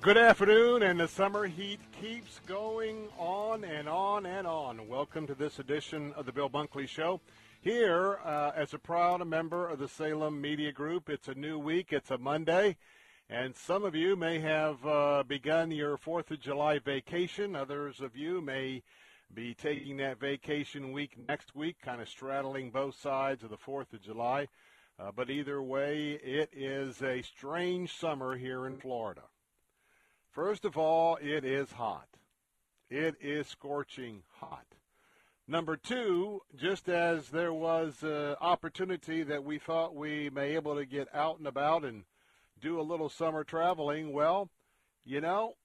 Good afternoon, and the summer heat keeps going on and on and on. Welcome to this edition of the Bill Bunkley Show. Here, uh, as a proud member of the Salem Media Group, it's a new week, it's a Monday, and some of you may have uh, begun your 4th of July vacation. Others of you may be taking that vacation week next week, kind of straddling both sides of the 4th of July. Uh, but either way, it is a strange summer here in Florida. First of all, it is hot. It is scorching hot. Number two, just as there was an opportunity that we thought we may able to get out and about and do a little summer traveling, well, you know,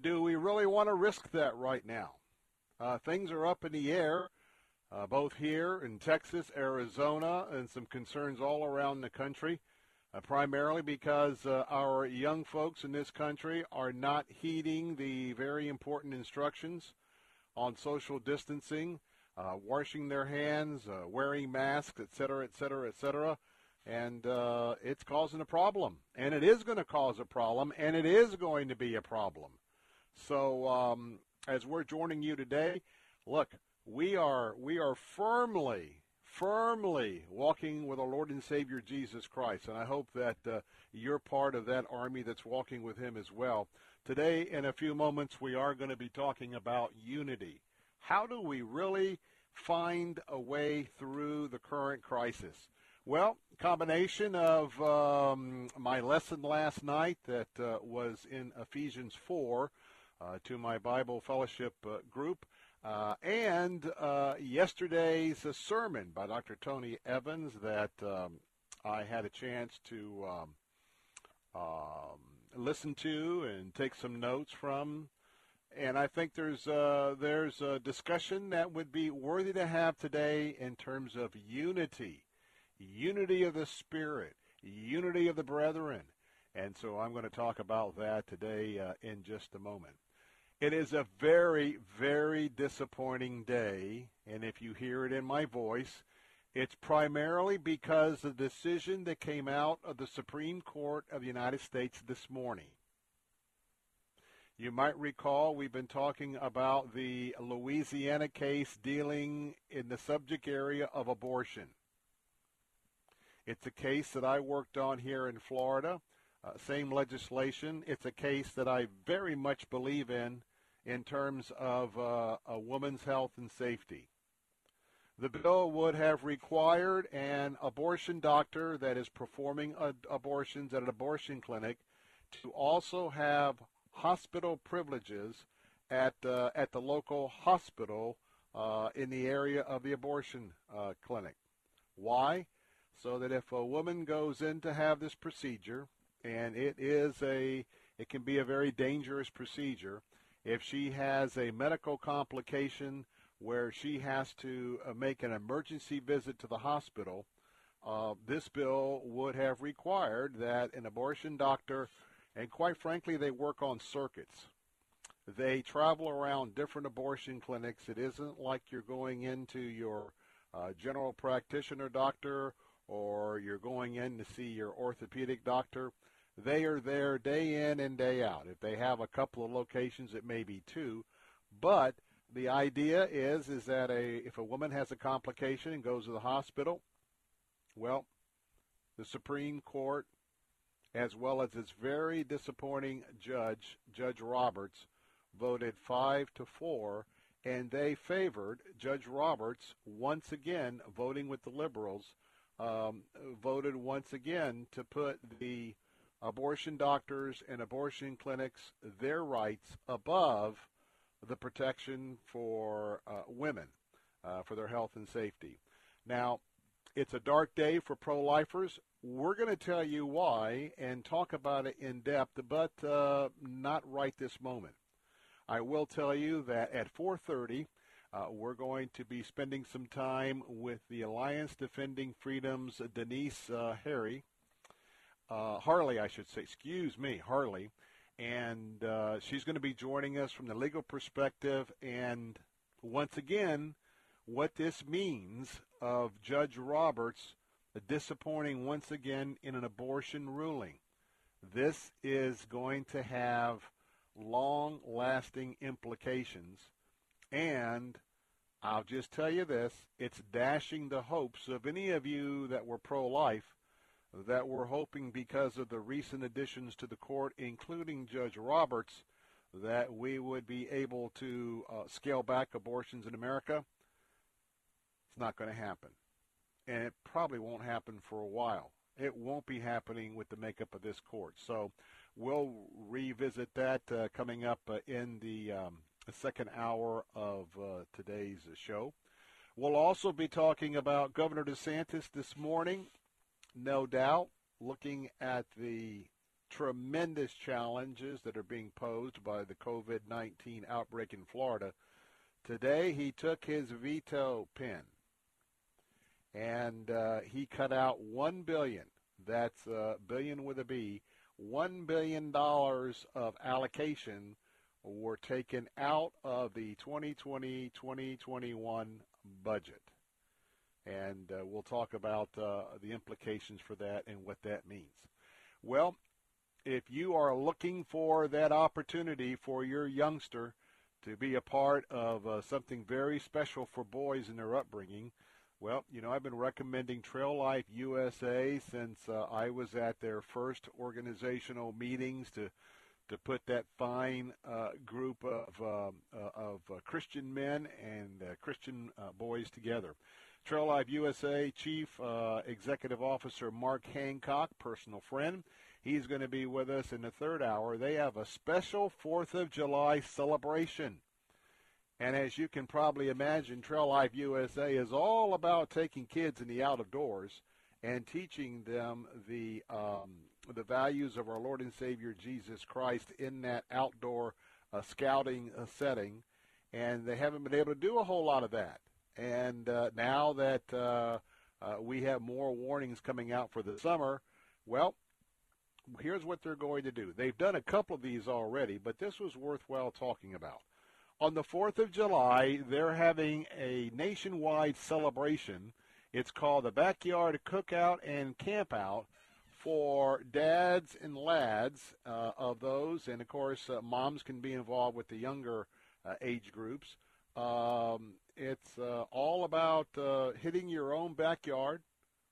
do we really want to risk that right now? Uh, things are up in the air, uh, both here in Texas, Arizona, and some concerns all around the country uh, primarily because uh, our young folks in this country are not heeding the very important instructions on social distancing, uh, washing their hands, uh, wearing masks, etc., etc., et cetera, et cetera. And uh, it's causing a problem. And it is going to cause a problem, and it is going to be a problem. So um, as we're joining you today, look, we are we are firmly firmly walking with our Lord and Savior Jesus Christ. And I hope that uh, you're part of that army that's walking with Him as well. Today, in a few moments, we are going to be talking about unity. How do we really find a way through the current crisis? Well, combination of um, my lesson last night that uh, was in Ephesians 4 uh, to my Bible fellowship uh, group uh, and uh, yesterday's uh, sermon by Dr. Tony Evans that um, I had a chance to um, um, listen to and take some notes from. And I think there's uh, there's a discussion that would be worthy to have today in terms of unity, unity of the Spirit, unity of the brethren. And so I'm going to talk about that today uh, in just a moment. It is a very, very disappointing day, and if you hear it in my voice, it's primarily because of the decision that came out of the Supreme Court of the United States this morning. You might recall we've been talking about the Louisiana case dealing in the subject area of abortion. It's a case that I worked on here in Florida. Uh, same legislation. It's a case that I very much believe in in terms of uh, a woman's health and safety. The bill would have required an abortion doctor that is performing abortions at an abortion clinic to also have hospital privileges at uh, at the local hospital uh, in the area of the abortion uh, clinic. Why? So that if a woman goes in to have this procedure, and it is a it can be a very dangerous procedure, if she has a medical complication where she has to uh, make an emergency visit to the hospital, uh, this bill would have required that an abortion doctor, and quite frankly, they work on circuits. They travel around different abortion clinics. It isn't like you're going into your uh, general practitioner doctor or you're going in to see your orthopedic doctor. They are there day in and day out. If they have a couple of locations, it may be two, but the idea is is that a if a woman has a complication and goes to the hospital, well, the Supreme Court, as well as its very disappointing judge, Judge Roberts, voted five to four, and they favored Judge Roberts once again voting with the liberals. Um, voted once again to put the abortion doctors and abortion clinics their rights above the protection for uh, women uh, for their health and safety. Now, it's a dark day for pro-lifers. We're going to tell you why and talk about it in depth, but uh, not right this moment. I will tell you that at 4:30, uh, we're going to be spending some time with the Alliance Defending Freedom's Denise uh, Harry, uh, Harley, I should say. Excuse me, Harley and uh, she's going to be joining us from the legal perspective and once again what this means of Judge Roberts disappointing once again in an abortion ruling. This is going to have long lasting implications and I'll just tell you this, it's dashing the hopes of any of you that were pro-life that we're hoping because of the recent additions to the court, including Judge Roberts, that we would be able to uh, scale back abortions in America. It's not going to happen. And it probably won't happen for a while. It won't be happening with the makeup of this court. So we'll revisit that uh, coming up uh, in the um, second hour of uh, today's show. We'll also be talking about Governor DeSantis this morning no doubt, looking at the tremendous challenges that are being posed by the COVID 19 outbreak in Florida, today he took his veto pen and uh, he cut out 1 billion. That's a uh, billion with a B. $1 billion of allocation were taken out of the 2020-2021 budget and uh, we'll talk about uh, the implications for that and what that means. Well, if you are looking for that opportunity for your youngster to be a part of uh, something very special for boys in their upbringing, well, you know, I've been recommending Trail Life USA since uh, I was at their first organizational meetings to to put that fine uh, group of um, uh, of Christian men and Christian boys together. Trail Life USA Chief uh, Executive Officer Mark Hancock, personal friend. He's going to be with us in the third hour. They have a special 4th of July celebration. And as you can probably imagine, Trail Life USA is all about taking kids in the out of doors and teaching them the um, the values of our Lord and Savior Jesus Christ in that outdoor uh, scouting uh, setting. And they haven't been able to do a whole lot of that. And uh, now that uh, uh, we have more warnings coming out for the summer, well, here's what they're going to do. They've done a couple of these already, but this was worthwhile talking about. On the 4th of July, they're having a nationwide celebration. It's called the Backyard Cookout and Campout for dads and lads uh, of those. And of course, uh, moms can be involved with the younger uh, age groups. Um, it's uh, all about uh, hitting your own backyard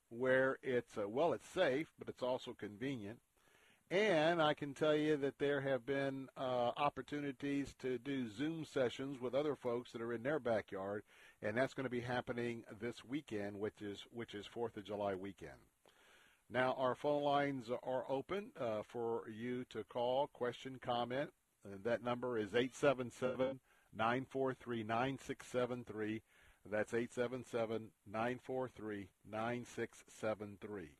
where it's, uh, well, it's safe, but it's also convenient. And I can tell you that there have been uh, opportunities to do Zoom sessions with other folks that are in their backyard, and that's going to be happening this weekend, which is which is Fourth of July weekend. Now our phone lines are open uh, for you to call, question, comment. And that number is eight seven seven 943 9673. That's 877 943 9673.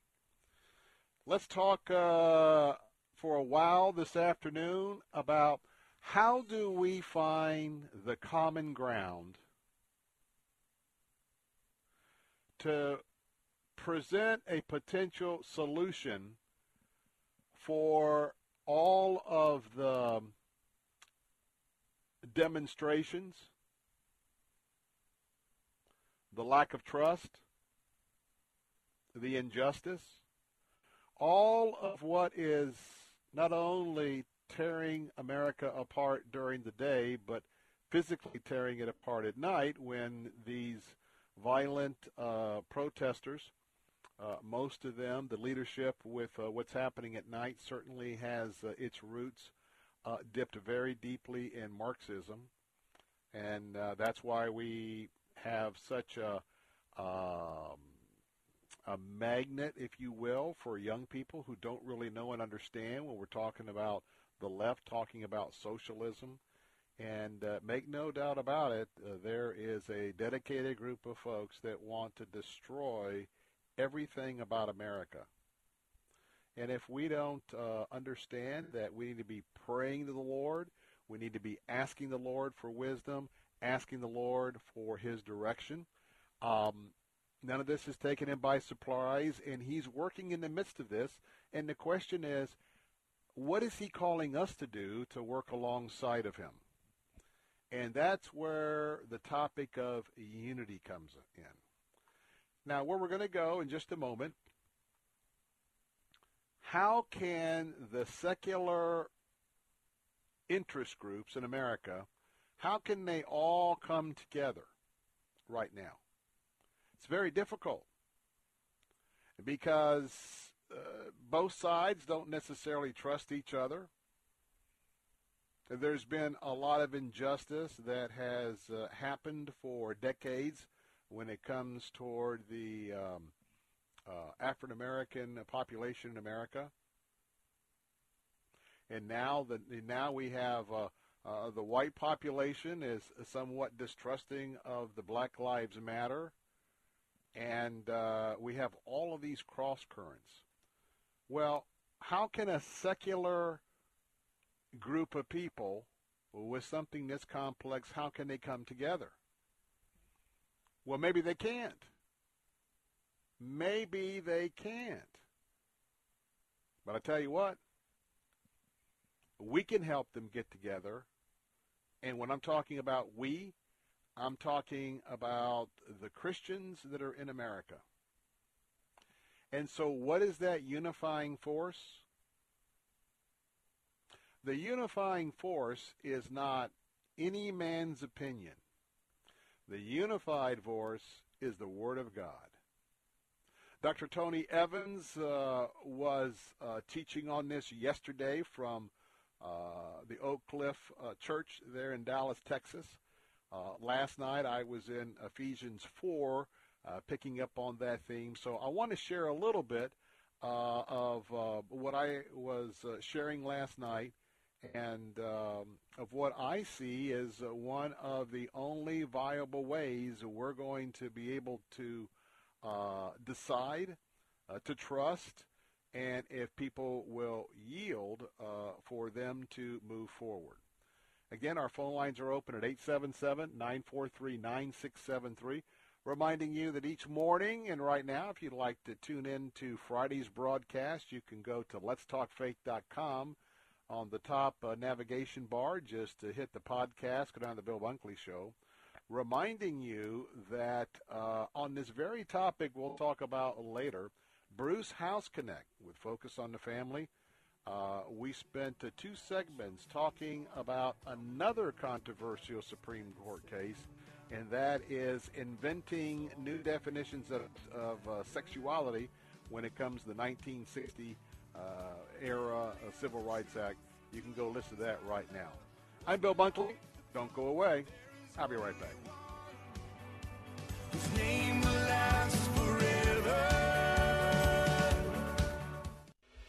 Let's talk uh, for a while this afternoon about how do we find the common ground to present a potential solution for all of the demonstrations, the lack of trust, the injustice, all of what is not only tearing America apart during the day, but physically tearing it apart at night when these violent uh, protesters, uh, most of them, the leadership with uh, what's happening at night certainly has uh, its roots uh, dipped very deeply in Marxism. And uh, that's why we have such a, um, a magnet, if you will, for young people who don't really know and understand when we're talking about the left, talking about socialism. And uh, make no doubt about it, uh, there is a dedicated group of folks that want to destroy everything about America. And if we don't uh, understand that we need to be praying to the Lord, we need to be asking the Lord for wisdom, asking the Lord for his direction. Um, none of this is taken him by surprise, and he's working in the midst of this. And the question is, what is he calling us to do to work alongside of him? And that's where the topic of unity comes in. Now, where we're going to go in just a moment, how can the secular interest groups in America, how can they all come together right now? It's very difficult because uh, both sides don't necessarily trust each other. There's been a lot of injustice that has uh, happened for decades when it comes toward the um, uh, African American population in America. And now the now we have uh, uh, the white population is somewhat distrusting of the Black Lives Matter, and uh, we have all of these cross currents. Well, how can a secular group of people with something this complex, how can they come together? Well, maybe they can't. Maybe they can't. But I tell you what, we can help them get together. And when I'm talking about we, I'm talking about the Christians that are in America. And so, what is that unifying force? The unifying force is not any man's opinion. The unified force is the Word of God. Dr. Tony Evans uh, was uh, teaching on this yesterday from uh, the Oak Cliff uh, Church there in Dallas, Texas. Uh, last night I was in Ephesians 4 uh, picking up on that theme. So I want to share a little bit of what I was sharing last night and um, of what I see uh, one of the only viable ways we're going to be able to uh, decide, uh, to trust, and if people will yield uh, for them to move forward. Again, our phone lines are open at 877-943-9673. Reminding you that each morning and right now, if you'd like to tune in to Friday's broadcast, you can go to letstalkfaith.com on the top uh, navigation bar. Just to hit the podcast, go down to the Bill Bunkley Show. Reminding you that uh, on this very topic we'll talk about later, Bruce Hausknecht with Focus on the Family. Uh, we spent uh, two segments talking about another controversial Supreme Court case, and that is inventing new definitions of, of uh, sexuality when it comes to the 1960 uh, era Civil Rights Act. You can go listen to that right now. I'm Bill Bunkley. Don't go away. I'll be right back.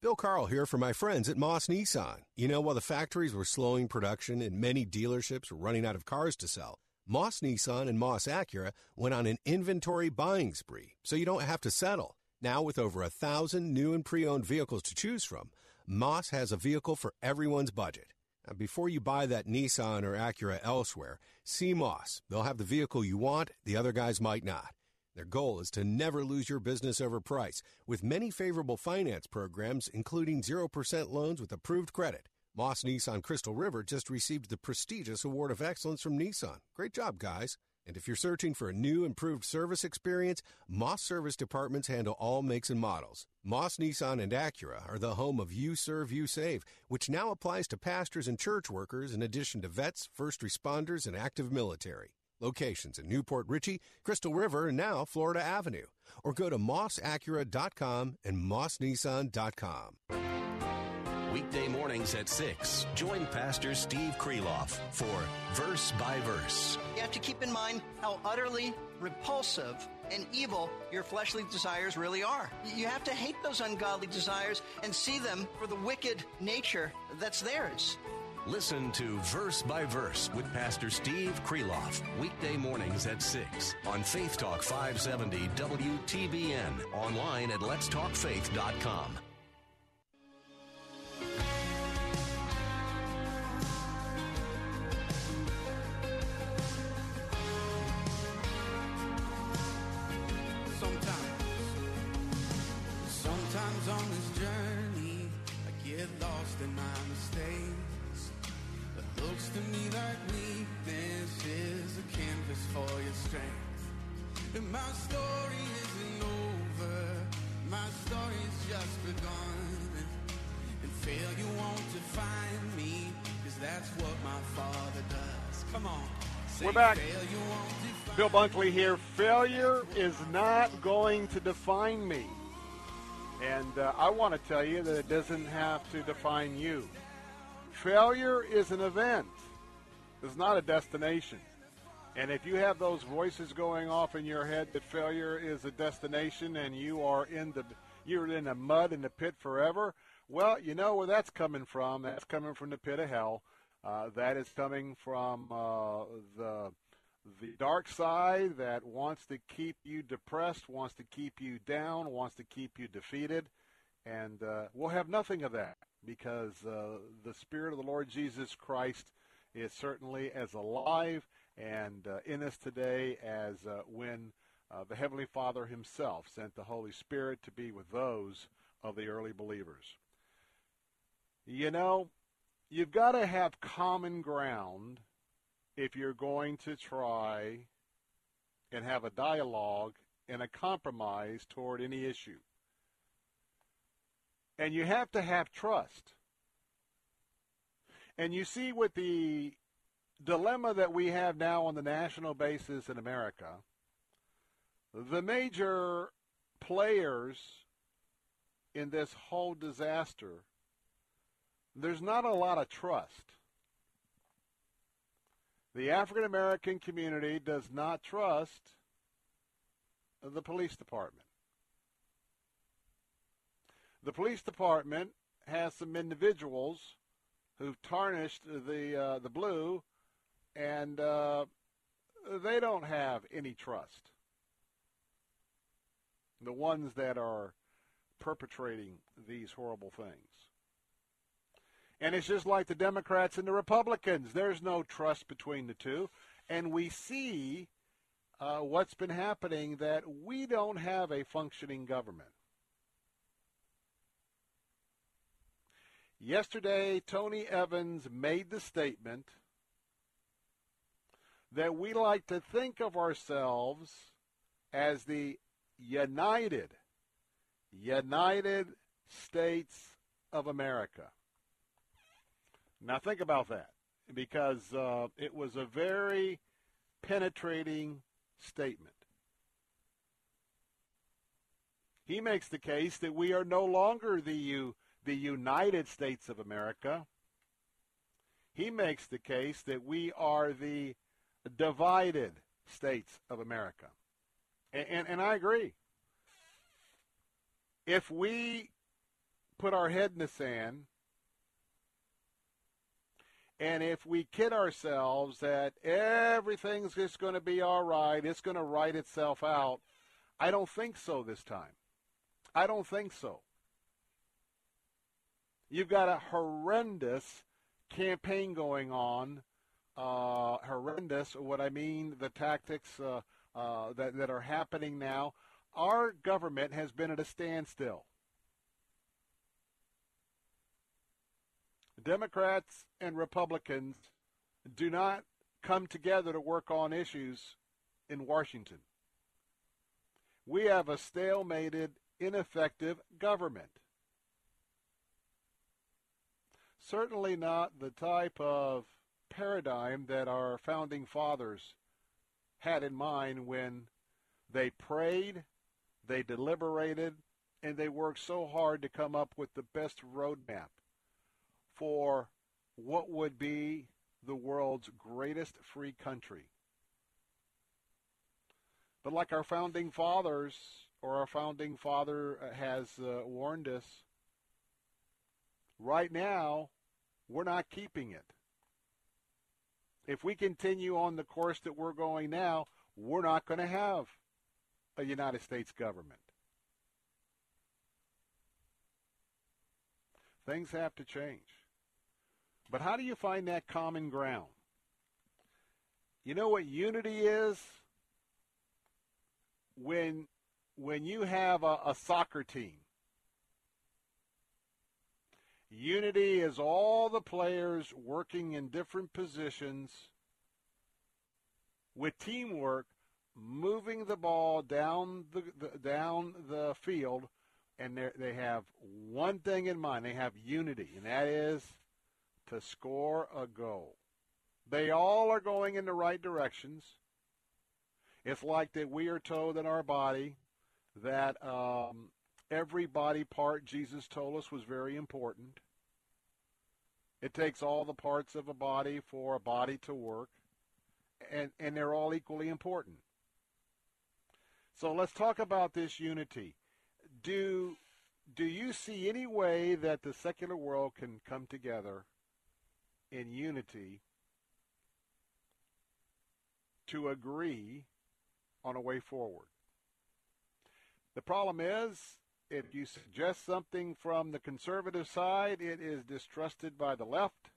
Bill Carl here for my friends at Moss Nissan. You know, while the factories were slowing production and many dealerships were running out of cars to sell, Moss Nissan and Moss Acura went on an inventory buying spree, so you don't have to settle. Now, with over a thousand new and pre owned vehicles to choose from, Moss has a vehicle for everyone's budget. Now, before you buy that Nissan or Acura elsewhere, see Moss. They'll have the vehicle you want, the other guys might not. Their goal is to never lose your business over price, with many favorable finance programs, including 0% loans with approved credit. Moss Nissan Crystal River just received the prestigious Award of Excellence from Nissan. Great job, guys. And if you're searching for a new, improved service experience, Moss Service Departments handle all makes and models. Moss Nissan and Acura are the home of You Serve, You Save, which now applies to pastors and church workers in addition to vets, first responders, and active military. Locations in New Port Richey, Crystal River, and now Florida Avenue. Or go to mossacura.com and mossnissan.com. Weekday mornings at 6. Join Pastor Steve Kreloff for Verse by Verse. You have to keep in mind how utterly repulsive and evil your fleshly desires really are. You have to hate those ungodly desires and see them for the wicked nature that's theirs. Listen to Verse by Verse with Pastor Steve Kreloff. Weekday mornings at 6 on Faith Talk 570 WTBN. Online at letstalkfaith.com. And my story isn't over, my story's just begun. And failure won't define me, cause that's what my father does. Come on. We're back. failure won't define Bill Bunkley here. Failure is not going to define me. And uh, I want to tell you that it doesn't have to define you. Failure is an event, it's not a destination. And if you have those voices going off in your head that failure is a destination and you are in the you're in the mud in the pit forever, well, you know where that's coming from. That's coming from the pit of hell. Uh, that is coming from uh, the the dark side that wants to keep you depressed, wants to keep you down, wants to keep you defeated, and uh, we'll have nothing of that because uh, the Spirit of the Lord Jesus Christ is certainly as alive and uh, in us today as uh, when uh, the Heavenly Father Himself sent the Holy Spirit to be with those of the early believers. You know, you've got to have common ground if you're going to try and have a dialogue and a compromise toward any issue. And you have to have trust. And you see with the dilemma that we have now on the national basis in America, the major players in this whole disaster, there's not a lot of trust. The African American community does not trust the police department. The police department has some individuals who've tarnished the uh, the blue, and uh, they don't have any trust. The ones that are perpetrating these horrible things. And it's just like the Democrats and the Republicans. There's no trust between the two. And we see uh, what's been happening that we don't have a functioning government. Yesterday, Tony Evans made the statement that we like to think of ourselves as the United, United States of America. Now think about that, because uh, it was a very penetrating statement. He makes the case that we are no longer the U, the United States of America. He makes the case that we are the divided States of America. And, and, and I agree. If we put our head in the sand and if we kid ourselves that everything's just going to be all right, it's going to write itself out, I don't think so this time. I don't think so. You've got a horrendous campaign going on. Uh, horrendous. What I mean, the tactics uh, uh, that that are happening now. Our government has been at a standstill. Democrats and Republicans do not come together to work on issues in Washington. We have a stalemated, ineffective government. Certainly not the type of paradigm that our founding fathers had in mind when they prayed, they deliberated, and they worked so hard to come up with the best roadmap for what would be the world's greatest free country. But like our founding fathers, or our founding father has uh, warned us, right now, we're not keeping it. If we continue on the course that we're going now, we're not going to have a United States government. Things have to change. But how do you find that common ground? You know what unity is? When when you have a, a soccer team. Unity is all the players working in different positions with teamwork, moving the ball down the, the down the field, and they have one thing in mind. They have unity, and that is to score a goal. They all are going in the right directions. It's like that we are told in our body that um, every body part Jesus told us was very important. It takes all the parts of a body for a body to work, and, and they're all equally important. So let's talk about this unity. Do do you see any way that the secular world can come together in unity to agree on a way forward. The problem is, if you suggest something from the conservative side, it is distrusted by the left.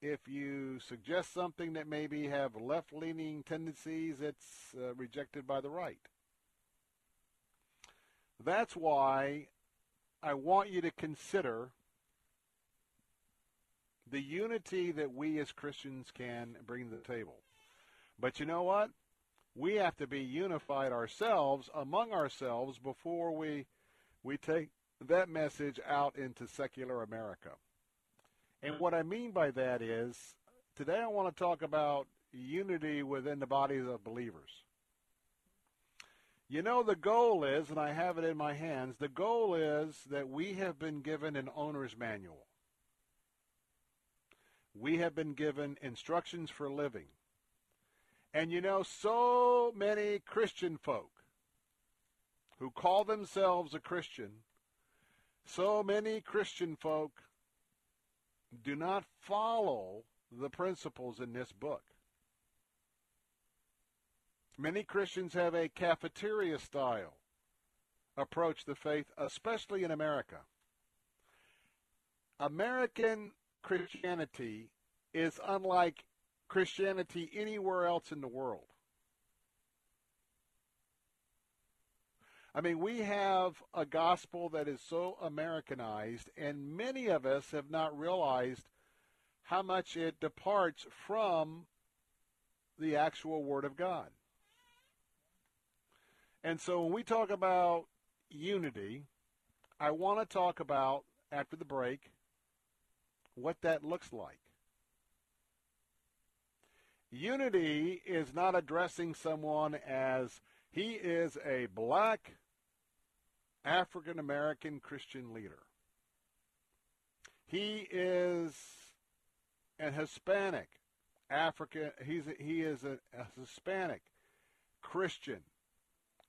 If you suggest something that maybe have left-leaning tendencies, it's uh, rejected by the right. That's why I want you to consider the unity that we as Christians can bring to the table. But you know what? We have to be unified ourselves among ourselves before we we take that message out into secular America. And what I mean by that is today I want to talk about unity within the bodies of believers. You know, the goal is, and I have it in my hands, the goal is that we have been given an owner's manual we have been given instructions for living. And you know, so many Christian folk who call themselves a Christian, so many Christian folk do not follow the principles in this book. Many Christians have a cafeteria style approach to faith, especially in America. American Christianity is unlike Christianity anywhere else in the world. I mean, we have a gospel that is so Americanized, and many of us have not realized how much it departs from the actual Word of God. And so when we talk about unity, I want to talk about, after the break, what that looks like. Unity is not addressing someone as he is a black African American Christian leader. He is an Hispanic African. He's a, he is a, a Hispanic Christian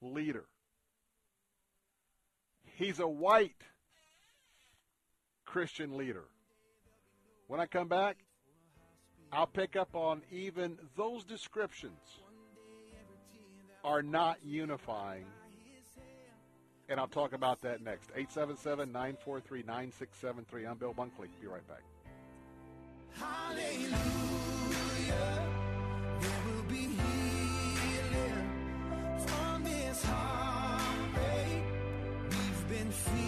leader. He's a white Christian leader. When I come back, I'll pick up on even those descriptions are not unifying. And I'll talk about that next. 877 943 9673. I'm Bill Bunkley. Be right back. Hallelujah. There will be healing from this heartbreak we've been feeling.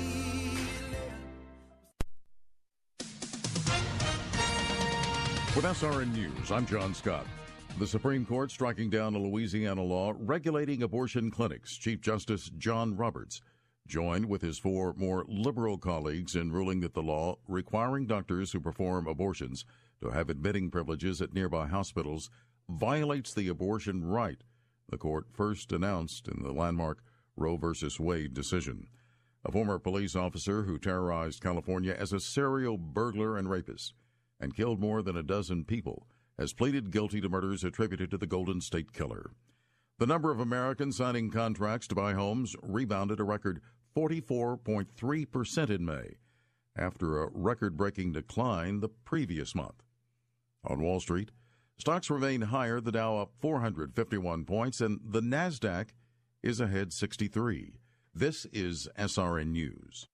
With SRN News, I'm John Scott. The Supreme Court striking down a Louisiana law regulating abortion clinics. Chief Justice John Roberts joined with his four more liberal colleagues in ruling that the law requiring doctors who perform abortions to have admitting privileges at nearby hospitals violates the abortion right, the court first announced in the landmark Roe v. Wade decision. A former police officer who terrorized California as a serial burglar and rapist and killed more than a dozen people, has pleaded guilty to murders attributed to the Golden State Killer. The number of Americans signing contracts to buy homes rebounded a record 44.3% in May, after a record breaking decline the previous month. On Wall Street, stocks remain higher, the Dow up 451 points, and the NASDAQ is ahead 63. This is SRN News.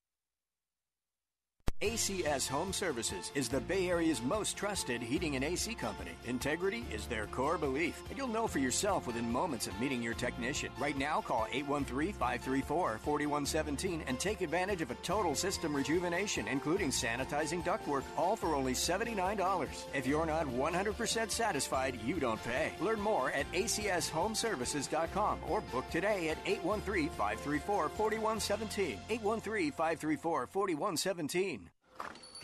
ACS Home Services is the Bay Area's most trusted heating and AC company. Integrity is their core belief, and you'll know for yourself within moments of meeting your technician. Right now, call 813 534 4117 and take advantage of a total system rejuvenation, including sanitizing ductwork, all for only $79. If you're not 100% satisfied, you don't pay. Learn more at acshomeservices.com or book today at 813 534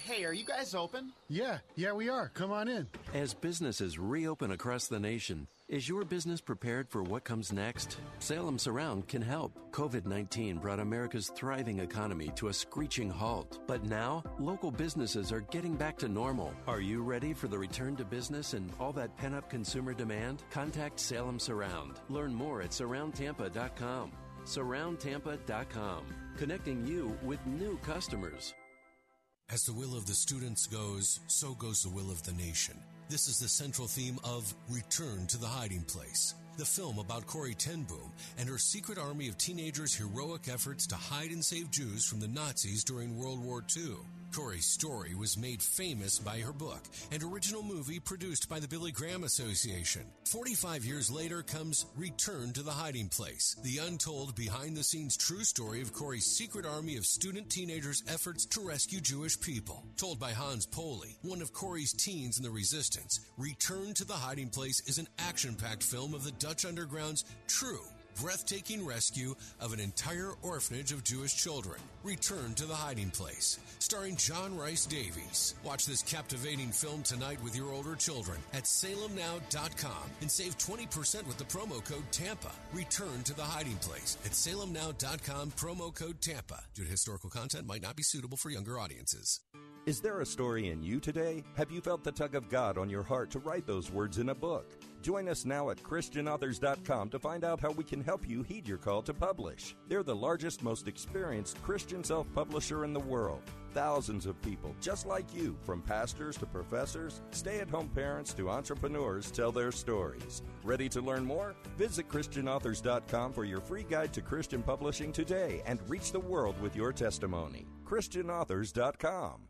Hey, are you guys open? Yeah, yeah, we are. Come on in. As businesses reopen across the nation, is your business prepared for what comes next? Salem Surround can help. COVID 19 brought America's thriving economy to a screeching halt. But now, local businesses are getting back to normal. Are you ready for the return to business and all that pent up consumer demand? Contact Salem Surround. Learn more at surroundtampa.com. Surroundtampa.com, connecting you with new customers. As the will of the students goes, so goes the will of the nation. This is the central theme of Return to the Hiding Place, the film about Corrie ten Boom and her secret army of teenagers' heroic efforts to hide and save Jews from the Nazis during World War II. Corrie's story was made famous by her book and original movie produced by the Billy Graham Association. 45 years later comes Return to the Hiding Place, the untold behind the scenes true story of Corrie's secret army of student teenagers' efforts to rescue Jewish people. Told by Hans Poley, one of Corrie's teens in the resistance, Return to the Hiding Place is an action packed film of the Dutch Underground's true breathtaking rescue of an entire orphanage of Jewish children. Return to the Hiding Place, starring John Rhys-Davies. Watch this captivating film tonight with your older children at salemnow.com and save 20% with the promo code TAMPA. Return to the Hiding Place at salemnow.com, promo code TAMPA. Due to historical content, might not be suitable for younger audiences. Is there a story in you today? Have you felt the tug of God on your heart to write those words in a book? Join us now at ChristianAuthors.com to find out how we can help you heed your call to publish. They're the largest, most experienced Christian self publisher in the world. Thousands of people just like you, from pastors to professors, stay at home parents to entrepreneurs, tell their stories. Ready to learn more? Visit ChristianAuthors.com for your free guide to Christian publishing today and reach the world with your testimony. ChristianAuthors.com.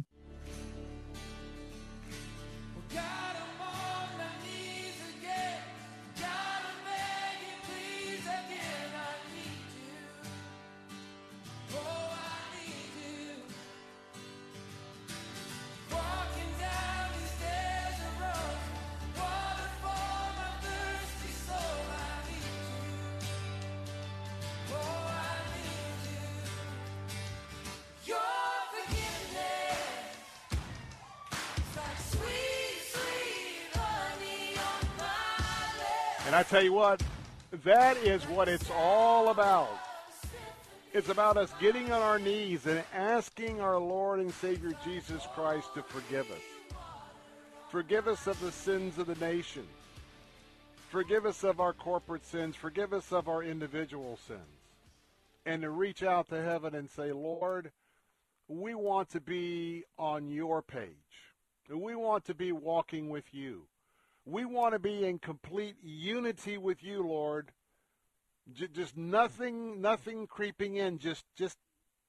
God. And I tell you what, that is what it's all about. It's about us getting on our knees and asking our Lord and Savior Jesus Christ to forgive us. Forgive us of the sins of the nation. Forgive us of our corporate sins. Forgive us of our individual sins. And to reach out to heaven and say, Lord, we want to be on your page. We want to be walking with you. We want to be in complete unity with you, Lord. Just nothing, nothing creeping in. Just, just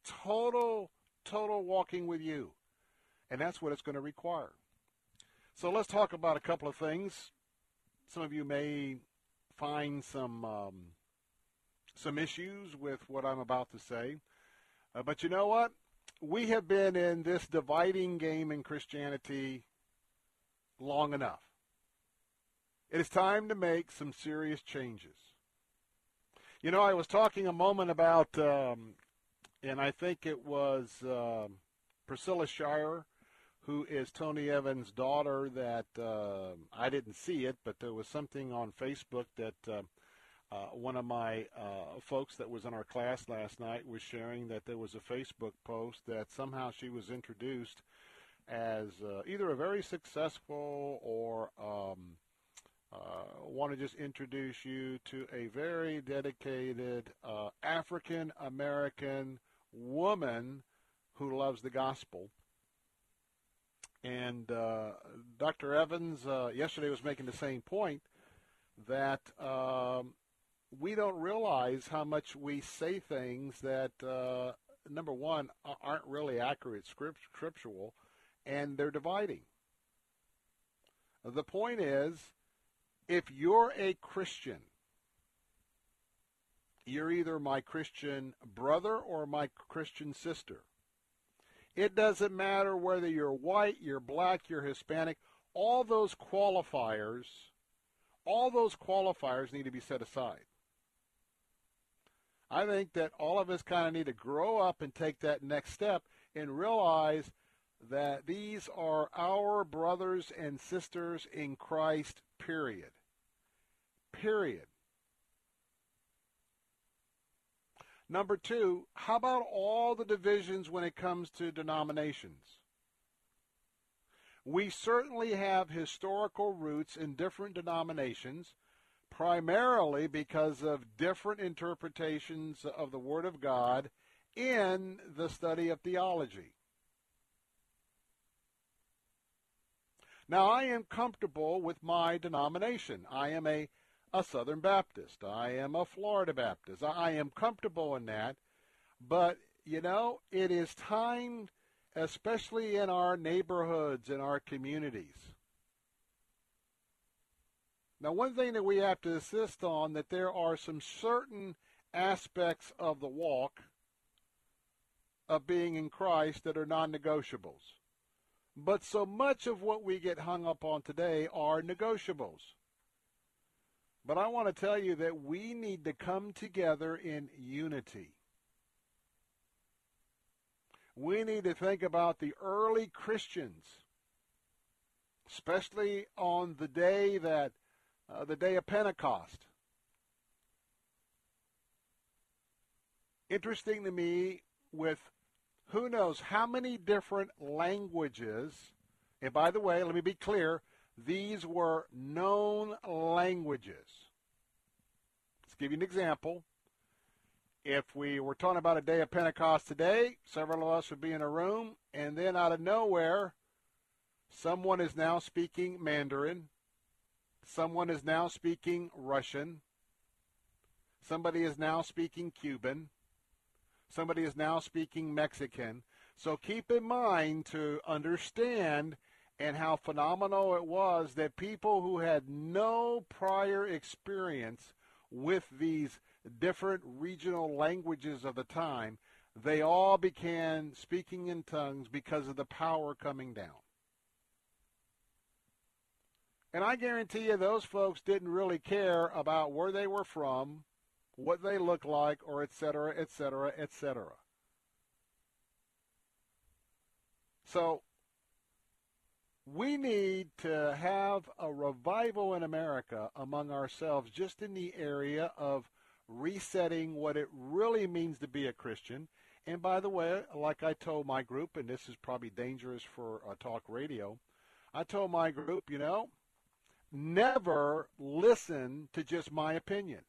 total, total walking with you, and that's what it's going to require. So let's talk about a couple of things. Some of you may find some um, some issues with what I'm about to say, uh, but you know what? We have been in this dividing game in Christianity long enough. It is time to make some serious changes. You know, I was talking a moment about, um, and I think it was uh, Priscilla Shirer, who is Tony Evans' daughter, that uh, I didn't see it, but there was something on Facebook that uh, uh, one of my uh, folks that was in our class last night was sharing that there was a Facebook post that somehow she was introduced as uh, either a very successful or um, want to just introduce you to a very dedicated uh, African American woman who loves the gospel. And uh, Dr. Evans uh, yesterday was making the same point that um, we don't realize how much we say things that, uh, number one, aren't really accurate script, scriptural, and they're dividing. The point is, if you're a Christian, you're either my Christian brother or my Christian sister. It doesn't matter whether you're white, you're black, you're Hispanic. All those qualifiers, all those qualifiers need to be set aside. I think that all of us kind of need to grow up and take that next step and realize that these are our brothers and sisters in Christ, period. Period. Number two, how about all the divisions when it comes to denominations? We certainly have historical roots in different denominations, primarily because of different interpretations of the Word of God in the study of theology. Now, I am comfortable with my denomination. I am a a Southern Baptist. I am a Florida Baptist. I am comfortable in that. But, you know, it is time, especially in our neighborhoods, in our communities. Now, one thing that we have to insist on that there are some certain aspects of the walk of being in Christ that are non-negotiables. But so much of what we get hung up on today are negotiables. But I want to tell you that we need to come together in unity. We need to think about the early Christians, especially on the day that uh, the day of Pentecost. Interesting to me with who knows how many different languages. And by the way, let me be clear, these were known languages. Let's give you an example. If we were talking about a day of Pentecost today, several of us would be in a room, and then out of nowhere, someone is now speaking Mandarin, someone is now speaking Russian, somebody is now speaking Cuban, somebody is now speaking Mexican. So keep in mind to understand and how phenomenal it was that people who had no prior experience with these different regional languages of the time, they all began speaking in tongues because of the power coming down. And I guarantee you those folks didn't really care about where they were from, what they looked like, or et cetera, et cetera, et cetera. So we need to have a revival in America among ourselves just in the area of resetting what it really means to be a Christian. And by the way, like I told my group, and this is probably dangerous for uh, talk radio, I told my group, you know, never listen to just my opinion.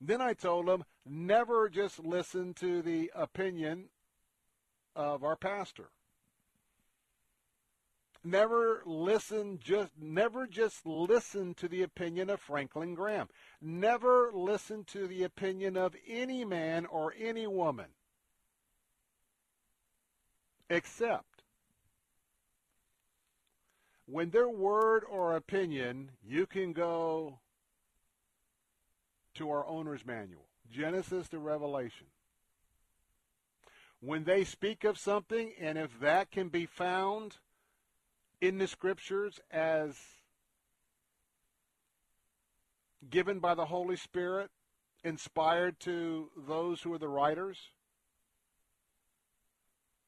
Then I told them, never just listen to the opinion of our pastor. Never listen just never just listen to the opinion of Franklin Graham. Never listen to the opinion of any man or any woman. Except when their word or opinion, you can go to our owner's manual, Genesis to Revelation. When they speak of something, and if that can be found in the scriptures as given by the Holy Spirit, inspired to those who are the writers,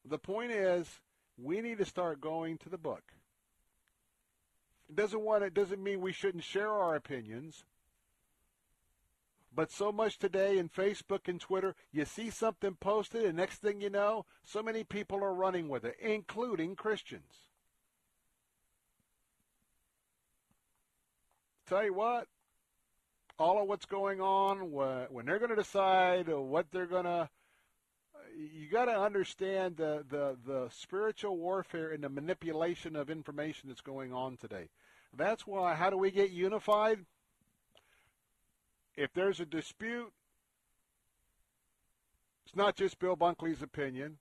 the point is we need to start going to the book. It doesn't want it doesn't mean we shouldn't share our opinions. But so much today in Facebook and Twitter, you see something posted, and next thing you know, so many people are running with it, including Christians. Tell you what, all of what's going on, when they're going to decide what they're going to, you got to understand the, the, the spiritual warfare and the manipulation of information that's going on today. That's why, how do we get unified? If there's a dispute, it's not just Bill Bunkley's opinion.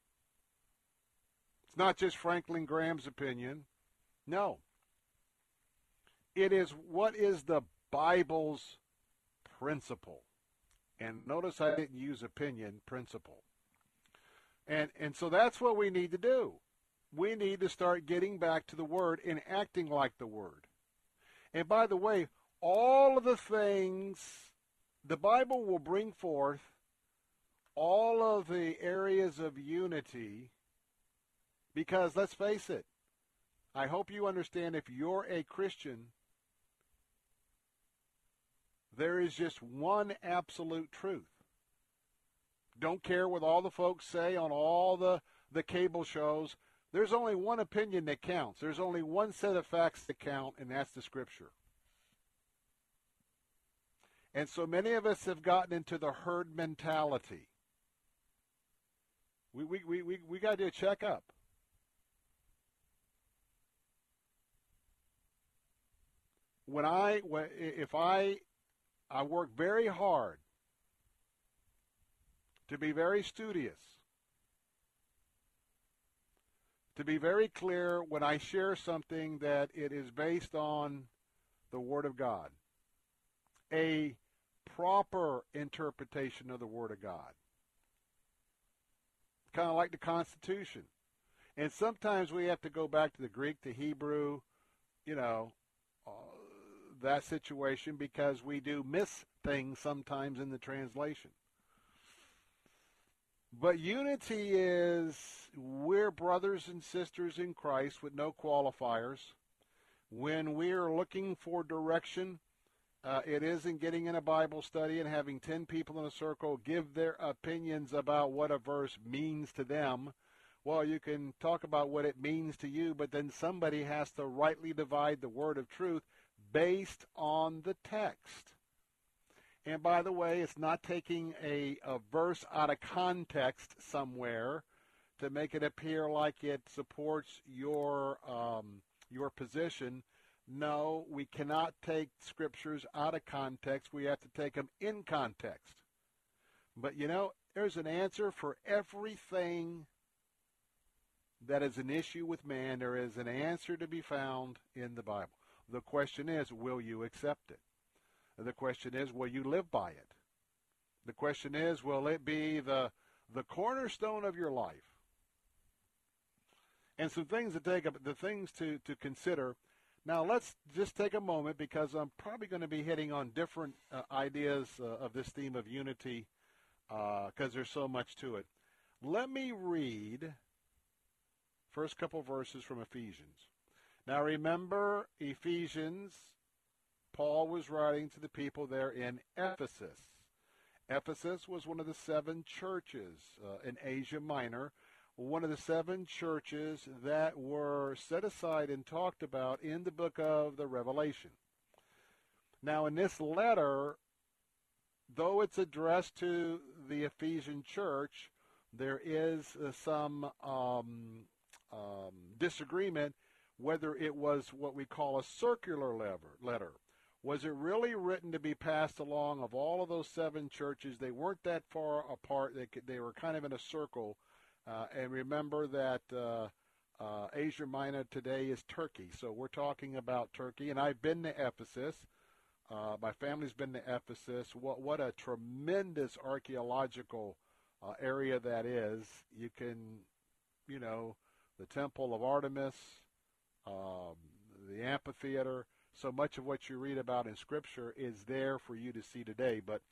It's not just Franklin Graham's opinion. No. It is what is the Bible's principle. And notice I didn't use opinion, principle. And and so that's what we need to do. We need to start getting back to the word and acting like the word. And by the way, all of the things the Bible will bring forth all of the areas of unity because let's face it, I hope you understand if you're a Christian, there is just one absolute truth. Don't care what all the folks say on all the, the cable shows. There's only one opinion that counts. There's only one set of facts that count, and that's the Scripture. And so many of us have gotten into the herd mentality. We, we, we, we, we got to do a checkup. When I, if I, I work very hard to be very studious to be very clear when I share something that it is based on the Word of God, a proper interpretation of the Word of God. Kind of like the Constitution. And sometimes we have to go back to the Greek, the Hebrew, you know, that situation because we do miss things sometimes in the translation. But unity is we're brothers and sisters in Christ with no qualifiers. When we're looking for direction, uh, it isn't getting in a Bible study and having 10 people in a circle give their opinions about what a verse means to them. Well, you can talk about what it means to you, but then somebody has to rightly divide the word of truth based on the text. And by the way, it's not taking a, a verse out of context somewhere to make it appear like it supports your um, your position. No, we cannot take scriptures out of context. We have to take them in context. But you know, there's an answer for everything that is an issue with man. There is an answer to be found in the Bible. The question is, will you accept it? The question is, will you live by it? The question is, will it be the the cornerstone of your life? And some things to take up, the things to, to consider. Now let's just take a moment because I'm probably going to be hitting on different uh, ideas uh, of this theme of unity because uh, there's so much to it. Let me read First couple verses from Ephesians. Now remember, Ephesians, Paul was writing to the people there in Ephesus. Ephesus was one of the seven churches uh, in Asia Minor, one of the seven churches that were set aside and talked about in the book of the Revelation. Now, in this letter, though it's addressed to the Ephesian church, there is uh, some um, um, disagreement whether it was what we call a circular letter. Was it really written to be passed along of all of those seven churches? They weren't that far apart. They, they were kind of in a circle. Uh, and remember that uh, uh, Asia Minor today is Turkey. So we're talking about Turkey. And I've been to Ephesus. Uh, my family's been to Ephesus. What, what a tremendous archaeological uh, area that is. You can, you know, the Temple of Artemis, um, the amphitheater. So much of what you read about in Scripture is there for you to see today. But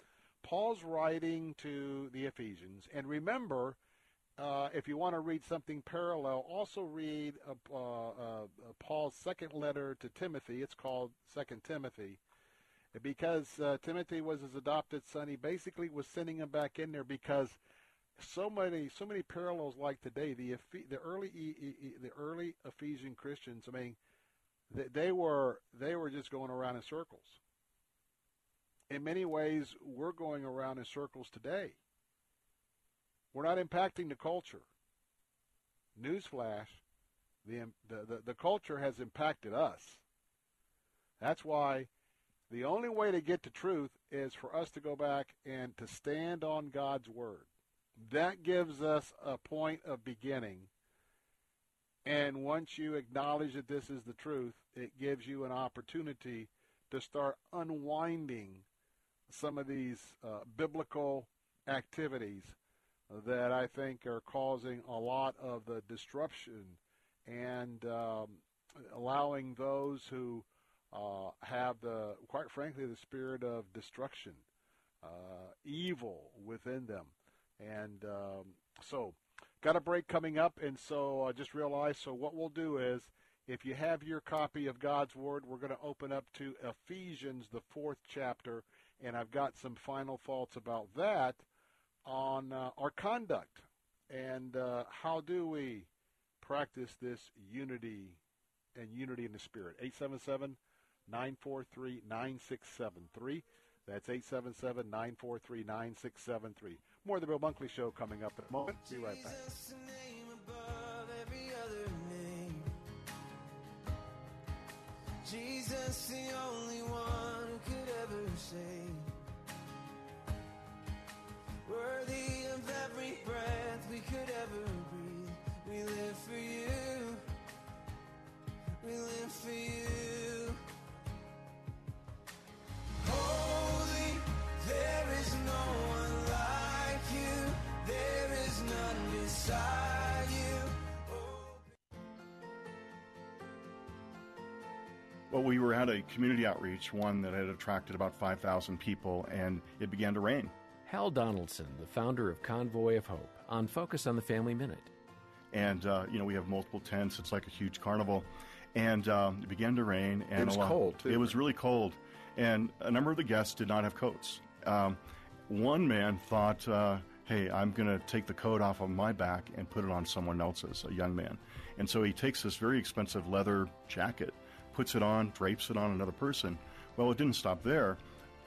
Paul's writing to the Ephesians. And remember, uh, if you want to read something parallel, also read uh, uh, uh, Paul's second letter to Timothy. It's called Second Timothy. Because uh, Timothy was his adopted son, he basically was sending him back in there because so many so many parallels like today. The the early the early Ephesian Christians. I mean, they, were they were just going around in circles. In many ways, we're going around in circles today. We're not impacting the culture. Newsflash: the the the, the culture has impacted us. That's why the only way to get to truth is for us to go back and to stand on God's word. That gives us a point of beginning. And once you acknowledge that this is the truth, it gives you an opportunity to start unwinding some of these uh, biblical activities that I think are causing a lot of the disruption and um, allowing those who uh, have the, quite frankly, the spirit of destruction, uh, evil within them. And um, so, got a break coming up, and so I just realized. So what we'll do is, if you have your copy of God's Word, we're going to open up to Ephesians, the fourth chapter, and I've got some final thoughts about that on uh, our conduct and uh, how do we practice this unity and unity in the Spirit. 877 943 9673. That's 877 943 9673. More of the Bill Bunkley Show coming up in a moment. Be right back. Jesus, the only one who could ever. Worthy of every breath we could ever breathe. We live for you. We live for you. Holy, there is no Well, we were at a community outreach, one that had attracted about 5,000 people, and it began to rain. Hal Donaldson, the founder of Convoy of Hope, on Focus on the Family Minute. And, uh, you know, we have multiple tents. It's like a huge carnival. And um, it began to rain. And it was lot, cold, too. It was really cold. And a number of the guests did not have coats. Um, one man thought, uh, hey, I'm going to take the coat off of my back and put it on someone else's, a young man. And so he takes this very expensive leather jacket, puts it on, drapes it on another person. Well, it didn't stop there.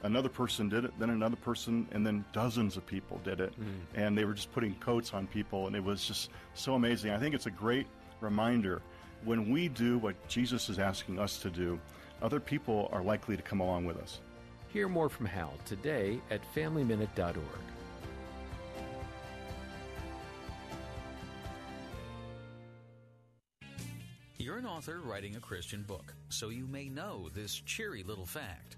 Another person did it, then another person, and then dozens of people did it. Mm. And they were just putting coats on people, and it was just so amazing. I think it's a great reminder when we do what Jesus is asking us to do, other people are likely to come along with us. Hear more from Hal today at FamilyMinute.org. author writing a Christian book, so you may know this cheery little fact.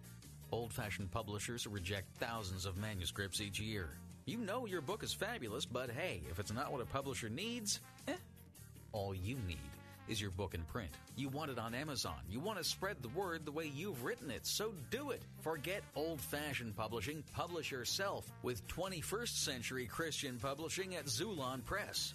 Old fashioned publishers reject thousands of manuscripts each year. You know your book is fabulous, but hey, if it's not what a publisher needs, eh. All you need is your book in print. You want it on Amazon. You want to spread the word the way you've written it, so do it. Forget old fashioned publishing. Publish yourself with 21st century Christian publishing at Xulon Press.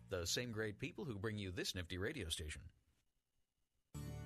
the same great people who bring you this nifty radio station.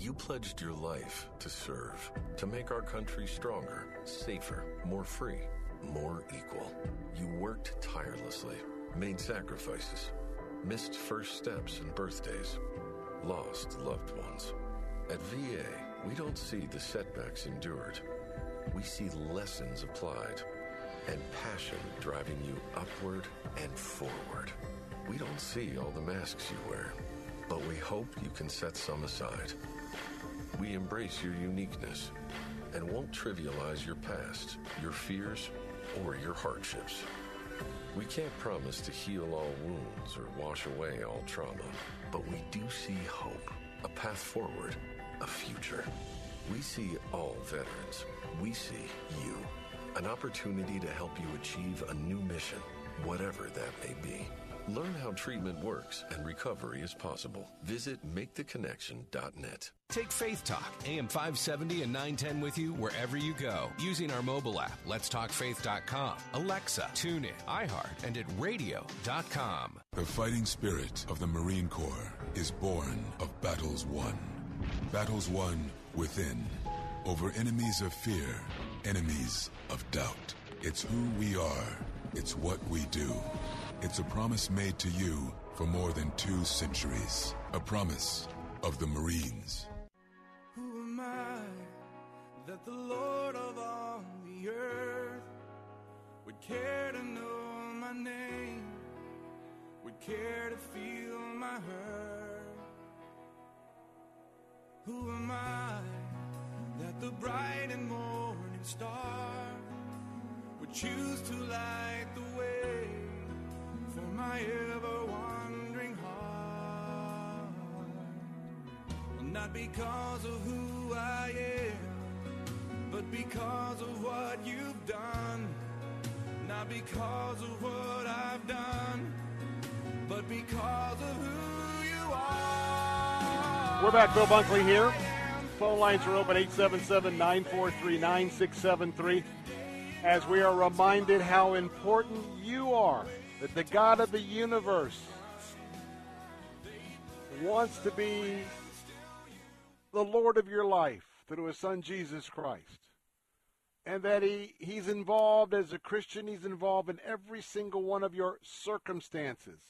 You pledged your life to serve, to make our country stronger, safer, more free, more equal. You worked tirelessly, made sacrifices, missed first steps and birthdays, lost loved ones. At VA, we don't see the setbacks endured. We see lessons applied and passion driving you upward and forward. We don't see all the masks you wear, but we hope you can set some aside. We embrace your uniqueness and won't trivialize your past, your fears, or your hardships. We can't promise to heal all wounds or wash away all trauma, but we do see hope, a path forward, a future. We see all veterans. We see you. An opportunity to help you achieve a new mission, whatever that may be. Learn how treatment works and recovery is possible. Visit maketheconnection.net. Take Faith Talk, AM 570 and 910 with you wherever you go using our mobile app, letstalkfaith.com, Alexa, TuneIn, iHeart, and at radio.com. The fighting spirit of the Marine Corps is born of battles won. Battles won within, over enemies of fear, enemies of doubt. It's who we are, it's what we do. It's a promise made to you for more than two centuries. A promise of the Marines. Who am I that the Lord of all the earth would care to know my name, would care to feel my hurt? Who am I that the bright and morning star would choose to light the way my ever wandering heart? Not because of who I am, but because of what you've done. Not because of what I've done, but because of who you are. We're back, Bill Bunkley here. Phone lines are open 877 943 9673 as we are reminded how important you are, that the God of the universe wants to be the Lord of your life through his son Jesus Christ. And that he, he's involved as a Christian, he's involved in every single one of your circumstances.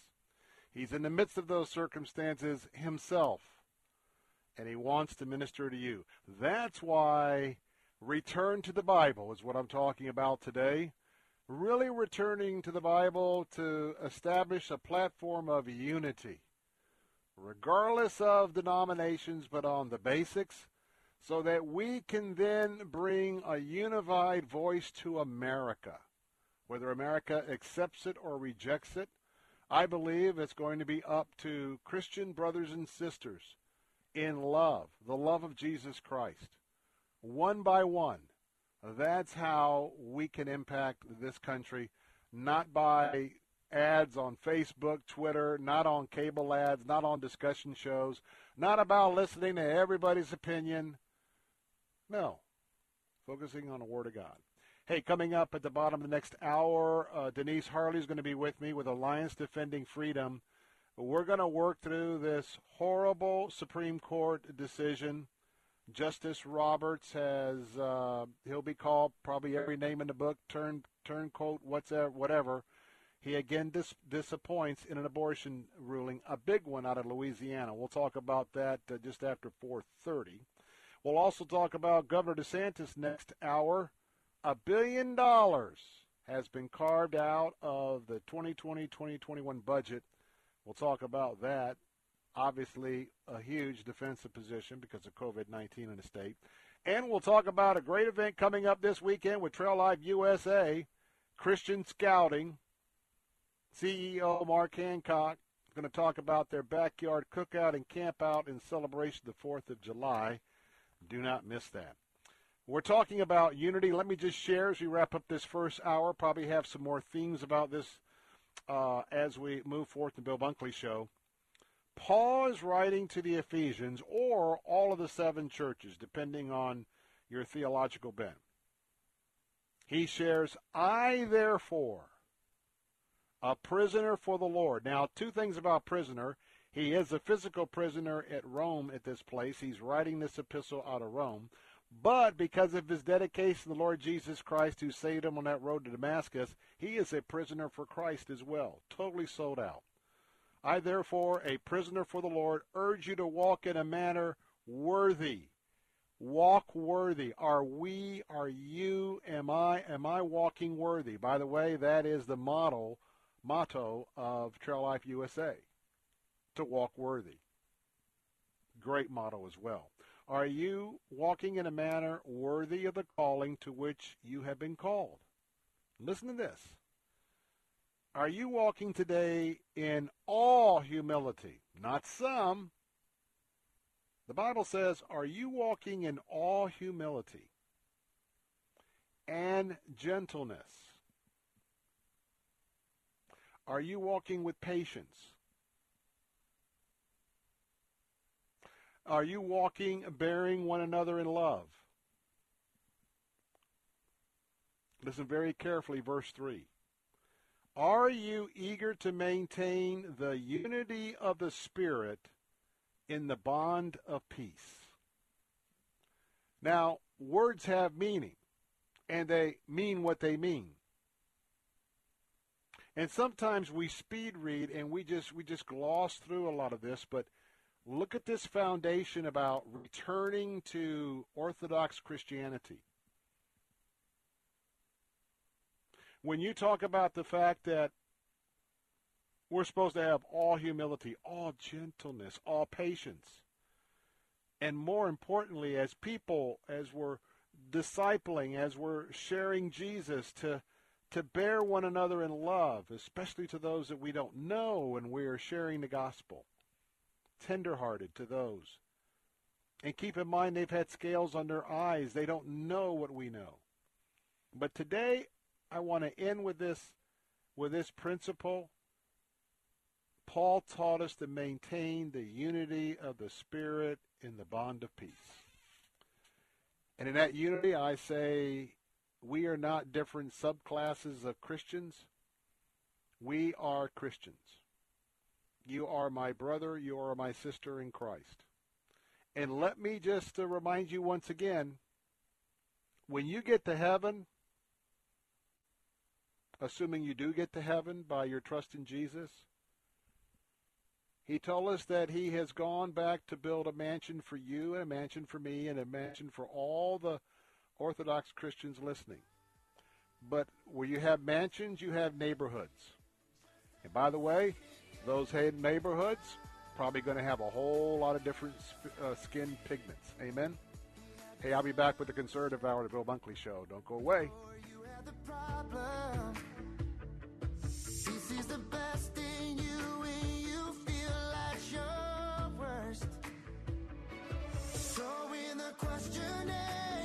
He's in the midst of those circumstances himself. And he wants to minister to you. That's why return to the Bible is what I'm talking about today. Really returning to the Bible to establish a platform of unity, regardless of denominations, but on the basics, so that we can then bring a unified voice to America. Whether America accepts it or rejects it, I believe it's going to be up to Christian brothers and sisters in love, the love of Jesus Christ, one by one. That's how we can impact this country, not by ads on Facebook, Twitter, not on cable ads, not on discussion shows, not about listening to everybody's opinion. No, focusing on the Word of God. Hey, coming up at the bottom of the next hour, uh, Denise Harley is going to be with me with Alliance Defending Freedom. We're going to work through this horrible Supreme Court decision. Justice Roberts has uh, he'll be called probably every name in the book, turn turncoat, whatever, whatever. He again dis- disappoints in an abortion ruling, a big one out of Louisiana. We'll talk about that uh, just after 4:30. We'll also talk about Governor DeSantis next hour. A billion dollars has been carved out of the 2020-2021 budget. We'll talk about that. Obviously, a huge defensive position because of COVID-19 in the state. And we'll talk about a great event coming up this weekend with Trail Life USA, Christian Scouting. CEO Mark Hancock going to talk about their backyard cookout and camp out in celebration of the 4th of July. Do not miss that. We're talking about unity. Let me just share as we wrap up this first hour. Probably have some more themes about this uh, as we move forth the Bill Bunkley show. Paul is writing to the Ephesians or all of the seven churches, depending on your theological bent. He shares, I therefore, a prisoner for the Lord. Now, two things about prisoner. He is a physical prisoner at Rome at this place. He's writing this epistle out of Rome. But because of his dedication to the Lord Jesus Christ who saved him on that road to Damascus, he is a prisoner for Christ as well, totally sold out. I therefore, a prisoner for the Lord, urge you to walk in a manner worthy. Walk worthy. Are we, are you, am I, am I walking worthy? By the way, that is the model, motto of Trail Life USA. To walk worthy. Great motto as well. Are you walking in a manner worthy of the calling to which you have been called? Listen to this. Are you walking today in all humility? Not some. The Bible says, Are you walking in all humility and gentleness? Are you walking with patience? Are you walking bearing one another in love? Listen very carefully, verse 3. Are you eager to maintain the unity of the Spirit in the bond of peace? Now, words have meaning, and they mean what they mean. And sometimes we speed read and we just we just gloss through a lot of this, but look at this foundation about returning to Orthodox Christianity. When you talk about the fact that we're supposed to have all humility, all gentleness, all patience, and more importantly, as people, as we're discipling, as we're sharing Jesus, to to bear one another in love, especially to those that we don't know, and we are sharing the gospel. Tenderhearted to those. And keep in mind, they've had scales on their eyes. They don't know what we know. But today, I want to end with this with this principle. Paul taught us to maintain the unity of the Spirit in the bond of peace. And in that unity, I say we are not different subclasses of Christians. We are Christians. You are my brother, you are my sister in Christ. And let me just uh, remind you once again when you get to heaven, assuming you do get to heaven by your trust in Jesus. He told us that he has gone back to build a mansion for you and a mansion for me and a mansion for all the Orthodox Christians listening. But where you have mansions, you have neighborhoods. And by the way, those neighborhoods probably going to have a whole lot of different uh, skin pigments. Amen. Hey, I'll be back with the Conservative Hour, the Bill Bunkley Show. Don't go away. Questioning.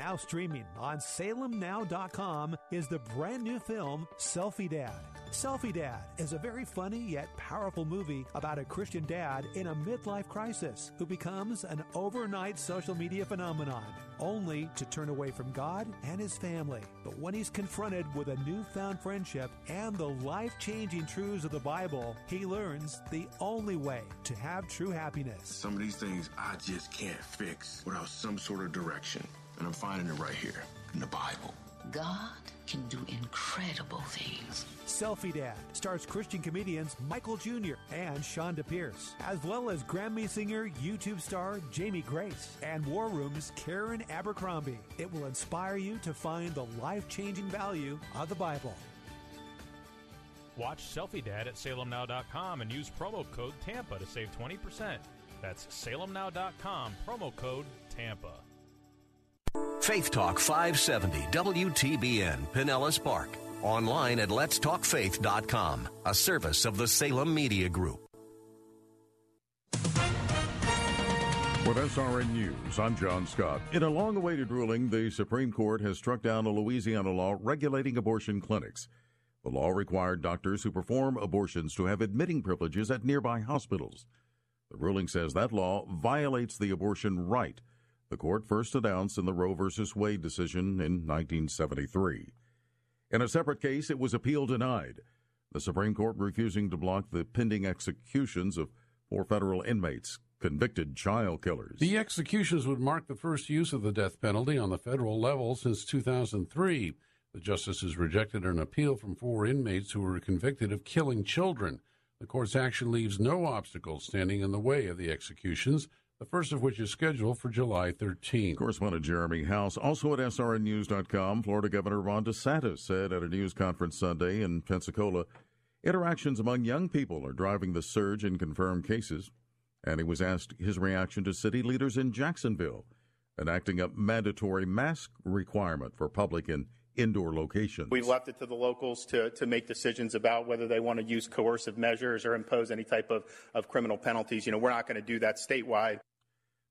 Now streaming on salemnow.com is the brand new film Selfie Dad. Selfie Dad is a very funny yet powerful movie about a Christian dad in a midlife crisis who becomes an overnight social media phenomenon, only to turn away from God and his family. But when he's confronted with a newfound friendship and the life changing truths of the Bible, he learns the only way to have true happiness. Some of these things I just can't fix without some sort of direction, and I'm finding it right here in the Bible. God can do incredible things. Selfie Dad stars Christian comedians Michael Jr. and Chonda Pierce, as well as Grammy singer, YouTube star Jamie Grace, and War Room's Karen Abercrombie. It will inspire you to find the life changing value of the Bible. Watch Selfie Dad at salemnow.com and use promo code TAMPA to save 20%. That's salemnow.com, promo code TAMPA. Faith Talk 570 WTBN Pinellas Park. Online at letstalkfaith.com, a service of the Salem Media Group. With SRN News, I'm John Scott. In a long awaited ruling, the Supreme Court has struck down a Louisiana law regulating abortion clinics. The law required doctors who perform abortions to have admitting privileges at nearby hospitals. The ruling says that law violates the abortion right the court first announced in the Roe v. Wade decision in 1973. In a separate case, it was appeal denied, the Supreme Court refusing to block the pending executions of four federal inmates, convicted child killers. The executions would mark the first use of the death penalty on the federal level since 2003. The justices rejected an appeal from four inmates who were convicted of killing children. The court's action leaves no obstacles standing in the way of the executions the first of which is scheduled for July 13th. Correspondent Jeremy House, also at SRNNews.com, Florida Governor Ron DeSantis said at a news conference Sunday in Pensacola, interactions among young people are driving the surge in confirmed cases. And he was asked his reaction to city leaders in Jacksonville enacting a mandatory mask requirement for public and indoor locations. We left it to the locals to, to make decisions about whether they want to use coercive measures or impose any type of, of criminal penalties. You know, we're not going to do that statewide.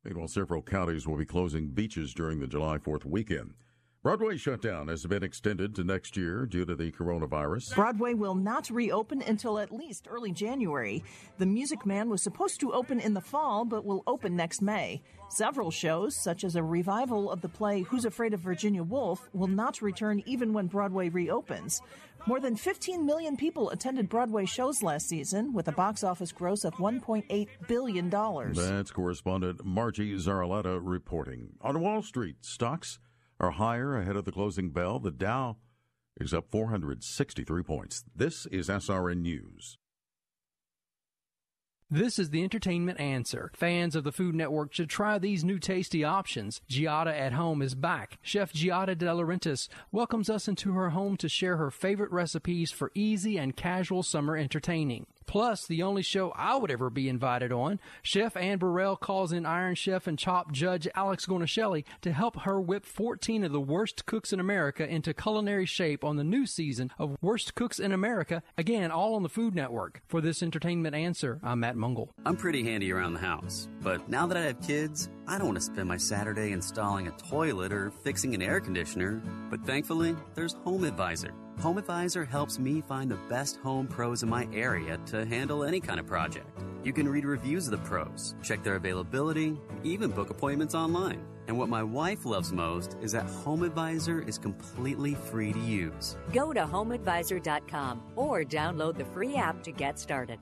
Meanwhile, several counties will be closing beaches during the July 4th weekend. Broadway shutdown has been extended to next year due to the coronavirus. Broadway will not reopen until at least early January. The Music Man was supposed to open in the fall, but will open next May. Several shows, such as a revival of the play Who's Afraid of Virginia Woolf, will not return even when Broadway reopens. More than 15 million people attended Broadway shows last season, with a box office gross of $1.8 billion. That's correspondent Margie Zaraletta reporting. On Wall Street, stocks are higher ahead of the closing bell. The Dow is up 463 points. This is SRN News. This is the entertainment answer. Fans of the Food Network should try these new tasty options. Giada at Home is back. Chef Giada De Laurentiis welcomes us into her home to share her favorite recipes for easy and casual summer entertaining. Plus, the only show I would ever be invited on, Chef Anne Burrell calls in Iron Chef and Chop Judge Alex Guarnaschelli to help her whip 14 of the worst cooks in America into culinary shape on the new season of Worst Cooks in America, again, all on the Food Network. For this entertainment answer, I'm Matt Mungle. I'm pretty handy around the house, but now that I have kids, I don't want to spend my Saturday installing a toilet or fixing an air conditioner. But thankfully, there's Home Advisor. Home Advisor helps me find the best home pros in my area to handle any kind of project. You can read reviews of the pros, check their availability, even book appointments online. And what my wife loves most is that Home Advisor is completely free to use. Go to homeadvisor.com or download the free app to get started.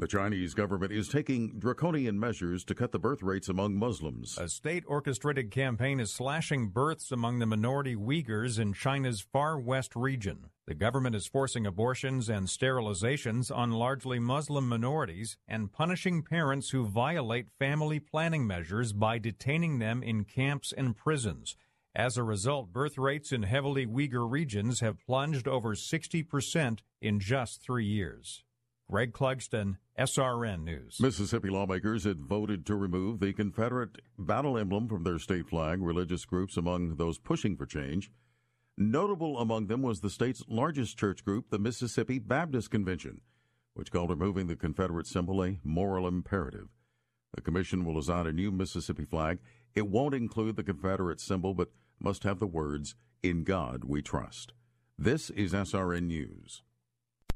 The Chinese government is taking draconian measures to cut the birth rates among Muslims. A state orchestrated campaign is slashing births among the minority Uyghurs in China's far west region. The government is forcing abortions and sterilizations on largely Muslim minorities and punishing parents who violate family planning measures by detaining them in camps and prisons. As a result, birth rates in heavily Uyghur regions have plunged over 60% in just three years. Greg Clugston, SRN News. Mississippi lawmakers had voted to remove the Confederate battle emblem from their state flag, religious groups among those pushing for change. Notable among them was the state's largest church group, the Mississippi Baptist Convention, which called removing the Confederate symbol a moral imperative. The commission will design a new Mississippi flag. It won't include the Confederate symbol, but must have the words, In God We Trust. This is SRN News.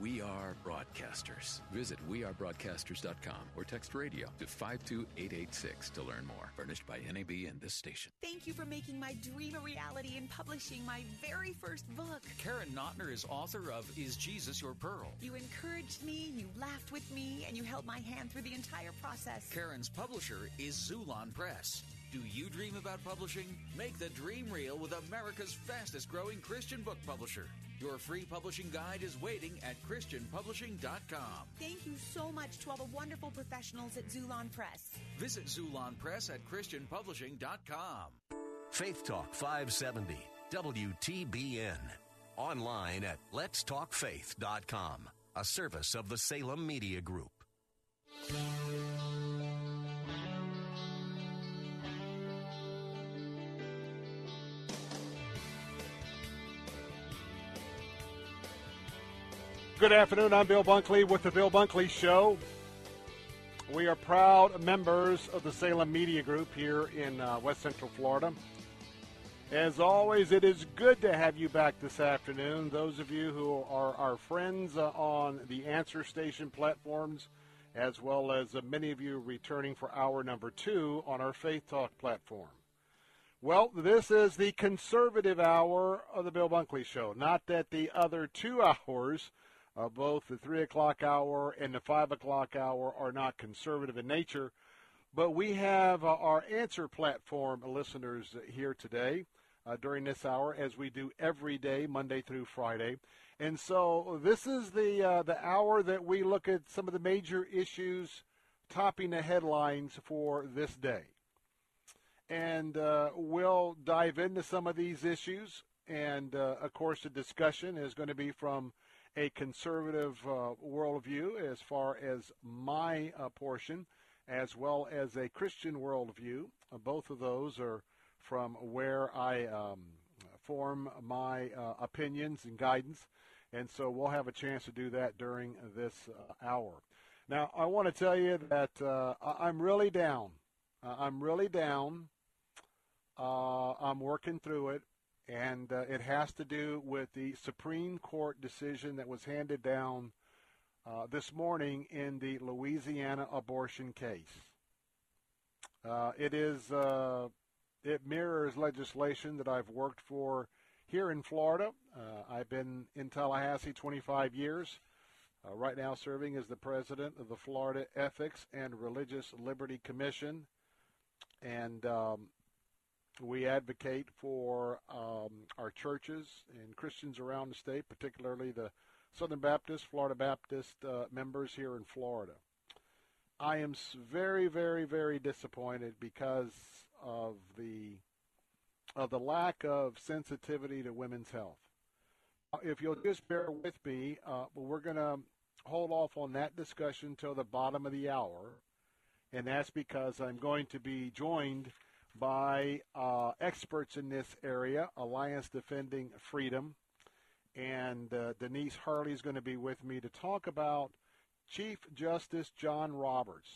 We Are Broadcasters. Visit wearebroadcasters.com or text radio to 52886 to learn more. Furnished by NAB and this station. Thank you for making my dream a reality and publishing my very first book. Karen Notner is author of Is Jesus Your Pearl? You encouraged me, you laughed with me, and you held my hand through the entire process. Karen's publisher is Xulon Press. Do you dream about publishing? Make the dream real with America's fastest growing Christian book publisher. Your free publishing guide is waiting at ChristianPublishing.com. Thank you so much to all the wonderful professionals at Xulon Press. Visit Xulon Press at ChristianPublishing.com. Faith Talk 570, WTBN. Online at letstalkfaith.com, a service of the Salem Media Group. Good afternoon. I'm Bill Bunkley with the Bill Bunkley Show. We are proud members of the Salem Media Group here in uh, West Central Florida. As always, it is good to have you back this afternoon. Those of you who are our friends uh, on the Answer Station platforms, as well as uh, many of you returning for hour number two on our Faith Talk platform. Well, this is the conservative hour of the Bill Bunkley Show. Not that the other two hours uh, both the 3 o'clock hour and the 5 o'clock hour are not conservative in nature, but we have uh, our answer platform listeners here today uh, during this hour, as we do every day, Monday through Friday. And so this is the uh, the hour that we look at some of the major issues topping the headlines for this day. And uh, we'll dive into some of these issues. And uh, of course, the discussion is going to be from a conservative uh, worldview as far as my uh, portion, as well as a Christian worldview. Uh, both of those are from where I um, form my uh, opinions and guidance, and so we'll have a chance to do that during this uh, hour. Now, I want to tell you that uh, I'm really down. I'm really down. I'm working through it and uh, it has to do with the Supreme Court decision that was handed down uh, this morning in the Louisiana abortion case. Uh, it is uh, it mirrors legislation that I've worked for here in Florida. Uh, I've been in Tallahassee 25 years. Uh, right now, serving as the president of the Florida Ethics and Religious Liberty Commission, and um, we advocate for um, our churches and Christians around the state, particularly the Southern Baptist, Florida Baptist uh, members here in Florida. I am very, very, very disappointed because of the of the lack of sensitivity to women's health. If you'll just bear with me, uh, we're going to hold off on that discussion till the bottom of the hour, and that's because I'm going to be joined by uh, experts in this area, Alliance Defending Freedom. And uh, Denise Harle is going to be with me to talk about Chief Justice John Roberts.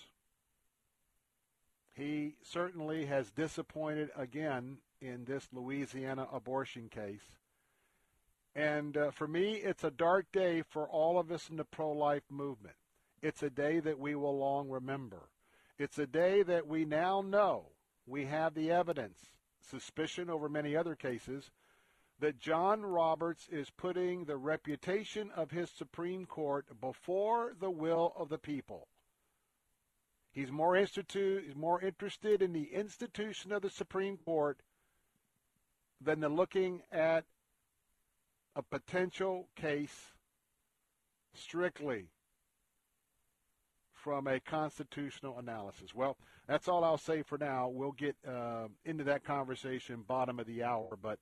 He certainly has disappointed again in this Louisiana abortion case. And uh, for me, it's a dark day for all of us in the pro life movement. It's a day that we will long remember. It's a day that we now know we have the evidence, suspicion over many other cases, that John Roberts is putting the reputation of his Supreme Court before the will of the people. He's more, institute, more interested in the institution of the Supreme Court than the looking at a potential case strictly from a constitutional analysis. Well, that's all I'll say for now. We'll get uh, into that conversation bottom of the hour, but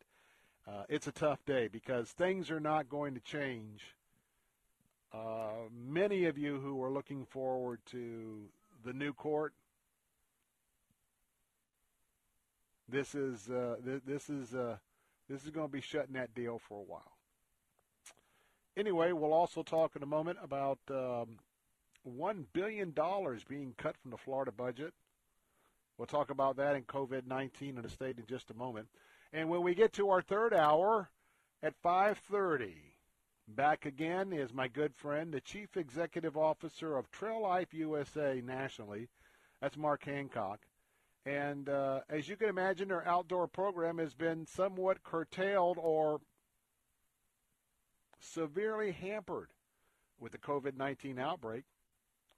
uh, it's a tough day because things are not going to change. Uh, many of you who are looking forward to the new court, this is uh, th- this is uh, this is going to be shutting that deal for a while. Anyway, we'll also talk in a moment about um, $1 billion being cut from the Florida budget. We'll talk about that in COVID 19 in the state in just a moment. And when we get to our third hour at 5:30, Back again is my good friend, the Chief Executive Officer of Trail Life USA nationally. That's Mark Hancock. And uh, as you can imagine, their outdoor program has been somewhat curtailed or severely hampered with the COVID 19 outbreak.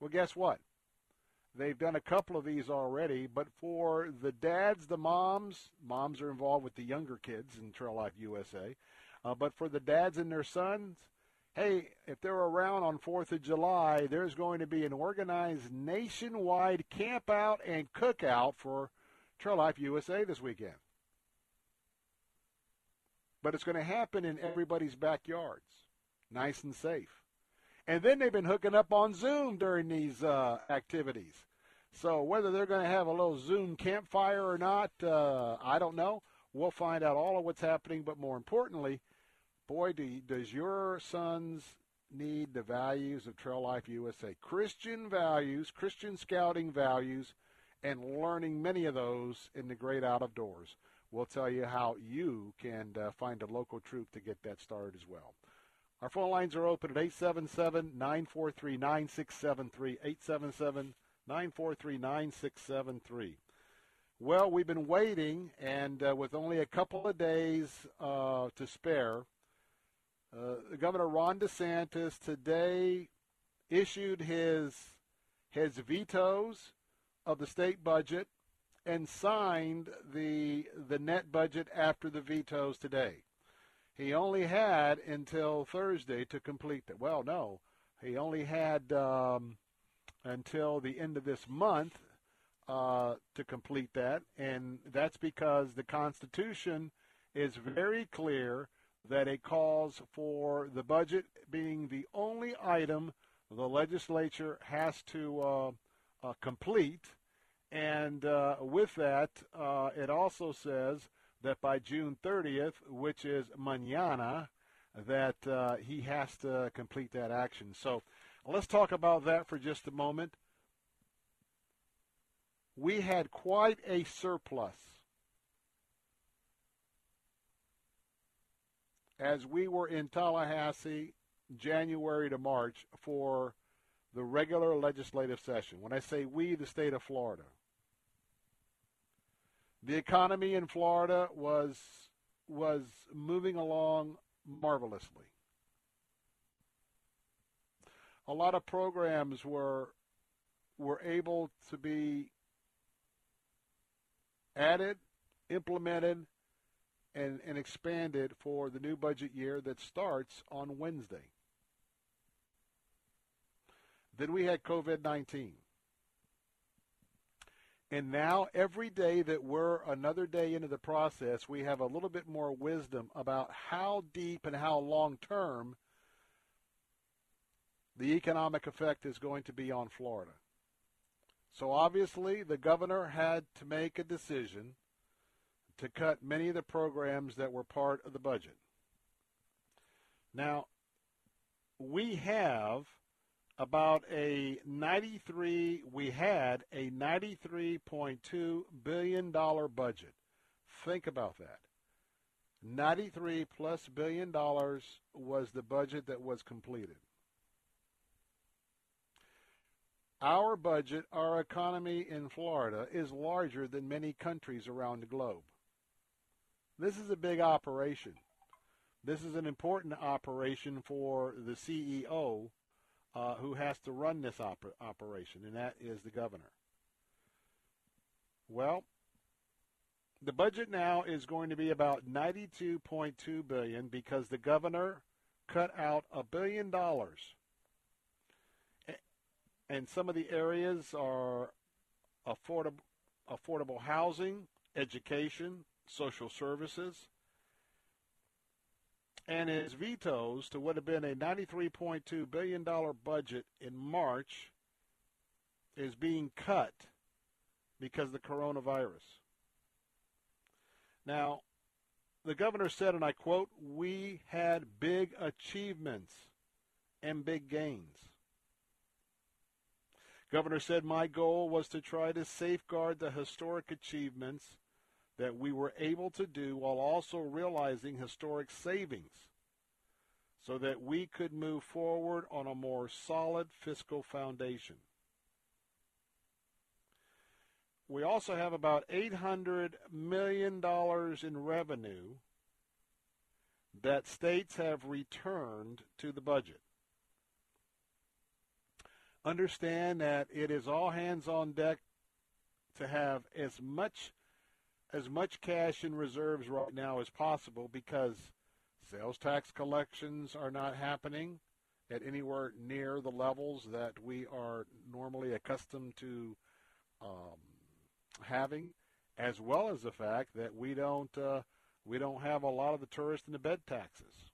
Well, guess what? They've done a couple of these already, but for the dads, the moms, moms are involved with the younger kids in Trail Life USA, uh, but for the dads and their sons, hey, if they're around on 4th of July, there's going to be an organized nationwide camp out and cookout for Trail Life USA this weekend. But it's going to happen in everybody's backyards, nice and safe. And then they've been hooking up on Zoom during these uh, activities. So whether they're going to have a little Zoom campfire or not, uh, I don't know. We'll find out all of what's happening. But more importantly, boy, do, does your sons need the values of Trail Life USA. Christian values, Christian scouting values, and learning many of those in the great out of doors. We'll tell you how you can uh, find a local troop to get that started as well. Our phone lines are open at 877 943 9673. 877 943 9673. Well, we've been waiting, and uh, with only a couple of days uh, to spare, uh, Governor Ron DeSantis today issued his his vetoes of the state budget and signed the the net budget after the vetoes today. He only had until Thursday to complete that. Well, no, he only had um, until the end of this month uh, to complete that, and that's because the Constitution is very clear that it calls for the budget being the only item the legislature has to uh, uh, complete. And uh, with that, uh, it also says that by June 30th, which is mañana, that uh, he has to complete that action. So let's talk about that for just a moment. We had quite a surplus as we were in Tallahassee January to March for the regular legislative session. When I say we, the state of Florida. The economy in Florida was was moving along marvelously. A lot of programs were were able to be added, implemented, and, and expanded for the new budget year that starts on Wednesday. Then we had COVID 19. And now, every day that we're another day into the process, we have a little bit more wisdom about how deep and how long term the economic effect is going to be on Florida. So, obviously, the governor had to make a decision to cut many of the programs that were part of the budget. Now, we have about a 93 we had a 93.2 billion dollar budget. Think about that. 93 plus billion dollars was the budget that was completed. Our budget our economy in Florida is larger than many countries around the globe. This is a big operation. This is an important operation for the CEO uh, who has to run this op- operation, and that is the governor. Well, the budget now is going to be about 92.2 billion because the governor cut out a billion dollars. And some of the areas are affordable affordable housing, education, social services, and his vetoes to what had been a $93.2 billion budget in March is being cut because of the coronavirus. Now, the governor said, and I quote, We had big achievements and big gains. Governor said, My goal was to try to safeguard the historic achievements that we were able to do while also realizing historic savings. so that we could move forward on a more solid fiscal foundation. We also have about $800 million in revenue that states have returned to the budget. Understand that it is all hands on deck to have as much as much cash in reserves right now as possible because sales tax collections are not happening at anywhere near the levels that we are normally accustomed to um, having, as well as the fact that we don't uh, we don't have a lot of the tourist and the bed taxes.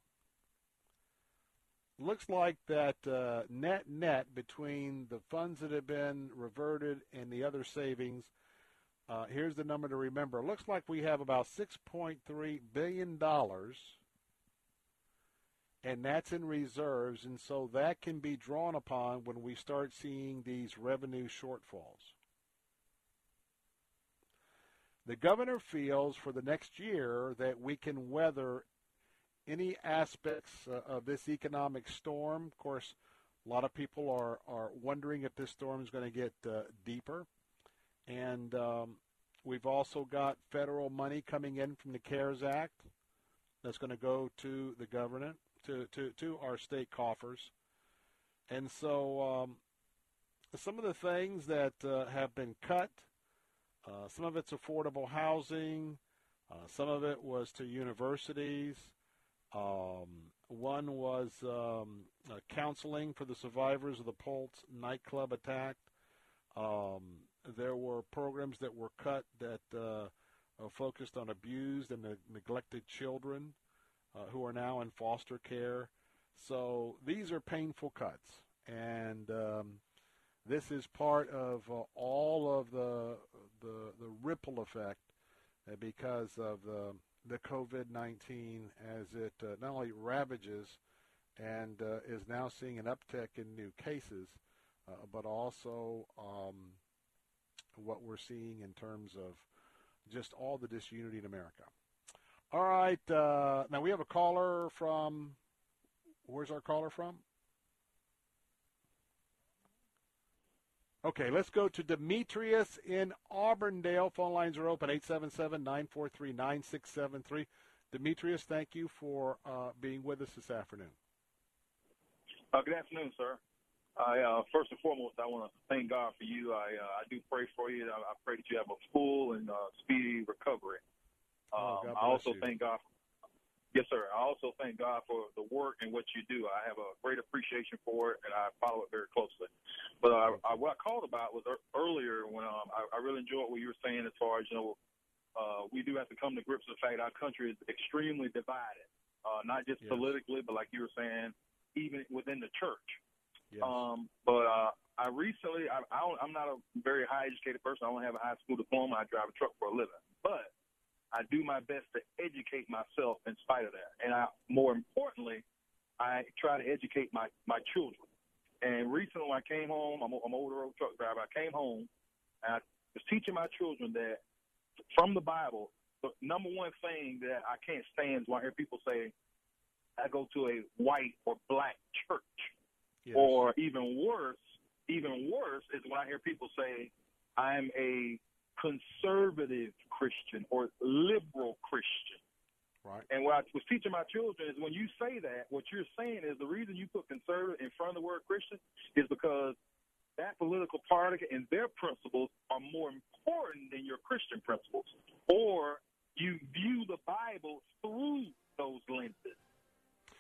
Looks like that uh, net net between the funds that have been reverted and the other savings. Uh, here's the number to remember. It looks like we have about $6.3 billion, and that's in reserves, and so that can be drawn upon when we start seeing these revenue shortfalls. The governor feels for the next year that we can weather any aspects uh, of this economic storm. Of course, a lot of people are, are wondering if this storm is going to get uh, deeper. And um, we've also got federal money coming in from the CARES Act that's going to go to the governor, to, to, to our state coffers. And so um, some of the things that uh, have been cut – uh, some of it's affordable housing. Uh, some of it was to universities. Um, one was um, uh, counseling for the survivors of the Pulse nightclub attack. Um, there were programs that were cut that uh, focused on abused and neglected children uh, who are now in foster care. So these are painful cuts, and um, this is part of uh, all of the the the ripple effect uh, because of the the COVID-19 as it uh, not only ravages and uh, is now seeing an uptick in new cases, uh, but also um, what we're seeing in terms of just all the disunity in America. All right, uh, now we have a caller from. Where's our caller from? Okay, let's go to Demetrius in Auburndale. Phone lines are open 877-943-9673. Demetrius, thank you for uh, being with us this afternoon. Uh, good afternoon, sir. I, uh, first and foremost, I want to thank God for you. I, uh, I do pray for you. I, I, pray that you have a full and uh, speedy recovery. Oh, um, I also you. thank God Yes, sir. I also thank God for the work and what you do. I have a great appreciation for it, and I follow it very closely. But I, I, what I called about was earlier when um, I, I really enjoyed what you were saying as far as you know, uh, we do have to come to grips with the fact our country is extremely divided, uh, not just yes. politically, but like you were saying, even within the church. Yes. Um, but uh, I recently, I, I don't, I'm not a very high educated person. I don't have a high school diploma. I drive a truck for a living, but I do my best to educate myself in spite of that. And I, more importantly, I try to educate my, my children. And recently when I came home, I'm, I'm an older road truck driver. I came home and I was teaching my children that from the Bible, the number one thing that I can't stand is when I hear people say, I go to a white or black church. Yes. Or even worse, even worse is when I hear people say, I'm a conservative Christian or liberal Christian. Right. And what I was teaching my children is when you say that, what you're saying is the reason you put conservative in front of the word Christian is because that political party and their principles are more important than your Christian principles. Or you view the Bible through those lenses.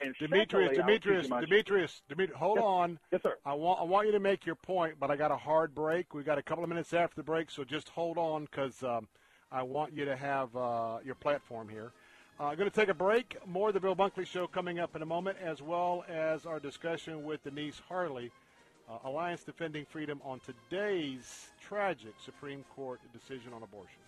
And Demetrius, Demetrius, Demetrius, Demetrius, hold yes. on. Yes, sir. I want I want you to make your point, but I got a hard break. We got a couple of minutes after the break, so just hold on because um, I want you to have uh, your platform here. I'm uh, going to take a break. More of the Bill Bunkley Show coming up in a moment, as well as our discussion with Denise Harle, uh, Alliance Defending Freedom, on today's tragic Supreme Court decision on abortion.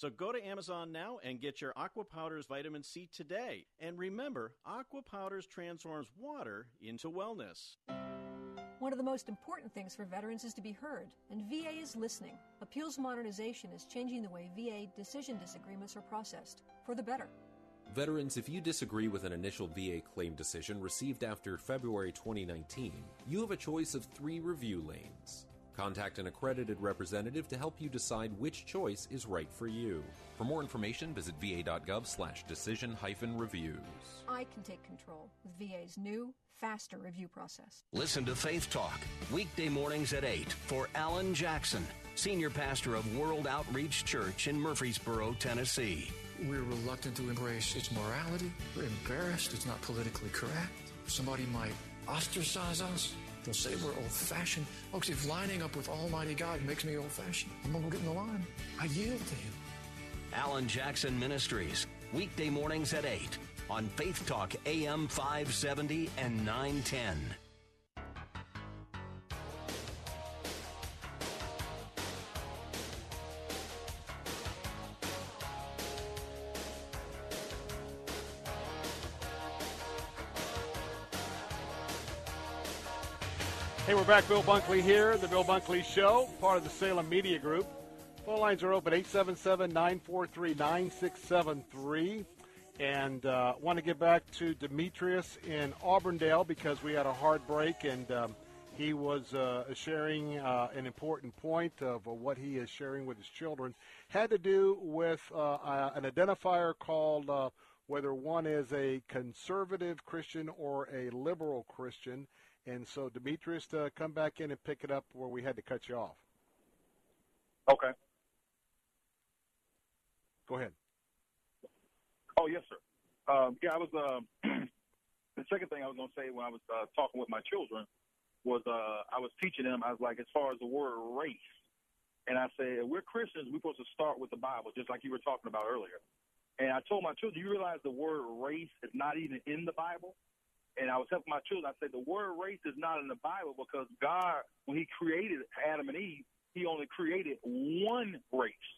So go to Amazon now and get your Aqua Powders Vitamin C today. And remember, Aqua Powders transforms water into wellness. One of the most important things for veterans is to be heard, and VA is listening. Appeals modernization is changing the way VA decision disagreements are processed for the better. Veterans, if you disagree with an initial VA claim decision received after February 2019, you have a choice of three review lanes. Contact an accredited representative to help you decide which choice is right for you. For more information, visit va.gov slash decision hyphen reviews. I can take control with VA's new, faster review process. Listen to Faith Talk, weekday mornings at 8 for Alan Jackson, Senior Pastor of World Outreach Church in Murfreesboro, Tennessee. We're reluctant to embrace its morality. We're embarrassed it's not politically correct. Somebody might ostracize us. They'll say we're old fashioned. Folks, if lining up with Almighty God makes me old fashioned, I'm going to get in the line. I yield to Him. Alan Jackson Ministries, weekday mornings at 8 on Faith Talk AM 570 and 910. Hey, we're back. Bill Bunkley here, the Bill Bunkley Show, part of the Salem Media Group. Phone lines are open 877 943 9673. And uh, want to get back to Demetrius in Auburndale because we had a hard break and um, he was uh, sharing uh, an important point of what he is sharing with his children. Had to do with uh, an identifier called uh, whether one is a conservative Christian or a liberal Christian. And so, Demetrius, to come back in and pick it up where we had to cut you off. Okay. Go ahead. Oh, yes, sir. Um, yeah, I was. Um, the second thing I was going to say when I was uh, talking with my children was uh, I was teaching them. I was like, as far as the word race, and I said we're Christians. We're supposed to start with the Bible, just like you were talking about earlier. And I told my children, do you realize the word race is not even in the Bible? And I was helping my children. I said the word race is not in the Bible because God, when He created Adam and Eve, He only created one race,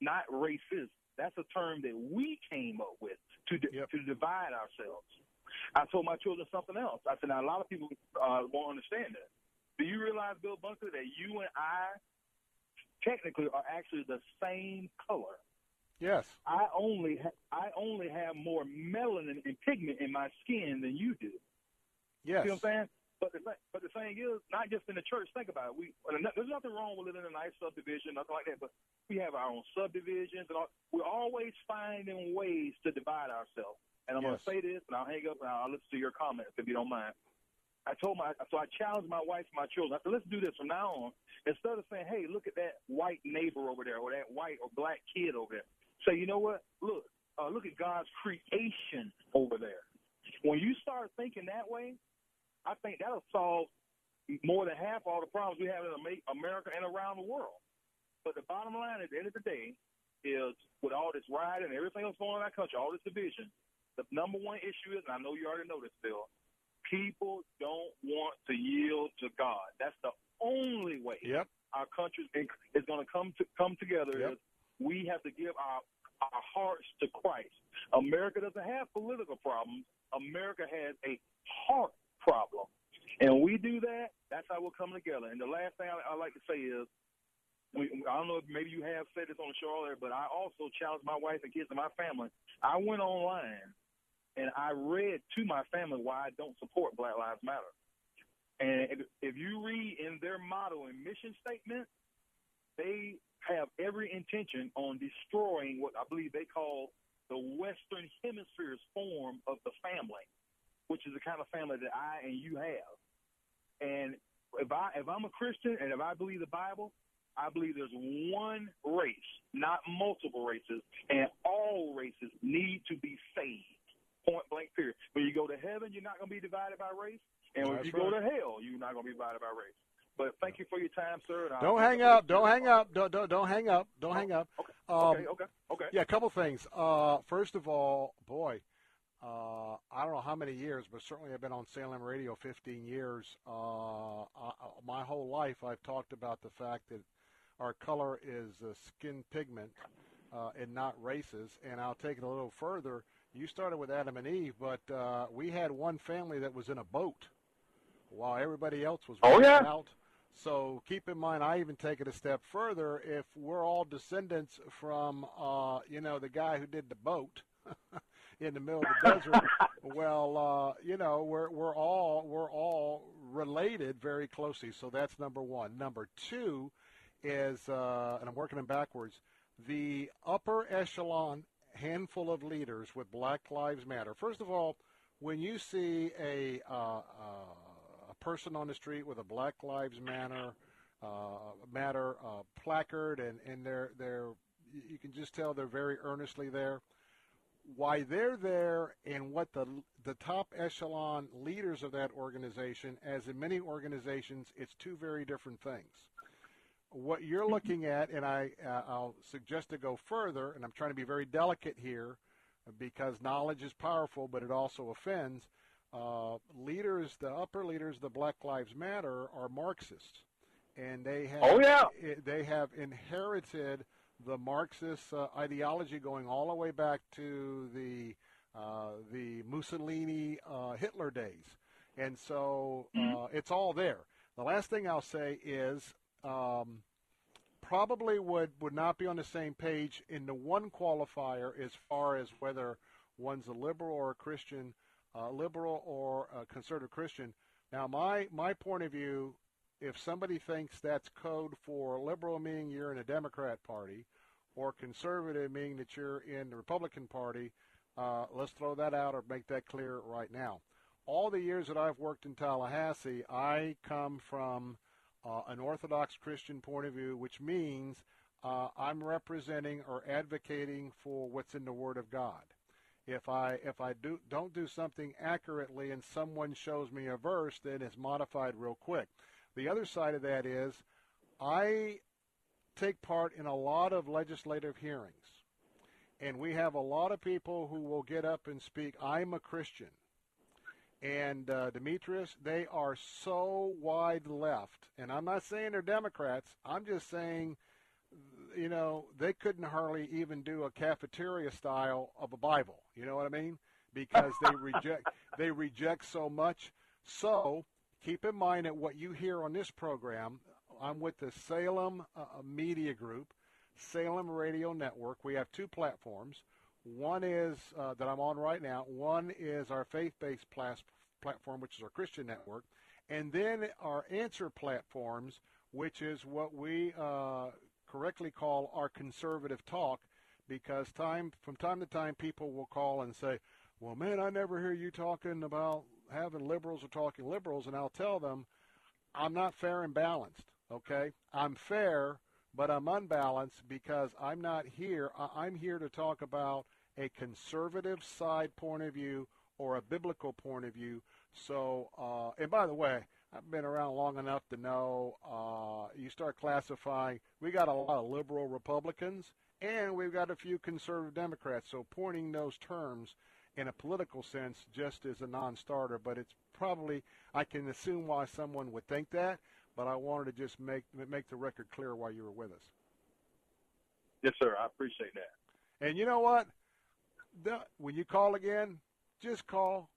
not races. That's a term that we came up with to yep. to divide ourselves. I told my children something else. I said, now a lot of people uh, won't understand that. Do you realize, Bill Bunker, that you and I technically are actually the same color? Yes. I only ha- I only have more melanin and pigment in my skin than you do. Yes. See what I'm saying? But the but the thing is, not just in the church. Think about it. We there's nothing wrong with living in a nice subdivision, nothing like that. But we have our own subdivisions, and all, we're always finding ways to divide ourselves. And I'm yes. going to say this, and I'll hang up and I'll listen to your comments if you don't mind. I told my so I challenged my wife and my children. I said, let's do this from now on. Instead of saying, hey, look at that white neighbor over there, or that white or black kid over there, say, you know what? Look, uh, look at God's creation over there. When you start thinking that way, I think that'll solve more than half all the problems we have in America and around the world. But the bottom line at the end of the day is with all this rioting and everything else going on in our country, all this division, the number one issue is, and I know you already know this, Bill, people don't want to yield to God. That's the only way yep. our country is going to come to come together. Yep. Is we have to give our our hearts to Christ. America doesn't have political problems. America has a heart problem. And we do that, that's how we're coming together. And the last thing I, I like to say is, we, I don't know if maybe you have said this on the show earlier, but I also challenged my wife and kids and my family. I went online and I read to my family why I don't support Black Lives Matter. And if, if you read in their motto and mission statement, they have every intention on destroying what I believe they call the Western Hemisphere's form of the family, which is the kind of family that I and you have. And if I if I'm a Christian and if I believe the Bible, I believe there's one race, not multiple races, and all races need to be saved. Point blank period. When you go to heaven, you're not going to be divided by race, and when That's you go to hell, you're not going to be divided by race. But thank you for your time, sir. and Don't hang up. Don't hang up. Don't don't, don't hang up. Don't hang up. Um, Okay, okay, okay. Yeah, a couple things. Uh, first of all, boy, uh, I don't know how many years, but certainly I've been on Salem Radio 15 years. Uh, I, my whole life, I've talked about the fact that our color is uh, skin pigment uh, and not races. And I'll take it a little further. You started with Adam and Eve, but uh, we had one family that was in a boat while everybody else was Oh, yeah. wiped out. So keep in mind, I even take it a step further. If we're all descendants from, uh, you know, the guy who did the boat in the middle of the desert, well, uh, you know, we're we're all we're all related very closely. So that's number one. Number two is, uh, and I'm working them backwards. The upper echelon handful of leaders with Black Lives Matter. First of all, when you see a uh, uh, a person on the street with a Black Lives Matter uh, Matter uh, placard, and and they're they're you can just tell they're very earnestly there. Why they're there, and what the the top echelon leaders of that organization, as in many organizations, it's two very different things what you're looking at, and I, uh, I'll suggest to go further, and I'm trying to be very delicate here because knowledge is powerful, but it also offends. Uh, leaders, the upper leaders, of the Black Lives Matter, are Marxists, and they have oh, yeah. they have inherited the Marxist uh, ideology going all the way back to the uh, the Mussolini uh, Hitler days, and so uh, it's all there. The last thing I'll say is um, probably would, would not be on the same page in the one qualifier as far as whether one's a liberal or a Christian, uh, liberal or a conservative Christian. Now, my, my point of view, if somebody thinks that's code for liberal meaning you're in a Democrat party or conservative meaning that you're in the Republican Party, uh, let's throw that out or make that clear right now. All the years that I've worked in Tallahassee, I come from uh, an Orthodox Christian point of view, which means uh, I'm representing or advocating for what's in the Word of God. If I if I do don't do something accurately and someone shows me a verse, then it's modified real quick. The other side of that is I take part in a lot of legislative hearings. And we have a lot of people who will get up and speak, I'm a Christian. And uh, Demetrius, they are so wide left. And I'm not saying they're Democrats. I'm just saying, you know, they couldn't hardly even do a cafeteria style of a Bible. You know what I mean? Because they reject they reject so much. So keep in mind that what you hear on this program, I'm with the Salem uh, Media Group, Salem Radio Network. We have two platforms. One is uh, that I'm on right now. One is our faith-based plas- platform, which is our Christian network, and then our answer platforms, which is what we uh, correctly call our conservative talk, because time from time to time people will call and say, "Well, man, I never hear you talking about having liberals or talking liberals," and I'll tell them, "I'm not fair and balanced. Okay, I'm fair." But I'm unbalanced because I'm not here. I'm here to talk about a conservative side point of view or a biblical point of view. So, uh, and by the way, I've been around long enough to know uh, you start classifying. We got a lot of liberal Republicans, and we've got a few conservative Democrats. So, pointing those terms in a political sense just is a non-starter. But it's probably I can assume why someone would think that. But I wanted to just make make the record clear while you were with us. Yes, sir. I appreciate that. And you know what? The, when you call again, just call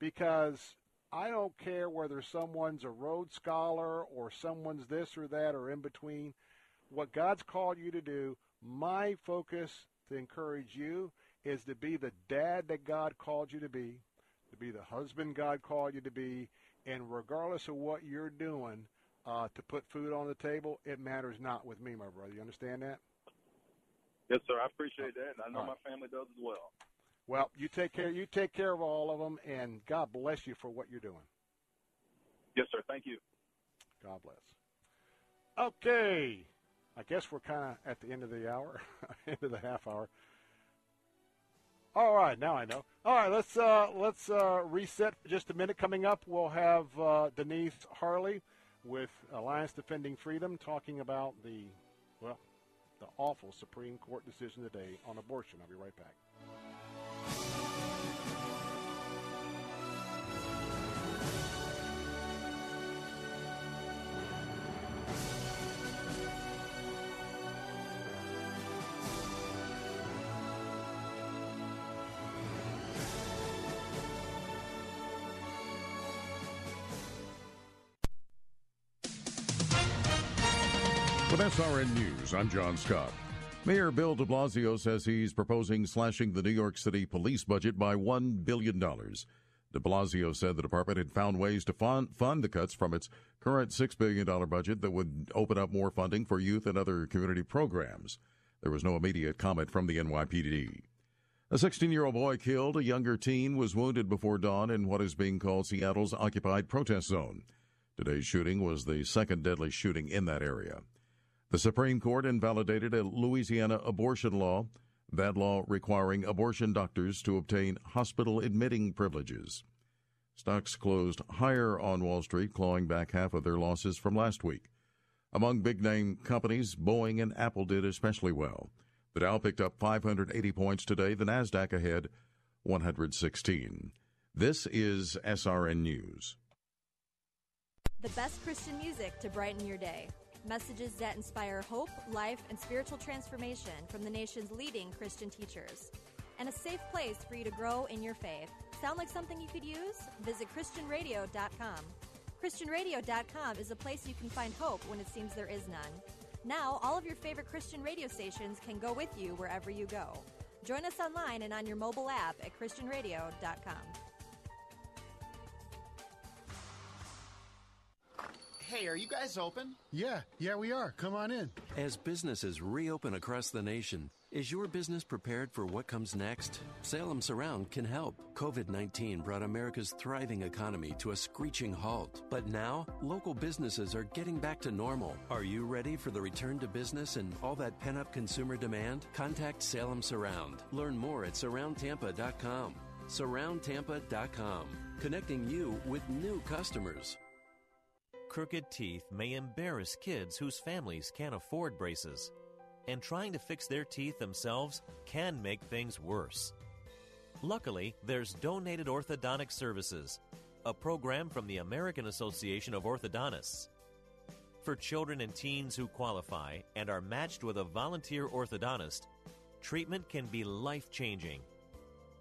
because I don't care whether someone's a Rhodes Scholar or someone's this or that or in between. What God's called you to do, my focus to encourage you is to be the dad that God called you to be, to be the husband God called you to be, and regardless of what you're doing uh, to put food on the table, it matters not with me, my brother. You understand that? Yes, sir. I appreciate that, and I know right. my family does as well. Well, you take care. You take care of all of them, and God bless you for what you're doing. Yes, sir. Thank you. God bless. Okay, I guess we're kind of at the end of the hour, end of the half hour. All right, now I know. All right, let's uh, let's uh, reset for just a minute. Coming up, we'll have uh, Denise Harle with Alliance Defending Freedom talking about the well, the awful Supreme Court decision today on abortion. I'll be right back. SRN News, I'm John Scott. Mayor Bill de Blasio says he's proposing slashing the New York City police budget by $1 billion. De Blasio said the department had found ways to fund, fund the cuts from its current $6 billion budget that would open up more funding for youth and other community programs. There was no immediate comment from the NYPD. A 16 year old boy killed, a younger teen was wounded before dawn in what is being called Seattle's occupied protest zone. Today's shooting was the second deadly shooting in that area. The Supreme Court invalidated a Louisiana abortion law, that law requiring abortion doctors to obtain hospital admitting privileges. Stocks closed higher on Wall Street, clawing back half of their losses from last week. Among big name companies, Boeing and Apple did especially well. The Dow picked up 580 points today, the NASDAQ ahead 116. This is SRN News. The best Christian music to brighten your day. Messages that inspire hope, life, and spiritual transformation from the nation's leading Christian teachers. And a safe place for you to grow in your faith. Sound like something you could use? Visit ChristianRadio.com. ChristianRadio.com is a place you can find hope when it seems there is none. Now, all of your favorite Christian radio stations can go with you wherever you go. Join us online and on your mobile app at ChristianRadio.com. Hey, are you guys open? Yeah, yeah, we are. Come on in. As businesses reopen across the nation, is your business prepared for what comes next? Salem Surround can help. COVID 19 brought America's thriving economy to a screeching halt. But now, local businesses are getting back to normal. Are you ready for the return to business and all that pent up consumer demand? Contact Salem Surround. Learn more at surroundtampa.com. Surroundtampa.com, connecting you with new customers. Crooked teeth may embarrass kids whose families can't afford braces, and trying to fix their teeth themselves can make things worse. Luckily, there's Donated Orthodontic Services, a program from the American Association of Orthodontists. For children and teens who qualify and are matched with a volunteer orthodontist, treatment can be life changing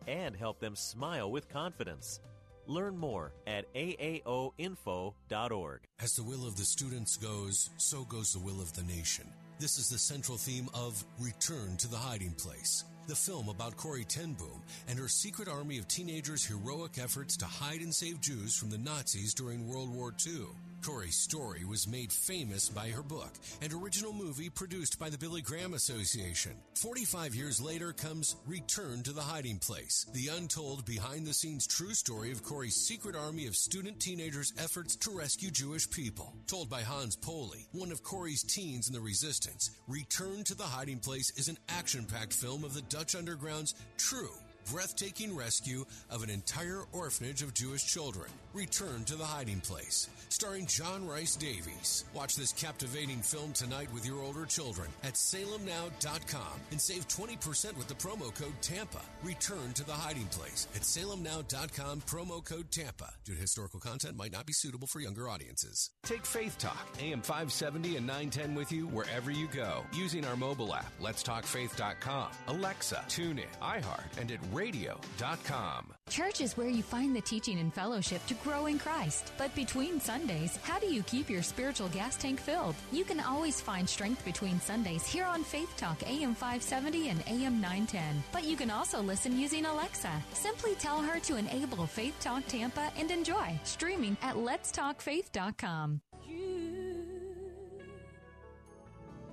and help them smile with confidence. Learn more at aaoinfo.org. As the will of the students goes, so goes the will of the nation. This is the central theme of Return to the Hiding Place, the film about Corrie Ten Boom and her secret army of teenagers' heroic efforts to hide and save Jews from the Nazis during World War II. Corrie's story was made famous by her book and original movie produced by the Billy Graham Association. 45 years later comes Return to the Hiding Place, the untold behind the scenes true story of Corrie's secret army of student teenagers' efforts to rescue Jewish people. Told by Hans Poley, one of Corrie's teens in the resistance, Return to the Hiding Place is an action packed film of the Dutch Underground's true breathtaking rescue of an entire orphanage of Jewish children. Return to the Hiding Place, starring John Rhys-Davies. Watch this captivating film tonight with your older children at salemnow.com and save 20% with the promo code TAMPA. Return to the Hiding Place at salemnow.com, promo code TAMPA. Due to historical content might not be suitable for younger audiences. Take Faith Talk, AM 570 and 910 with you wherever you go using our mobile app, letstalkfaith.com, Alexa, TuneIn, iHeart, and at radio.com. Church is where you find the teaching and fellowship to grow in Christ. But between Sundays, how do you keep your spiritual gas tank filled? You can always find strength between Sundays here on Faith Talk AM 570 and AM 910. But you can also listen using Alexa. Simply tell her to enable Faith Talk Tampa and enjoy streaming at letstalkfaith.com. You,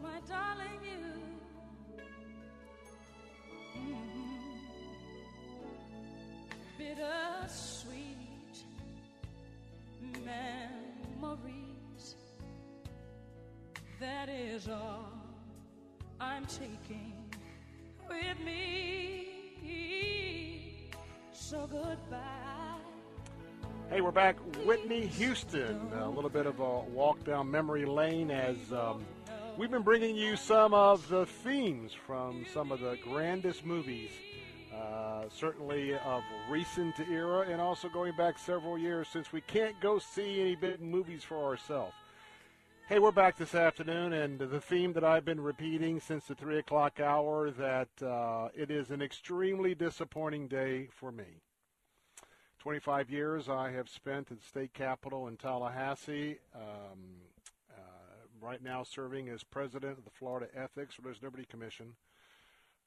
my darling, you. Mm-hmm. Bittersweet memories. That is all I'm taking with me. So goodbye. Hey, we're back. Whitney Houston. A little bit of a walk down memory lane as um, we've been bringing you some of the themes from some of the grandest movies, uh, certainly of recent era, and also going back several years since we can't go see any big movies for ourselves. Hey, we're back this afternoon, and the theme that I've been repeating since the 3 o'clock hour that uh, it is an extremely disappointing day for me. 25 years I have spent at state capitol in Tallahassee, um, uh, right now serving as president of the Florida Ethics Religious Liberty Commission,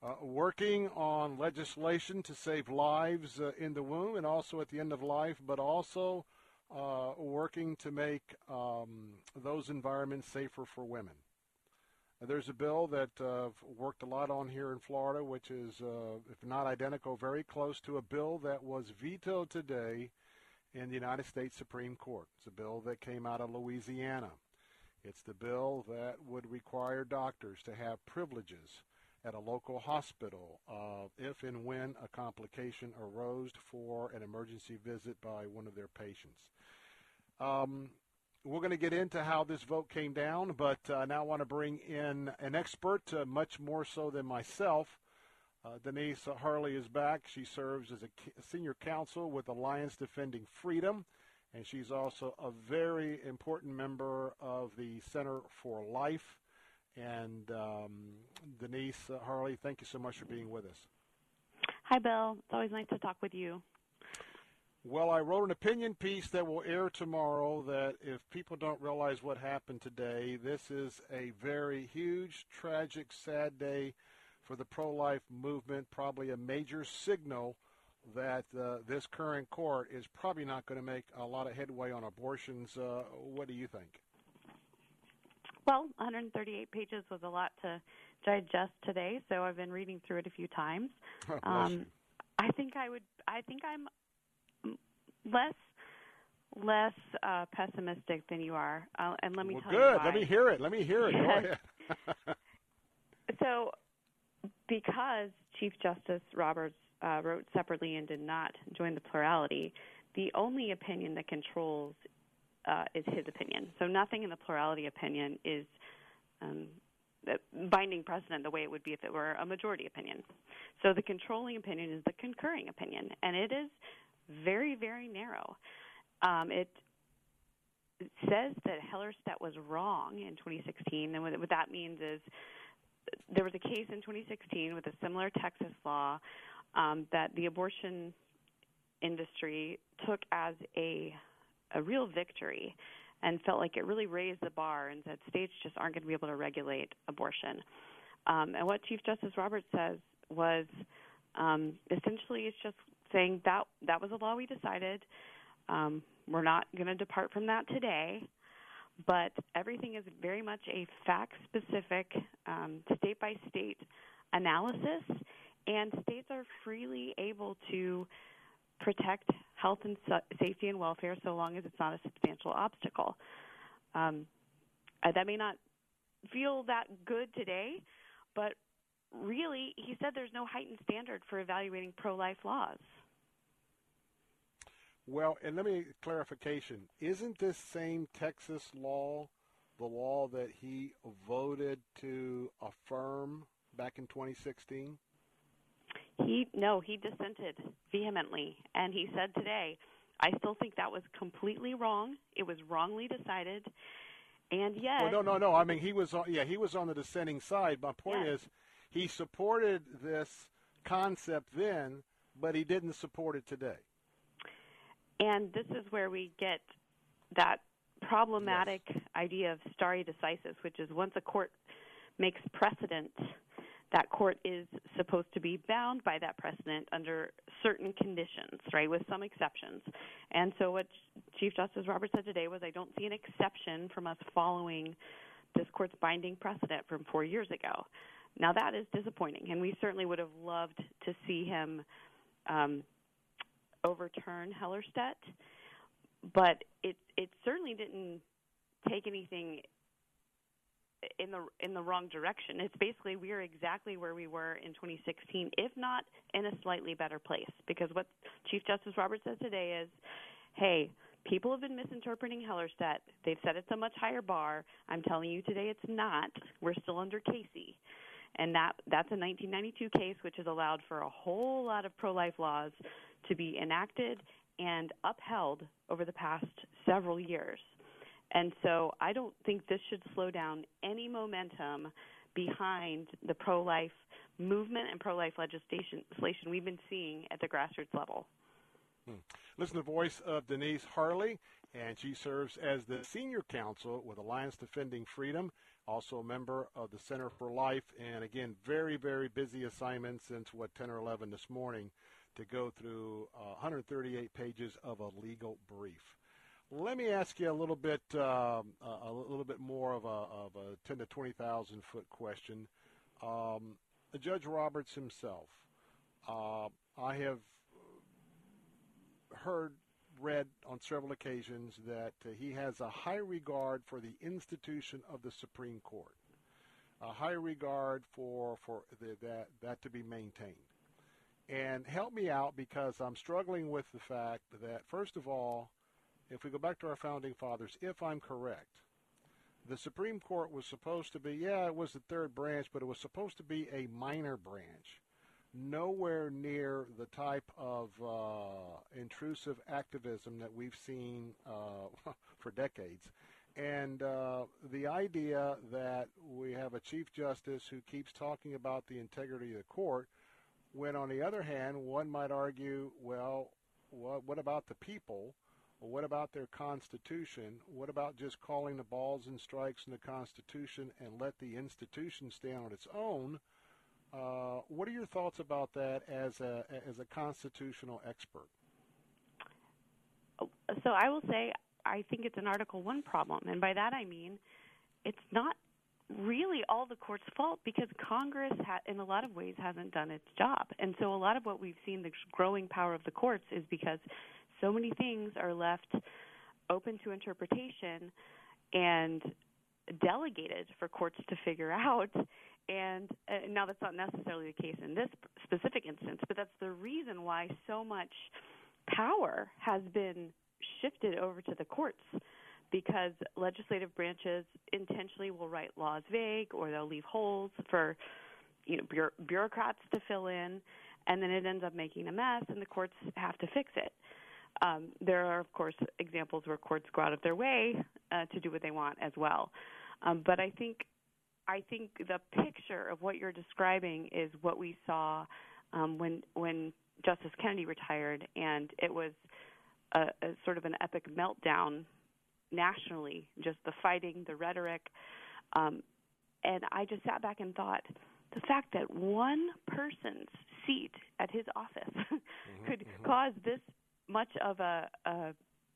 uh, working on legislation to save lives uh, in the womb and also at the end of life, but also uh, working to make um, those environments safer for women. There's a bill that uh, I've worked a lot on here in Florida, which is, uh, if not identical, very close to a bill that was vetoed today in the United States Supreme Court. It's a bill that came out of Louisiana. It's the bill that would require doctors to have privileges at a local hospital uh, if and when a complication arose for an emergency visit by one of their patients. Um, we're going to get into how this vote came down, but uh, now want to bring in an expert, uh, much more so than myself. Uh, Denise Harle is back. She serves as a senior counsel with Alliance Defending Freedom, and she's also a very important member of the Center for Life. And um, Denise Harle, thank you so much for being with us. Hi, Bill. It's always nice to talk with you. Well, I wrote an opinion piece that will air tomorrow that if people don't realize what happened today, this is a very huge, tragic, sad day for the pro life movement, probably a major signal that uh, this current court is probably not going to make a lot of headway on abortions. Uh, what do you think? Well, 138 pages was a lot to digest today, so I've been reading through it a few times. um, I think I would. I think I'm less less uh, pessimistic than you are, uh, and let me well, tell good. you why. Let me hear it. Let me hear it. So, because Chief Justice Roberts uh, wrote separately and did not join the plurality, the only opinion that controls uh, is his opinion. So, nothing in the plurality opinion is um, binding precedent the way it would be if it were a majority opinion. So, the controlling opinion is the concurring opinion, and it is very, very narrow. Um, it says that Hellerstedt was wrong in 2016, and what, that means is there was a case in 2016 with a similar Texas law um, that the abortion industry took as a a real victory and felt like it really raised the bar and said states just aren't going to be able to regulate abortion. Um, and what Chief Justice Roberts says was um, essentially it's just saying that that was a law we decided. Um, we're not going to depart from that today, but everything is very much a fact specific, um, state by state analysis, and states are freely able to protect health and safety and welfare so long as it's not a substantial obstacle. Um, uh, that may not feel that good today, but really, he said there's no heightened standard for evaluating pro life laws. Well, and let me clarification. Isn't this same Texas law the law that he voted to affirm back in 2016? He no, he dissented vehemently, and he said today, "I still think that was completely wrong. It was wrongly decided." And yet, well, no, no, no. I mean, he was on. Yeah, he was on the dissenting side. My point yes. is, he supported this concept then, but he didn't support it today. And this is where we get that problematic yes. idea of stare decisis, which is once a court makes precedent, that court is supposed to be bound by that precedent under certain conditions, right, with some exceptions. And so what Chief Justice Roberts said today was, I don't see an exception from us following this court's binding precedent from four years ago. Now that is disappointing, and we certainly would have loved to see him um, overturn Hellerstedt, but it it certainly didn't take anything in the in the wrong direction. It's basically we are exactly where we were in 2016, if not in a slightly better place. Because what Chief Justice Roberts said today is, hey, people have been misinterpreting Hellerstedt. They've said it's a much higher bar. I'm telling you today it's not. We're still under Casey. And that that's a 1992 case which has allowed for a whole lot of pro-life laws to be enacted and upheld over the past several years. And so I don't think this should slow down any momentum behind the pro life movement and pro life legislation we've been seeing at the grassroots level. Hmm. Listen to the voice of Denise Harle, and she serves as the senior counsel with Alliance Defending Freedom, also a member of the Center for Life, and again, very, very busy assignment since what 10 or 11 this morning to go through uh, 138 pages of a legal brief. Let me ask you a little bit, um, a little bit more of a, of a 10 to 20,000 foot question. Um, Judge Roberts himself, uh, I have heard, read on several occasions that he has a high regard for the institution of the Supreme Court, a high regard for for the, that that to be maintained. And help me out because I'm struggling with the fact that first of all, if we go back to our founding fathers, if I'm correct, the Supreme Court was supposed to be, yeah, it was the third branch, but it was supposed to be a minor branch. Nowhere near the type of uh, intrusive activism that we've seen uh, for decades. And uh, the idea that we have a Chief Justice who keeps talking about the integrity of the court, when on the other hand, one might argue, well, what, what about the people? Well, what about their Constitution? What about just calling the balls and strikes in the Constitution and let the institution stand on its own? Uh, what are your thoughts about that as a as a constitutional expert? So I will say I think it's an Article One problem, and by that I mean it's not really all the court's fault because Congress, ha- in a lot of ways, hasn't done its job. And so a lot of what we've seen, the growing power of the courts, is because so many things are left open to interpretation and delegated for courts to figure out. And uh, now that's not necessarily the case in this specific instance, but that's the reason why so much power has been shifted over to the courts because legislative branches intentionally will write laws vague or they'll leave holes for you know bureaucrats to fill in and then it ends up making a mess and the courts have to fix it um, there are, of course, examples where courts go out of their way uh, to do what they want as well. Um, but I think I think the picture of what you're describing is what we saw um, when when Justice Kennedy retired, and it was a, a sort of an epic meltdown nationally. Just the fighting, the rhetoric, um, and I just sat back and thought the fact that one person's seat at his office mm-hmm, could mm-hmm. cause this much of a, a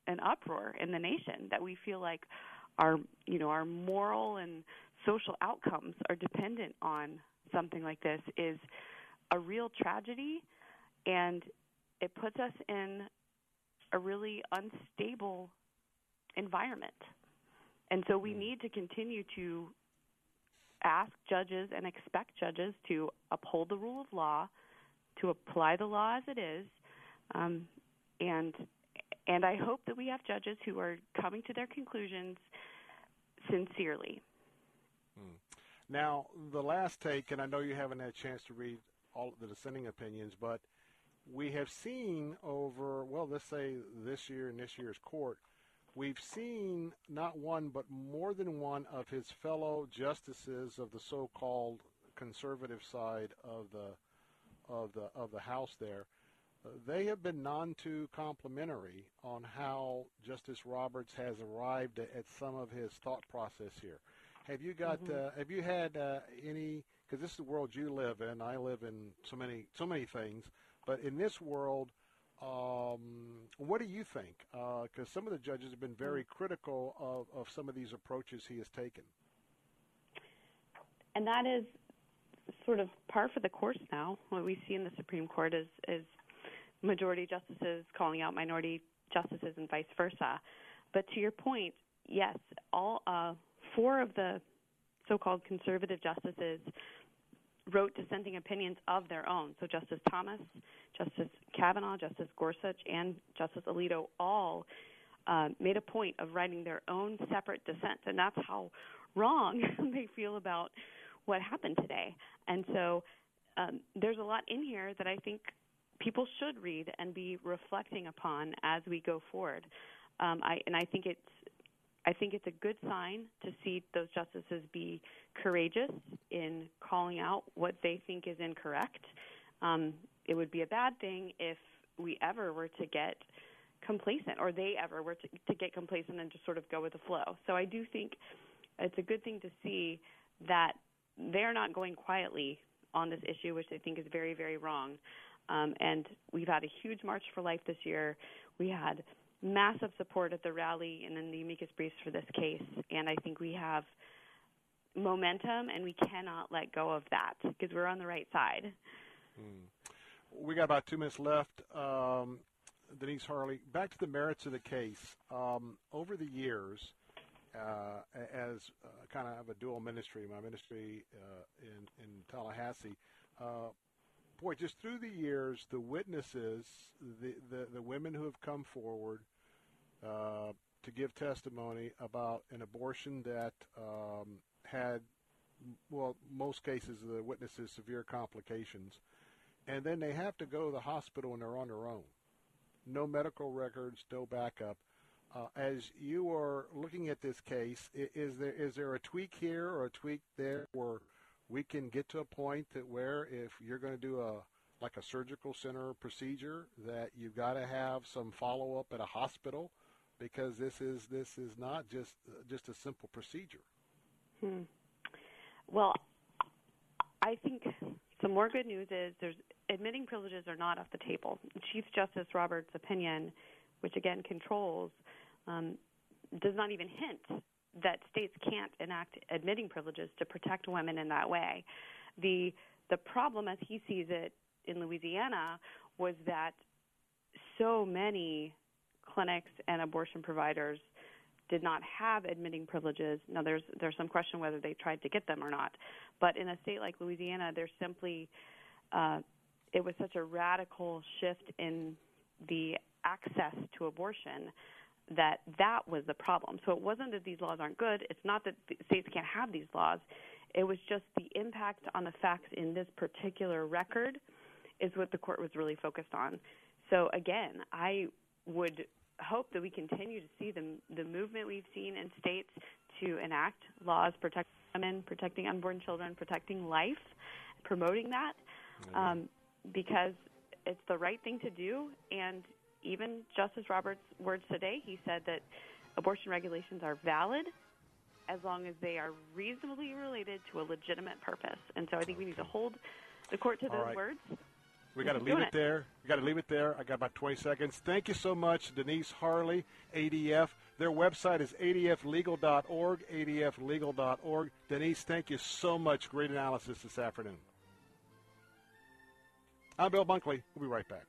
an uproar in the nation that we feel like our you know our moral and social outcomes are dependent on something like this is a real tragedy and it puts us in a really unstable environment. And so we hmm. need to continue to ask judges and expect judges to uphold the rule of law, to apply the law as it is, um, and and I hope that we have judges who are coming to their conclusions sincerely. Hmm. Now, the last take, and I know you haven't had a chance to read all the dissenting opinions, but we have seen over, well, let's say this year in this year's court, we've seen not one but more than one of his fellow justices of the so-called conservative side of the of the of the House there they have been none too complimentary on how Justice Roberts has arrived at, some of his thought process here. Have you got? Mm-hmm. Uh, have you had uh, any? Because this is the world you live in. I live in so many so many things, but in this world, um, what do you think? Because uh, some of the judges have been very mm-hmm. critical of, of some of these approaches he has taken. And that is sort of par for the course now. What we see in the Supreme Court is is majority justices calling out minority justices and vice versa. But to your point, yes, all uh, four of the so-called conservative justices wrote dissenting opinions of their own. So Justice Thomas, Justice Kavanaugh, Justice Gorsuch, and Justice Alito all uh, made a point of writing their own separate dissents, and that's how wrong they feel about what happened today. And so um, there's a lot in here that I think people should read and be reflecting upon as we go forward. Um, I, and I think it's I think it's a good sign to see those justices be courageous in calling out what they think is incorrect. Um, it would be a bad thing if we ever were to get complacent, or they ever were to, to get complacent and just sort of go with the flow. So I do think it's a good thing to see that they're not going quietly on this issue, which I think is very, very wrong. Um, and we've had a huge March for Life this year. We had massive support at the rally and in the amicus briefs for this case, and I think we have momentum, and we cannot let go of that because we're on the right side. Hmm. We got about two minutes left. Um, Denise Harle, back to the merits of the case. Um, over the years, uh, as uh, kind of a dual ministry, my ministry uh, in, in Tallahassee, boy, just through the years, the witnesses, the, the, the women who have come forward uh, to give testimony about an abortion that um, had, well, most cases, the witnesses severe complications, and then they have to go to the hospital and they're on their own. No medical records, no backup. Uh, as you are looking at this case, is there is there a tweak here or a tweak there where we can get to a point that where if you're going to do a like a surgical center procedure that you've got to have some follow up at a hospital because this is this is not just just a simple procedure. Hmm. Well, I think some more good news is there's admitting privileges are not off the table. Chief Justice Roberts' opinion, which again controls, um, does not even hint that states can't enact admitting privileges to protect women in that way. The the problem as he sees it in Louisiana was that so many clinics and abortion providers did not have admitting privileges. Now there's there's some question whether they tried to get them or not. But in a state like Louisiana, there's simply uh, it was such a radical shift in the access to abortion that that was the problem. So it wasn't that these laws aren't good. It's not that states can't have these laws. It was just the impact on the facts in this particular record is what the court was really focused on. So again, I would hope that we continue to see the the movement we've seen in states to enact laws protecting women, protecting unborn children, protecting life, promoting that, um, because it's the right thing to do, and even Justice Roberts' words today, he said that abortion regulations are valid as long as they are reasonably related to a legitimate purpose. And so I think we need to hold the court to those right. words. We got to leave it, it there. We got to leave it there. I got about 20 seconds. Thank you so much, Denise Harle, ADF. Their website is adflegal.org, adflegal.org. Denise, thank you so much. Great analysis this afternoon. I'm Bill Bunkley. We'll be right back.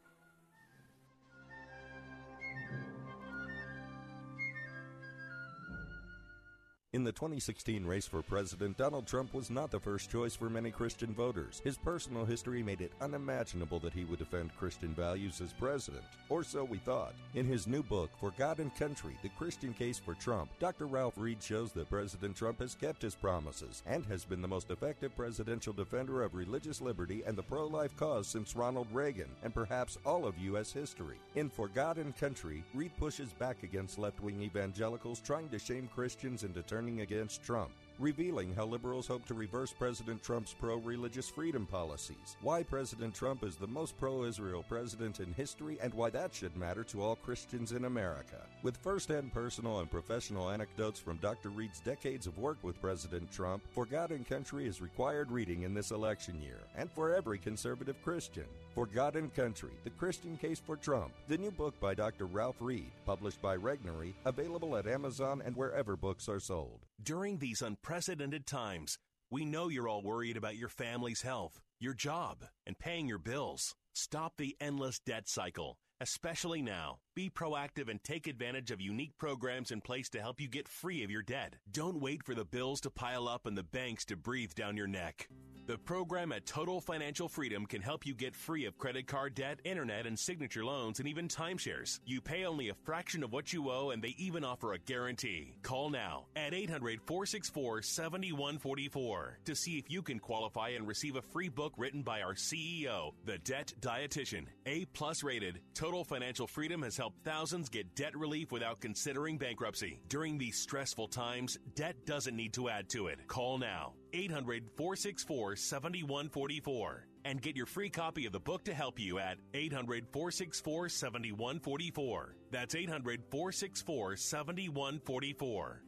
In the 2016 race for president, Donald Trump was not the first choice for many Christian voters. His personal history made it unimaginable that he would defend Christian values as president, or so we thought. In his new book, For God and Country The Christian Case for Trump, Dr. Ralph Reed shows that President Trump has kept his promises and has been the most effective presidential defender of religious liberty and the pro life cause since Ronald Reagan, and perhaps all of U.S. history. In For God and Country, Reed pushes back against left wing evangelicals trying to shame Christians into turning turning against Trump. Revealing how liberals hope to reverse President Trump's pro religious freedom policies, why President Trump is the most pro Israel president in history, and why that should matter to all Christians in America. With first hand personal and professional anecdotes from Dr. Reed's decades of work with President Trump, For God and Country is required reading in this election year, and for every conservative Christian. For God and Country, The Christian Case for Trump, the new book by Dr. Ralph Reed, published by Regnery, available at Amazon and wherever books are sold. During these unprecedented times, we know you're all worried about your family's health, your job, and paying your bills. Stop the endless debt cycle, especially now. Be proactive and take advantage of unique programs in place to help you get free of your debt. Don't wait for the bills to pile up and the banks to breathe down your neck. The program at Total Financial Freedom can help you get free of credit card debt, internet and signature loans, and even timeshares. You pay only a fraction of what you owe, and they even offer a guarantee. Call now at 800 464 7144 to see if you can qualify and receive a free book written by our CEO, the Debt Dietitian. A plus rated, Total Financial Freedom has helped thousands get debt relief without considering bankruptcy. During these stressful times, debt doesn't need to add to it. Call now 800 464 7144 and get your free copy of the book to help you at 800 464 7144. That's 800 464 7144.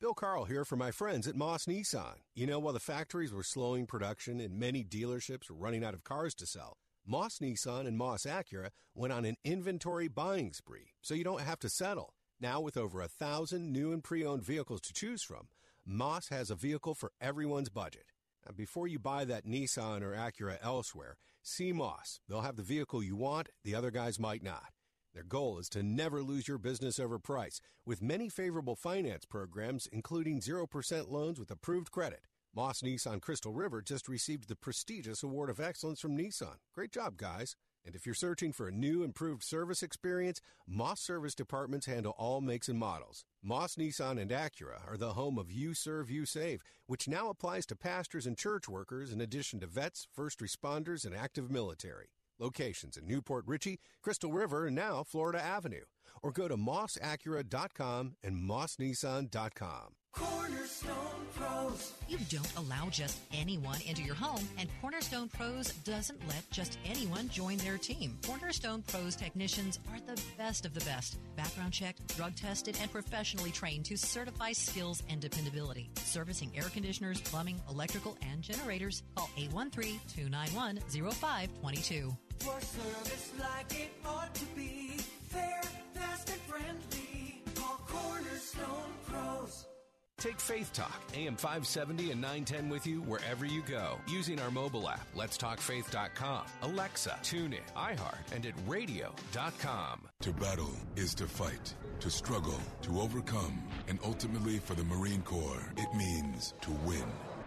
Bill Carl here for my friends at Moss Nissan. You know, while the factories were slowing production and many dealerships were running out of cars to sell, Moss Nissan and Moss Acura went on an inventory buying spree, so you don't have to settle. Now, with over a thousand new and pre owned vehicles to choose from, Moss has a vehicle for everyone's budget. Before you buy that Nissan or Acura elsewhere, see Moss. They'll have the vehicle you want, the other guys might not. Their goal is to never lose your business over price, with many favorable finance programs, including 0% loans with approved credit. Moss Nissan Crystal River just received the prestigious Award of Excellence from Nissan. Great job, guys. And if you're searching for a new, improved service experience, Moss Service Departments handle all makes and models. Moss Nissan and Acura are the home of You Serve, You Save, which now applies to pastors and church workers in addition to vets, first responders, and active military. Locations in New Port Richey, Crystal River, and now Florida Avenue. Or go to mossacura.com and mossnissan.com. Cornerstone Pros. You don't allow just anyone into your home, and Cornerstone Pros doesn't let just anyone join their team. Cornerstone Pros technicians are the best of the best. Background checked, drug tested, and professionally trained to certify skills and dependability. Servicing air conditioners, plumbing, electrical, and generators. Call 813 291 0522. For service like it ought to be. Fair, fast, and friendly. Call Cornerstone Pros. Take Faith Talk, AM 570 and 910 with you wherever you go using our mobile app, letstalkfaith.com, Alexa, TuneIn, iHeart, and at radio.com. To battle is to fight, to struggle, to overcome, and ultimately for the Marine Corps, it means to win.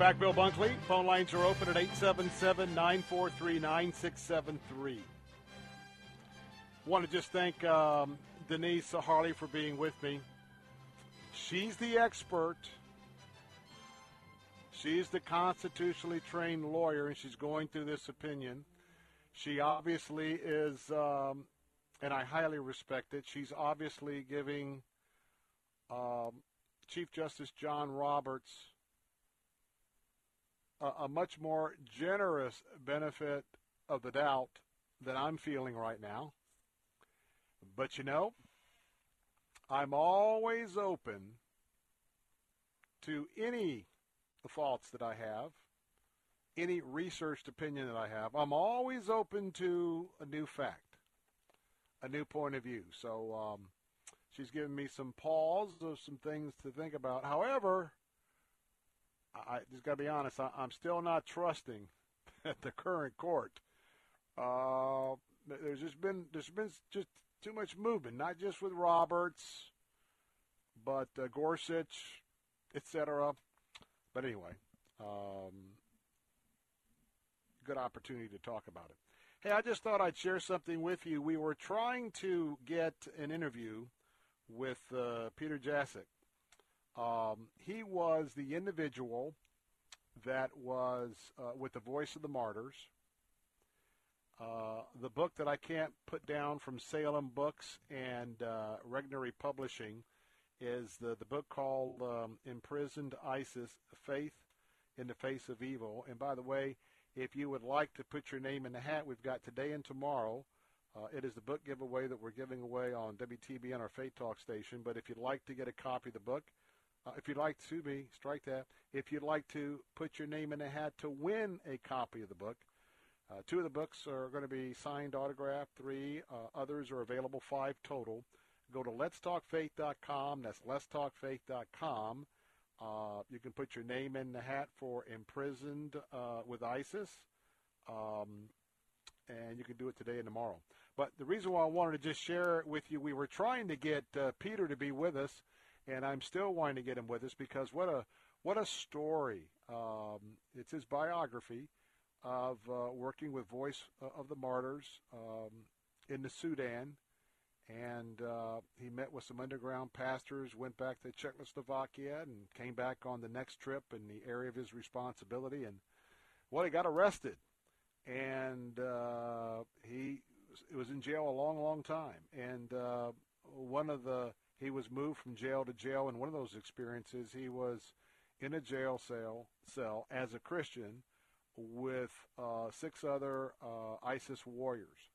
Back. Bill Bunkley. Phone lines are open at 877 943 9673. Want to just thank um, Denise Harle for being with me. She's the expert. She's the constitutionally trained lawyer, and she's going through this opinion. She obviously is, um, and I highly respect it, she's obviously giving um, Chief Justice John Roberts a, a much more generous benefit of the doubt than I'm feeling right now. But you know, I'm always open to any faults that I have, any researched opinion that I have. I'm always open to a new fact, a new point of view. So um, she's given me some pause of some things to think about. However, I just got to be honest. I, I'm still not trusting the current court. Uh, there's just been there's been just too much movement, not just with Roberts, but uh, Gorsuch, etc. But anyway, um, good opportunity to talk about it. Hey, I just thought I'd share something with you. We were trying to get an interview with uh, Peter Jasek. Um, he was the individual that was uh, with the Voice of the Martyrs. Uh, the book that I can't put down from Salem Books and uh, Regnery Publishing is the, the book called um, Imprisoned ISIS Faith in the Face of Evil. And by the way, if you would like to put your name in the hat, we've got today and tomorrow. Uh, it is the book giveaway that we're giving away on WTBN, our Faith Talk station. But if you'd like to get a copy of the book, uh, if you'd like to be, strike that. If you'd like to put your name in the hat to win a copy of the book, uh, two of the books are going to be signed, autographed. Three uh, others are available, five total. Go to letstalkfaith.com. That's letstalkfaith.com. Uh, you can put your name in the hat for imprisoned uh, with ISIS, um, and you can do it today and tomorrow. But the reason why I wanted to just share it with you, we were trying to get uh, Peter to be with us, and I'm still wanting to get him with us because what a what a story! Um, it's his biography of uh, working with Voice of the Martyrs um, in the Sudan and uh, he met with some underground pastors, went back to Czechoslovakia, and came back on the next trip in the area of his responsibility. And well, he got arrested, and uh, he was in jail a long, long time. And uh, one of the he was moved from jail to jail. And one of those experiences, he was in a jail cell cell as a Christian with uh, six other uh, ISIS warriors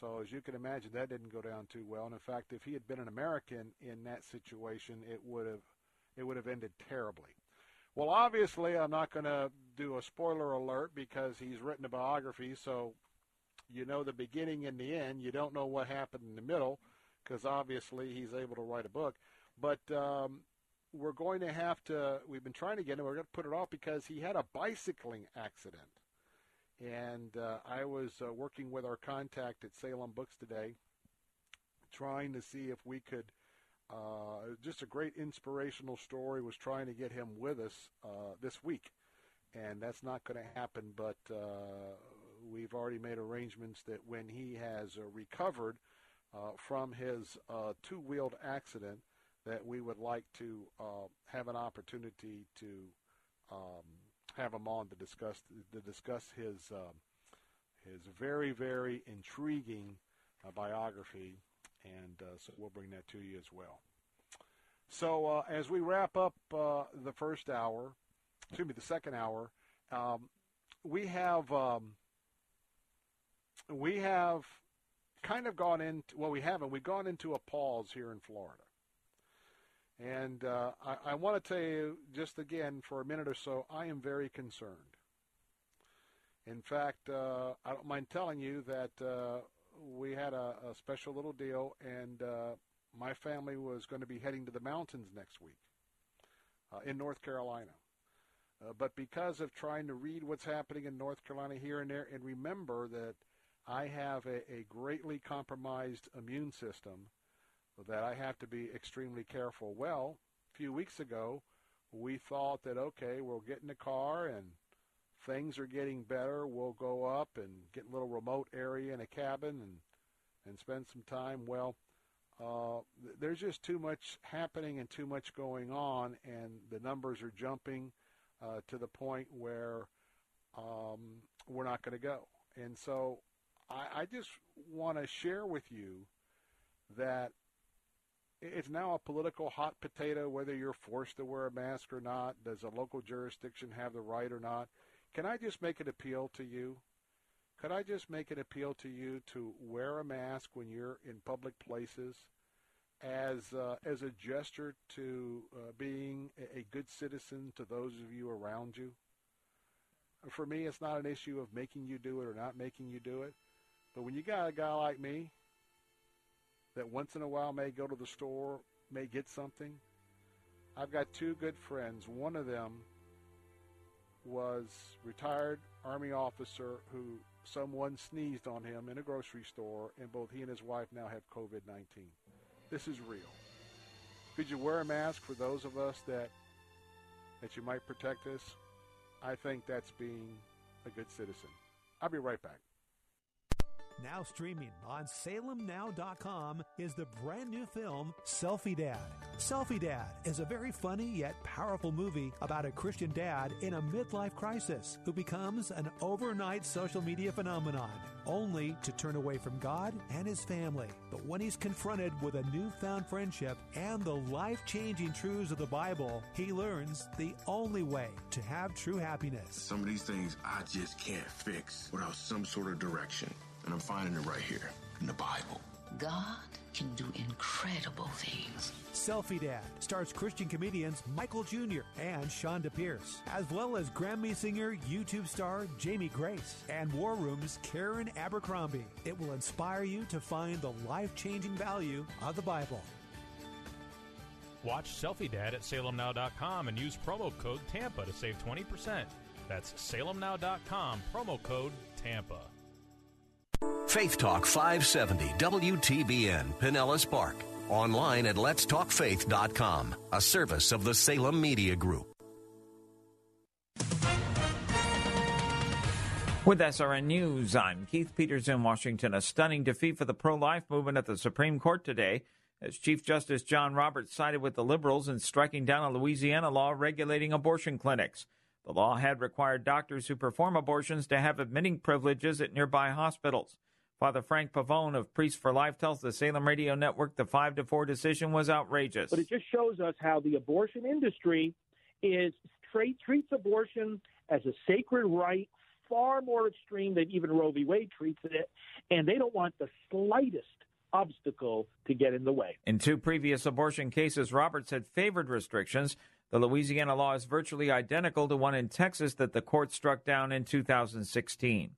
so as you can imagine, that didn't go down too well. And in fact, if he had been an American in that situation, it would have it would have ended terribly. Well, obviously, I'm not going to do a spoiler alert because he's written a biography, so you know the beginning and the end. You don't know what happened in the middle because obviously he's able to write a book. But um, we're going to have to. We've been trying to get him. We're going to put it off because he had a bicycling accident and uh, I was uh, working with our contact at Salem Books today, trying to see if we could. Uh, just a great inspirational story. Was trying to get him with us uh, this week, and that's not going to happen. But uh, we've already made arrangements that when he has uh, recovered from his two-wheeled accident, that we would like to have an opportunity to. Um, have him on to discuss to discuss his um, his very very intriguing uh, biography, and uh, so we'll bring that to you as well. So uh, as we wrap up uh, the first hour, excuse me, the second hour, um, we have um, we have kind of gone into well, we haven't. We've gone into a pause here in Florida. And uh, I, I want to tell you, just again, for a minute or so, I am very concerned. In fact, uh, I don't mind telling you that uh, we had a, a, special little deal, and uh, my family was going to be heading to the mountains next week uh, in North Carolina. Uh, but because of trying to read what's happening in North Carolina here and there, and remember that I have a, a greatly compromised immune system, that I have to be extremely careful. Well, a few weeks ago, we thought that, okay, we'll get in the car and things are getting better. We'll go up and get a little remote area in a cabin and, and spend some time. Well, uh, there's just too much happening and too much going on, and the numbers are jumping uh, to the point where um, we're not going to go. And so I, I just want to share with you that it's now a political hot potato whether you're forced to wear a mask or not. Does a local jurisdiction have the right or not? Can I just make an appeal to you? Could I just make an appeal to you to wear a mask when you're in public places as uh, as a gesture to uh, being a, a good citizen to those of you around you? For me, it's not an issue of making you do it or not making you do it. But when you got a guy like me that once in a while may go to the store, may get something. I've got two good friends. One of them was retired Army officer who someone sneezed on him in a grocery store, and both he and his wife now have COVID 19. This is real. Could you wear a mask for those of us that that you might protect us? I think that's being a good citizen. I'll be right back. Now streaming on salemnow.com is the brand new film Selfie Dad. Selfie Dad is a very funny yet powerful movie about a Christian dad in a midlife crisis who becomes an overnight social media phenomenon, only to turn away from God and his family. But when he's confronted with a newfound friendship and the life changing truths of the Bible, he learns the only way to have true happiness. Some of these things I just can't fix without some sort of direction. And I'm finding it right here in the Bible. God can do incredible things. Selfie Dad stars Christian comedians Michael Jr. and Chonda Pierce, as well as Grammy singer, YouTube star Jamie Grace, and War Room's Karen Abercrombie. It will inspire you to find the life changing value of the Bible. Watch Selfie Dad at salemnow.com and use promo code TAMPA to save 20%. That's salemnow.com, promo code TAMPA. Faith Talk 570 WTBN Pinellas Park. Online at letstalkfaith.com, a service of the Salem Media Group. With SRN News, I'm Keith Peters in Washington. A stunning defeat for the pro life movement at the Supreme Court today as Chief Justice John Roberts sided with the liberals in striking down a Louisiana law regulating abortion clinics. The law had required doctors who perform abortions to have admitting privileges at nearby hospitals. Father Frank Pavone of Priests for Life tells the Salem Radio Network the 5 to 4 decision was outrageous. But it just shows us how the abortion industry is treats abortion as a sacred right, far more extreme than even Roe v. Wade treats it, and they don't want the slightest obstacle to get in the way. In two previous abortion cases, Roberts had favored restrictions. The Louisiana law is virtually identical to one in Texas that the court struck down in 2016.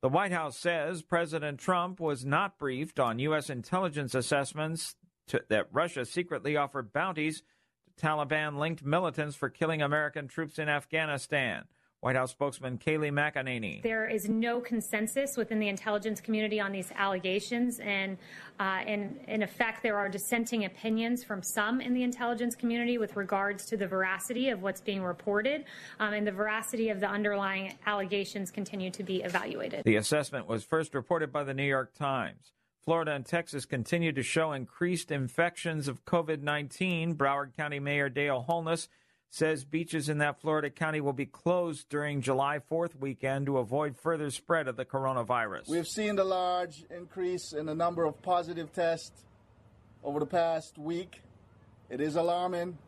The White House says President Trump was not briefed on U.S. intelligence assessments to, that Russia secretly offered bounties to Taliban linked militants for killing American troops in Afghanistan. White House spokesman Kayleigh McEnany. There is no consensus within the intelligence community on these allegations, and uh, in, in effect, there are dissenting opinions from some in the intelligence community with regards to the veracity of what's being reported, um, and the veracity of the underlying allegations continue to be evaluated. The assessment was first reported by the New York Times. Florida and Texas continue to show increased infections of COVID 19. Broward County Mayor Dale Holness says beaches in that Florida county will be closed during July 4th weekend to avoid further spread of the coronavirus. We've seen the large increase in the number of positive tests over the past week. It is alarming.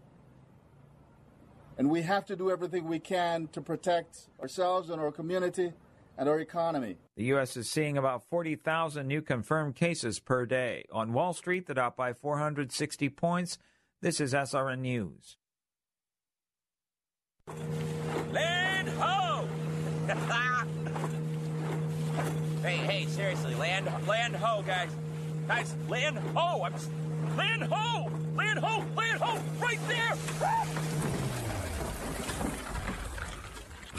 And we have to do everything we can to protect ourselves and our community and our economy. The U.S. is seeing about 40,000 new confirmed cases per day. On Wall Street, the Dow by 460 points. This is SRN News. Land ho! hey, hey, seriously, land, land ho, guys, guys, land ho! I'm land ho, land ho, land ho, right there.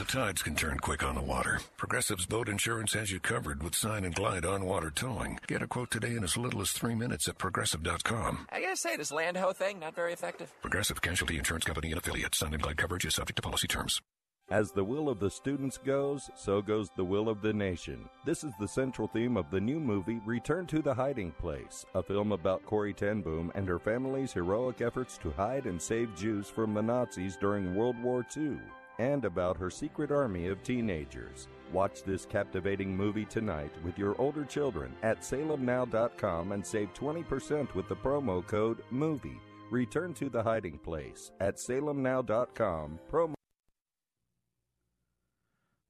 The tides can turn quick on the water. Progressive's boat insurance has you covered with sign and glide on water towing. Get a quote today in as little as three minutes at progressive.com. I gotta say, this land ho thing not very effective. Progressive Casualty Insurance Company and affiliates. Sign and glide coverage is subject to policy terms. As the will of the students goes, so goes the will of the nation. This is the central theme of the new movie Return to the Hiding Place, a film about Corrie ten Boom and her family's heroic efforts to hide and save Jews from the Nazis during World War II, and about her secret army of teenagers. Watch this captivating movie tonight with your older children at salemnow.com and save 20% with the promo code MOVIE. Return to the Hiding Place at salemnow.com. Promo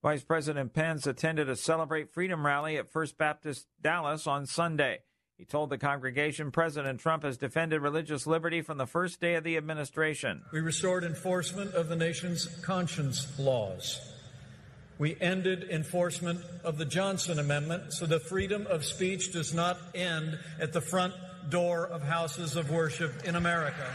Vice President Pence attended a Celebrate Freedom rally at First Baptist Dallas on Sunday. He told the congregation President Trump has defended religious liberty from the first day of the administration. We restored enforcement of the nation's conscience laws. We ended enforcement of the Johnson Amendment so the freedom of speech does not end at the front door of houses of worship in America.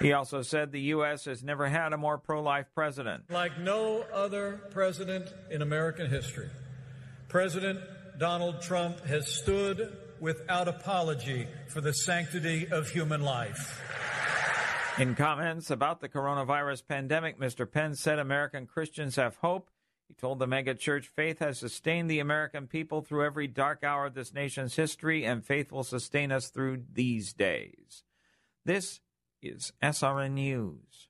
He also said the U.S. has never had a more pro life president. Like no other president in American history, President Donald Trump has stood without apology for the sanctity of human life. In comments about the coronavirus pandemic, Mr. Pence said American Christians have hope. He told the megachurch faith has sustained the American people through every dark hour of this nation's history, and faith will sustain us through these days. This is SRN News.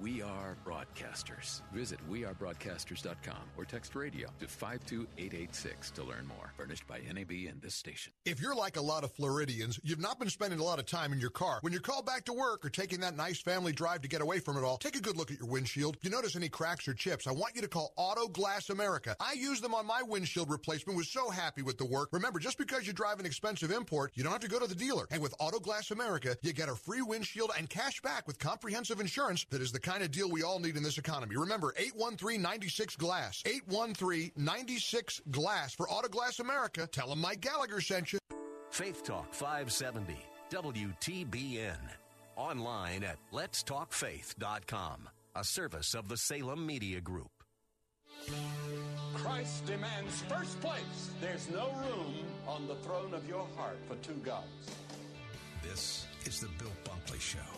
We are broadcasters. Visit wearebroadcasters.com or text radio to 52886 to learn more. Furnished by NAB and this station. If you're like a lot of Floridians, you've not been spending a lot of time in your car. When you're called back to work or taking that nice family drive to get away from it all, take a good look at your windshield. If you notice any cracks or chips, I want you to call Auto Glass America. I used them on my windshield replacement, was so happy with the work. Remember, just because you drive an expensive import, you don't have to go to the dealer. And with Auto Glass America, you get a free windshield and cash back with comprehensive insurance that is the kind of deal we all need in this economy. Remember, 813-96 Glass. 813-96 Glass for Auto Glass America. Tell them Mike Gallagher sent you. Faith Talk 570, WTBN. Online at letstalkfaith.com, a service of the Salem Media Group. Christ demands first place. There's no room on the throne of your heart for two gods. This is the Bill Bunkley Show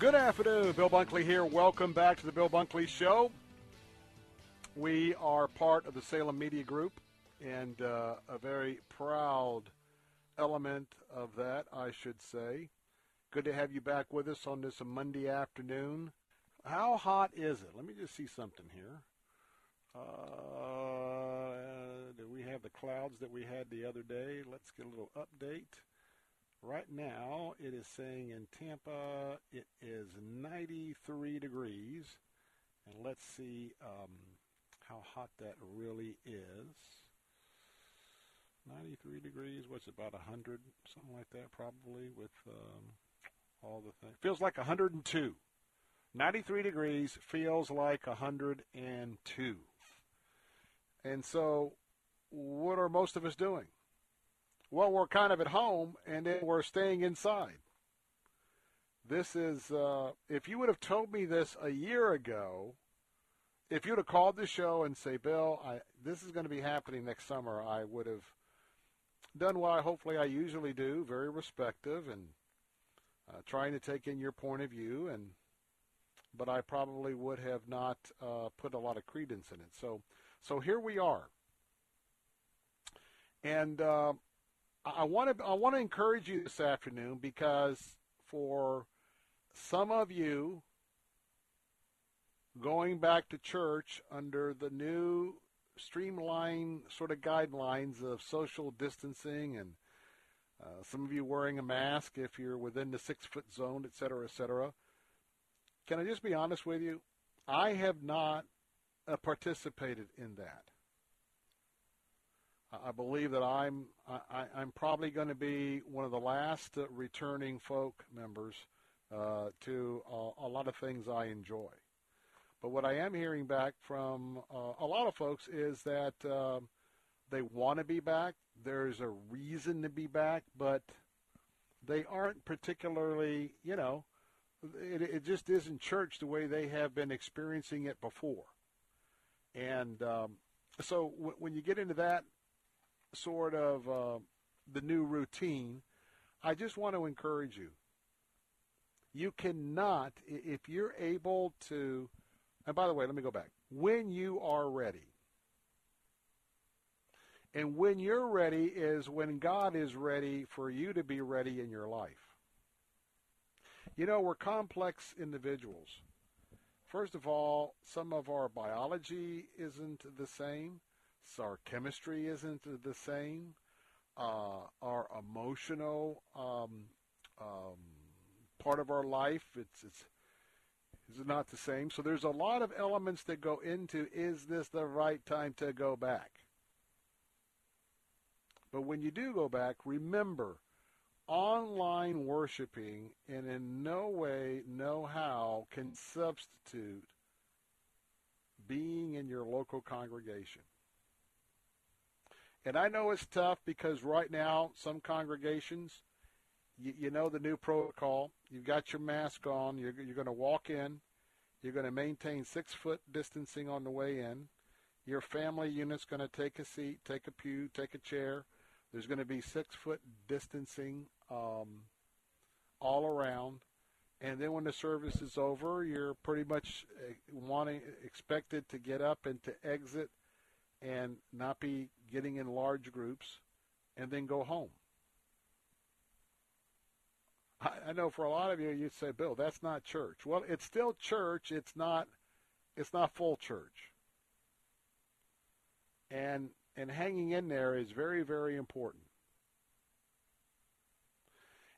Good afternoon. Bill Bunkley here. Welcome back to the Bill Bunkley Show. We are part of the Salem Media Group and uh, a very proud element of that, I should say. Good to have you back with us on this Monday afternoon. How hot is it? Let me just see something here. Uh, do we have the clouds that we had the other day? Let's get a little update. Right now, it is saying in Tampa it is 93 degrees. And let's see um, how hot that really is. 93 degrees, what's about 100, something like that, probably, with um, all the things. Feels like 102. 93 degrees feels like 102. And so, what are most of us doing? Well, we're kind of at home, and then we're staying inside. This is, uh, if you would have told me this a year ago, if you would have called the show and say, Bill, I, this is going to be happening next summer, I would have done what I hopefully I usually do, very respectful and uh, trying to take in your point of view, and but I probably would have not uh, put a lot of credence in it. So, so here we are, and uh, I want to I want to encourage you this afternoon because for some of you going back to church under the new streamlined sort of guidelines of social distancing and uh, some of you wearing a mask if you're within the six foot zone, et cetera, et cetera. Can I just be honest with you? I have not uh, participated in that. I believe that I'm I, am probably going to be one of the last uh, returning folk members uh, to a lot of things I enjoy. But what I am hearing back from uh, a lot of folks is that um, they want to be back. There's a reason to be back, but they aren't particularly, you know, it, it just isn't church the way they have been experiencing it before. And um, so w- when you get into that, sort of uh, the new routine, I just want to encourage you. You cannot, if you're able to, and by the way, let me go back. When you are ready, and when you're ready is when God is ready for you to be ready in your life. You know, we're complex individuals. First of all, some of our biology isn't the same. Our chemistry isn't the same. Uh, our emotional um, um, part of our life, it's, it's is not the same. So there's a lot of elements that go into is this the right time to go back? But when you do go back, remember online worshiping and in no way, no how can substitute being in your local congregation. And I know it's tough because right now, some congregations, you, you know the new protocol. You've got your mask on. You're, you're going to walk in. You're going to maintain six foot distancing on the way in. Your family unit's going to take a seat, take a pew, take a chair. There's going to be six foot distancing um, all around. And then when the service is over, you're pretty much uh, wanting expected to get up and to exit and not be getting in large groups and then go home. I, I know for a lot of you, you'd say, Bill, that's not church. Well, it's still church. It's not. It's not full church. And and hanging in there is very very important.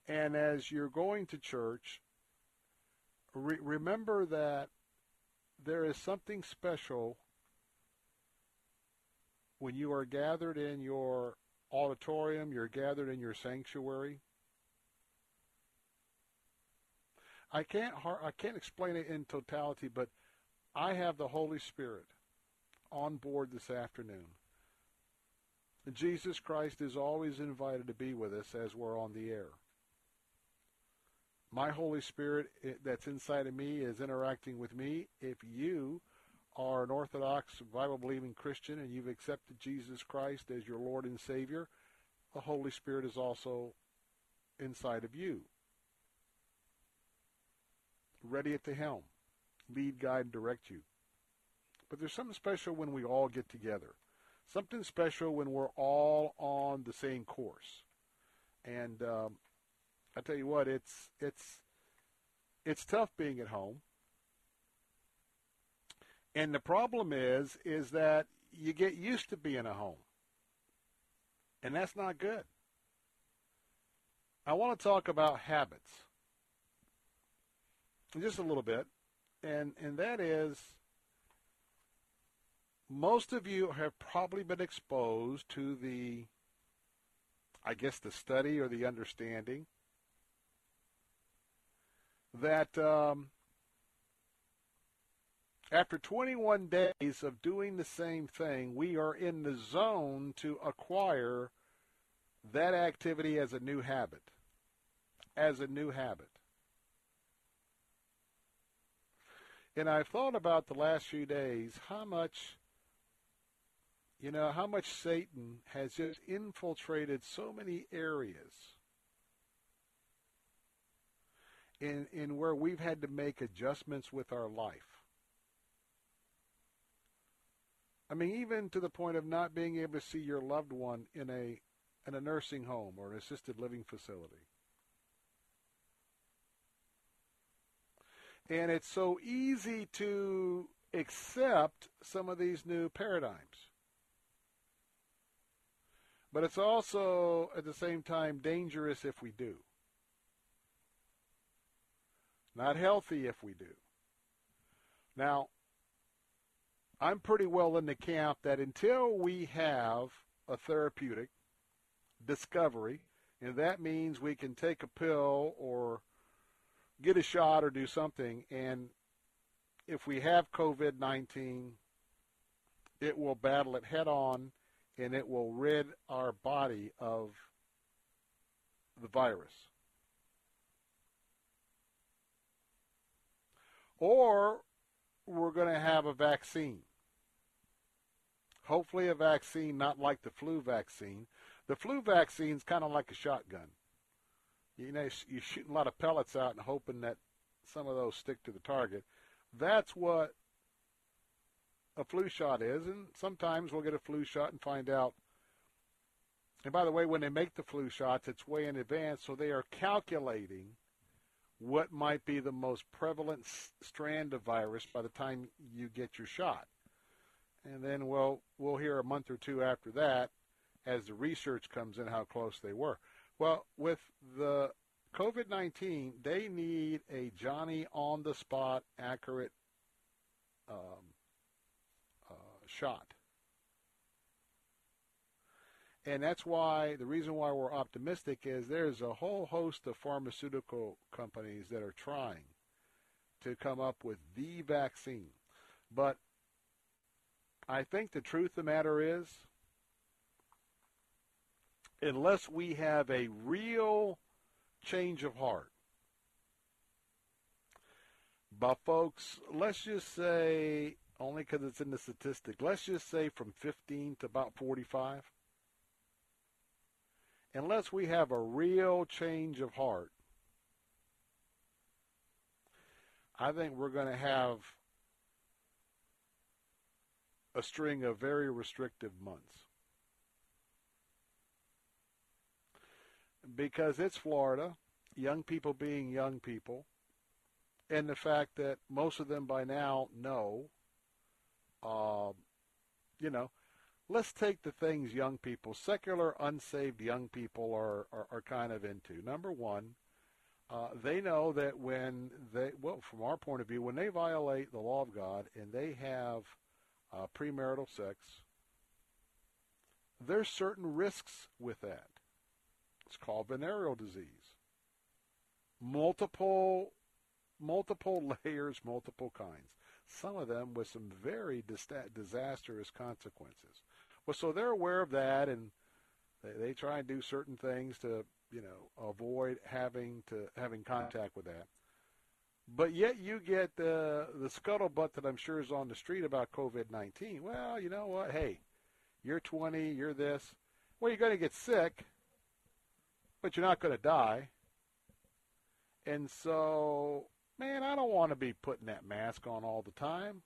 And as you're going to church, re- remember that there is something special when you are gathered in your auditorium, you're gathered in your sanctuary. I can't I can't explain it in totality, but I have the Holy Spirit on board this afternoon. Jesus Christ is always invited to be with us as we're on the air. My Holy Spirit eh, that's inside of me is interacting with me. If you are an Orthodox, Bible believing Christian and you've accepted Jesus Christ as your Lord and Savior, the Holy Spirit is also inside of you. Ready at the helm, lead, guide, and direct you. But there's something special when we all get together. Something special when we're all on the same course. And um, I tell you what, it's it's it's tough being at home and the problem is, is that you get used to being at home. And that's not good. I want to talk about habits. Just a little bit. And, and that is, most of you have probably been exposed to the, I guess, the study or the understanding that um, after 21 days of doing the same thing, we are in the zone to acquire that activity as a new habit. As a new habit. And I've thought about the last few days how much, you know, how much Satan has just infiltrated so many areas in, in where we've had to make adjustments with our life. I mean, even to the point of not being able to see your loved one in a in a nursing home or an assisted living facility. And it's so easy to accept some of these new paradigms. But it's also, at the same time, dangerous if we do. Not healthy if we do. Now, I'm pretty well in the camp that until we have a therapeutic discovery, and that means we can take a pill or get a shot or do something, and if we have COVID 19, it will battle it head on and it will rid our body of the virus. Or we're going to have a vaccine Hopefully, a vaccine not like the flu vaccine. The flu vaccine's kind of like a shotgun. You know, you're shooting a lot of pellets out and hoping that some of those stick to the target. That's what a flu shot is, and sometimes we'll get a flu shot and find out. And by the way, when they make the flu shots, it's way in advance, so they are calculating what might be the most prevalent strand of virus by the time you get your shot. And then we'll we'll hear a month or two after that as the research comes in how close they were. Well, with the COVID 19, they need a Johnny on the spot, accurate um, uh, shot. And that's why the reason why we're optimistic is there's a whole host of pharmaceutical companies that are trying to come up with the vaccine. But I think the truth of the matter is unless we have a real change of heart. But, folks, let's just say, only because it's in the statistic, let's just say from 15 to about 45. Unless we have a real change of heart, I think we're going to have a string of very restrictive months. because it's Florida, young people being young people, and the fact that most of them by now know, uh, you know, let's take the things young people, secular, unsaved young people are, are, are kind of into. Number one, uh, they know that when they, well, from our point of view, when they violate the law of God and they have uh, premarital sex, there's certain risks with that. It's called venereal disease. Multiple, multiple layers, multiple kinds. Some of them with some very disastrous consequences. Well, so they're aware of that, and they, they try and do certain things to, you know, avoid having to having contact with that. But yet you get the the scuttlebutt that I'm sure is on the street about COVID-19. Well, you know what? Hey, you're 20, you're this. Well, you're going to get sick but you're not going to die. And so, man, I don't want to be putting that mask on all the time.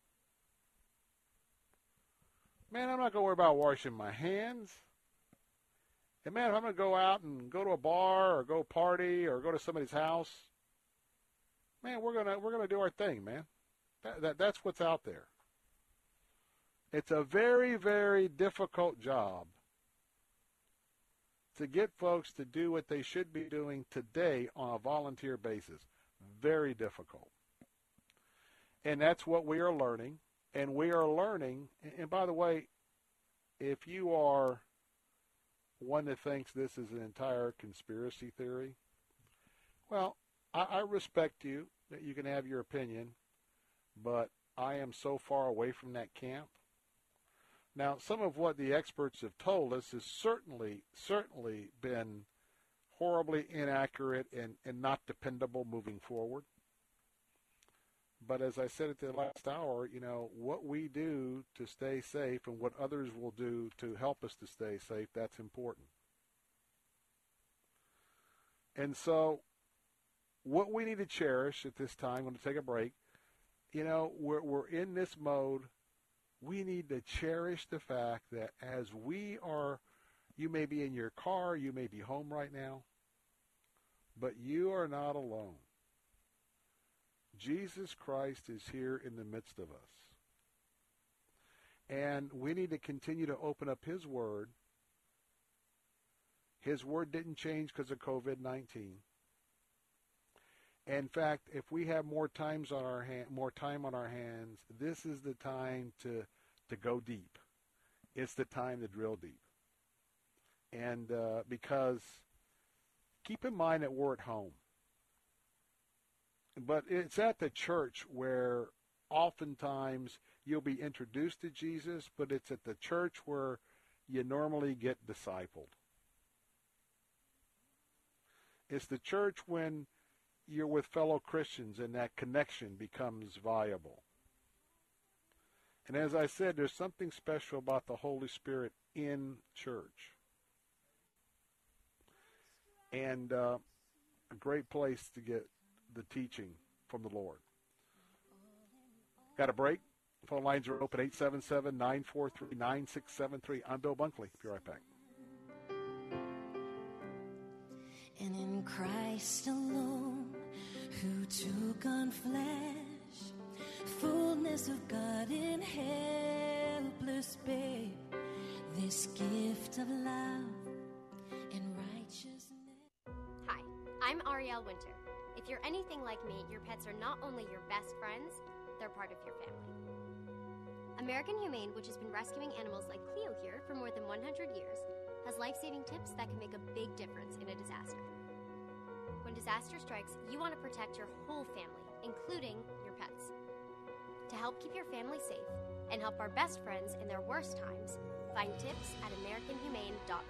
Man, I'm not going to worry about washing my hands. And man, if I'm going to go out and go to a bar or go party or go to somebody's house, man, we're gonna we're gonna do our thing, man. That, that that's what's out there. It's a very very difficult job to get folks to do what they should be doing today on a volunteer basis. Very difficult. And that's what we are learning. And we are learning, and by the way, if you are one that thinks this is an entire conspiracy theory, well, I, I respect you that you can have your opinion, but I am so far away from that camp now, some of what the experts have told us has certainly, certainly been horribly inaccurate and, and not dependable moving forward. But as I said at the last hour, you know, what we do to stay safe and what others will do to help us to stay safe, that's important. And so what we need to cherish at this time, I'm going to take a break, you know, we're, we're in this mode – we need to cherish the fact that as we are, you may be in your car, you may be home right now, but you are not alone. Jesus Christ is here in the midst of us. And we need to continue to open up His Word. His Word didn't change because of COVID-19. In fact, if we have more times on our hand, more time on our hands, this is the time to to go deep. It's the time to drill deep. And uh, because keep in mind that we're at home, but it's at the church where oftentimes you'll be introduced to Jesus, but it's at the church where you normally get discipled. It's the church when you're with fellow Christians and that connection becomes viable. And as I said, there's something special about the Holy Spirit in church. And uh, a great place to get the teaching from the Lord. Got a break? Phone lines are open 877 943 9673. I'm Bill Bunkley. Be right back. And in Christ alone, who took on flesh, fullness of God in helpless babe, this gift of love and righteousness. Hi, I'm Ariel Winter. If you're anything like me, your pets are not only your best friends, they're part of your family. American Humane, which has been rescuing animals like Cleo here for more than 100 years, has life saving tips that can make a big difference in a disaster. When disaster strikes, you want to protect your whole family, including your pets. To help keep your family safe and help our best friends in their worst times, find tips at AmericanHumane.org.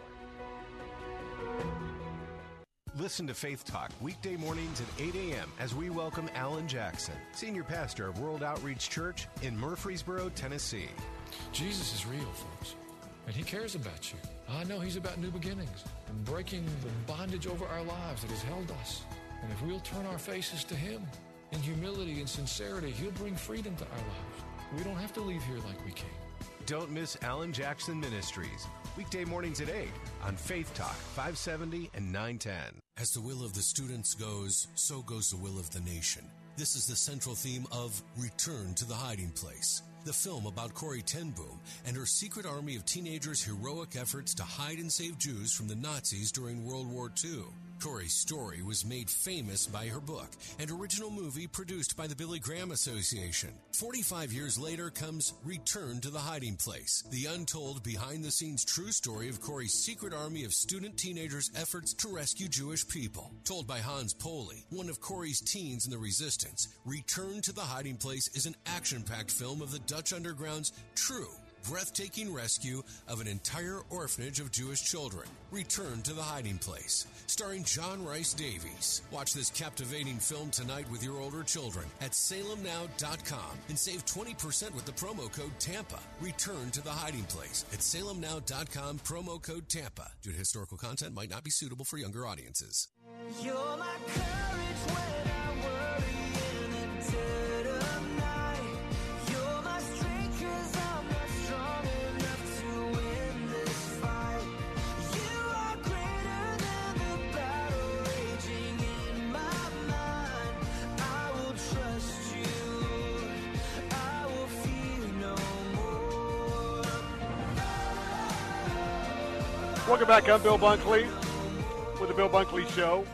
Listen to Faith Talk weekday mornings at 8 a.m. as we welcome Alan Jackson, Senior Pastor of World Outreach Church in Murfreesboro, Tennessee. Jesus is real, folks, and He cares about you. I know He's about new beginnings and breaking the bondage over our lives that has held us. And if we'll turn our faces to Him in humility and sincerity, He'll bring freedom to our lives. We don't have to leave here like we came. Don't miss Alan Jackson Ministries, weekday mornings at 8 on Faith Talk 570 and 910. As the will of the students goes, so goes the will of the nation. This is the central theme of Return to the Hiding Place, the film about Corrie ten Boom and her secret army of teenagers' heroic efforts to hide and save Jews from the Nazis during World War II. Corrie's story was made famous by her book and original movie produced by the Billy Graham Association. 45 years later comes Return to the Hiding Place, the untold behind the scenes true story of Corrie's secret army of student teenagers' efforts to rescue Jewish people. Told by Hans Poley, one of Corrie's teens in the resistance, Return to the Hiding Place is an action packed film of the Dutch Underground's true breathtaking rescue of an entire orphanage of Jewish children. Return to the Hiding Place, starring John Rhys-Davies. Watch this captivating film tonight with your older children at salemnow.com and save 20% with the promo code TAMPA. Return to the Hiding Place at salemnow.com, promo code TAMPA. Due to historical content might not be suitable for younger audiences. You're my courage when Welcome back. I'm Bill Bunkley with the Bill Bunkley Show.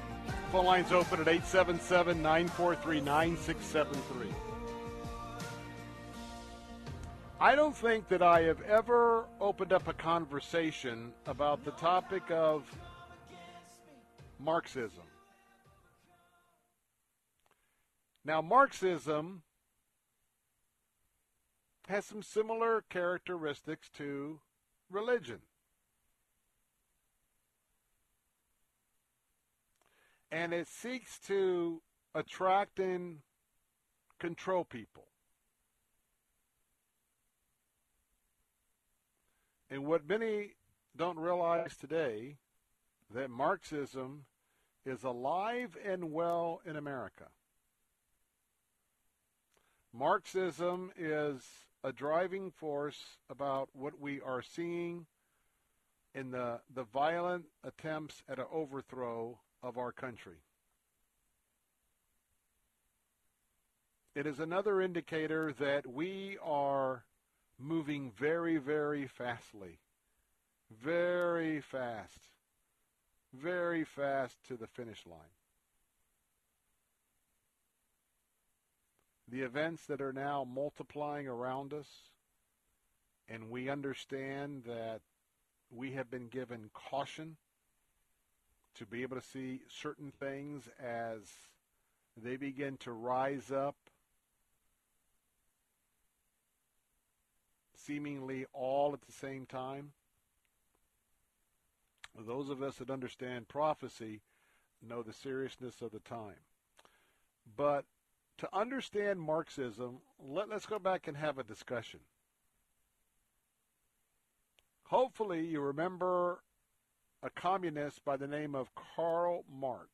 Phone lines open at 877 943 9673. I don't think that I have ever opened up a conversation about the topic of Marxism. Now, Marxism has some similar characteristics to religion. And it seeks to attract and control people. And what many don't realize today that Marxism is alive and well in America. Marxism is a driving force about what we are seeing in the, the violent attempts at an overthrow of our country. It is another indicator that we are moving very, very fastly. Very fast. Very fast to the finish line. The events that are now multiplying around us, and we understand that we have been given caution to be able to see certain things as they begin to rise up, seemingly all at the same time. Those of us that understand prophecy know the seriousness of the time. But to understand Marxism, let, us go back and have a discussion. Hopefully, you remember a communist by the name of Karl Marx.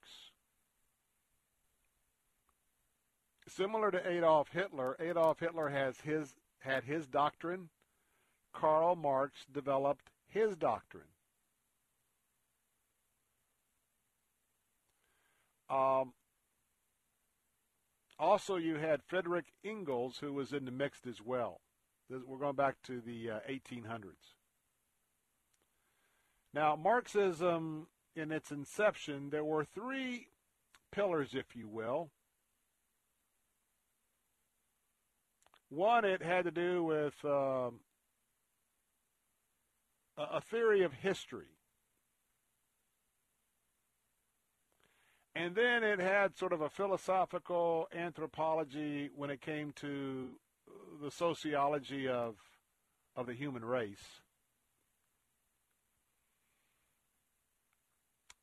Similar to Adolf Hitler, Adolf Hitler has his had his doctrine. Karl Marx developed his doctrine. Um, also, you had Frederick Engels, who was in the mix as well. We're going back to the uh, 1800s. Now, Marxism, in its inception, there were three pillars, if you will. One, it had to do with uh, a theory of history. And then it had sort of a philosophical anthropology when it came to the sociology of, of the human race.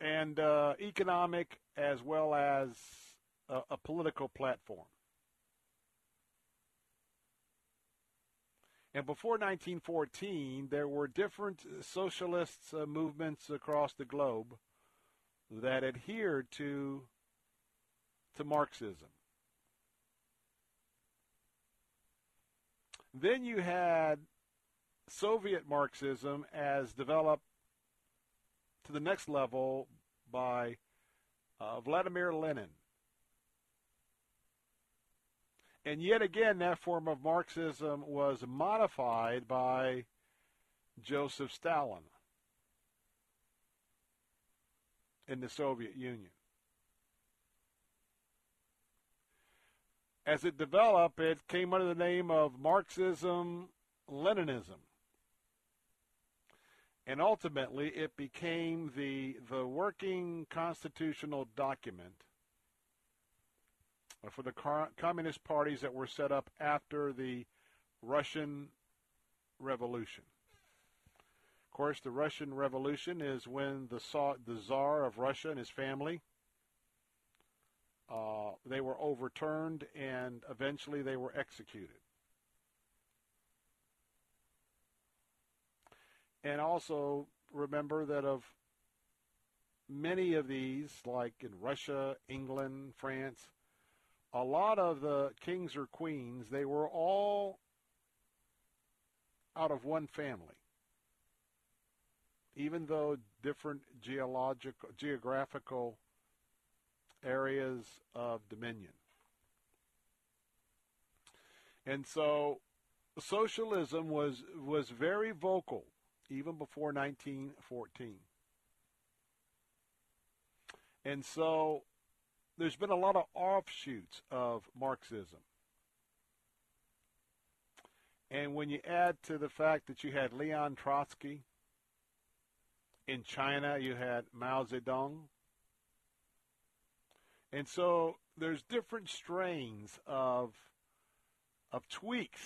And uh, economic as well as a, a political platform. And before 1914, there were different socialist uh, movements across the globe that adhered to to Marxism. Then you had Soviet Marxism as developed to the next level by uh, Vladimir Lenin. And yet again, that form of Marxism was modified by Joseph Stalin. in the Soviet Union. As it developed, it came under the name of Marxism Leninism. And ultimately, it became the, the working constitutional document for the communist parties that were set up after the Russian Revolution Of course, the Russian Revolution is when the, the Tsar of Russia and his family uh, they were overturned and eventually they were executed. And also remember that of many of these, like in Russia, England, France, a lot of the kings or queens, they were all out of one family even though different geological, geographical areas of dominion. And so socialism was was very vocal even before 1914. And so there's been a lot of offshoots of Marxism. And when you add to the fact that you had Leon Trotsky, in China, you had Mao Zedong. And so there's different strains of, of tweaks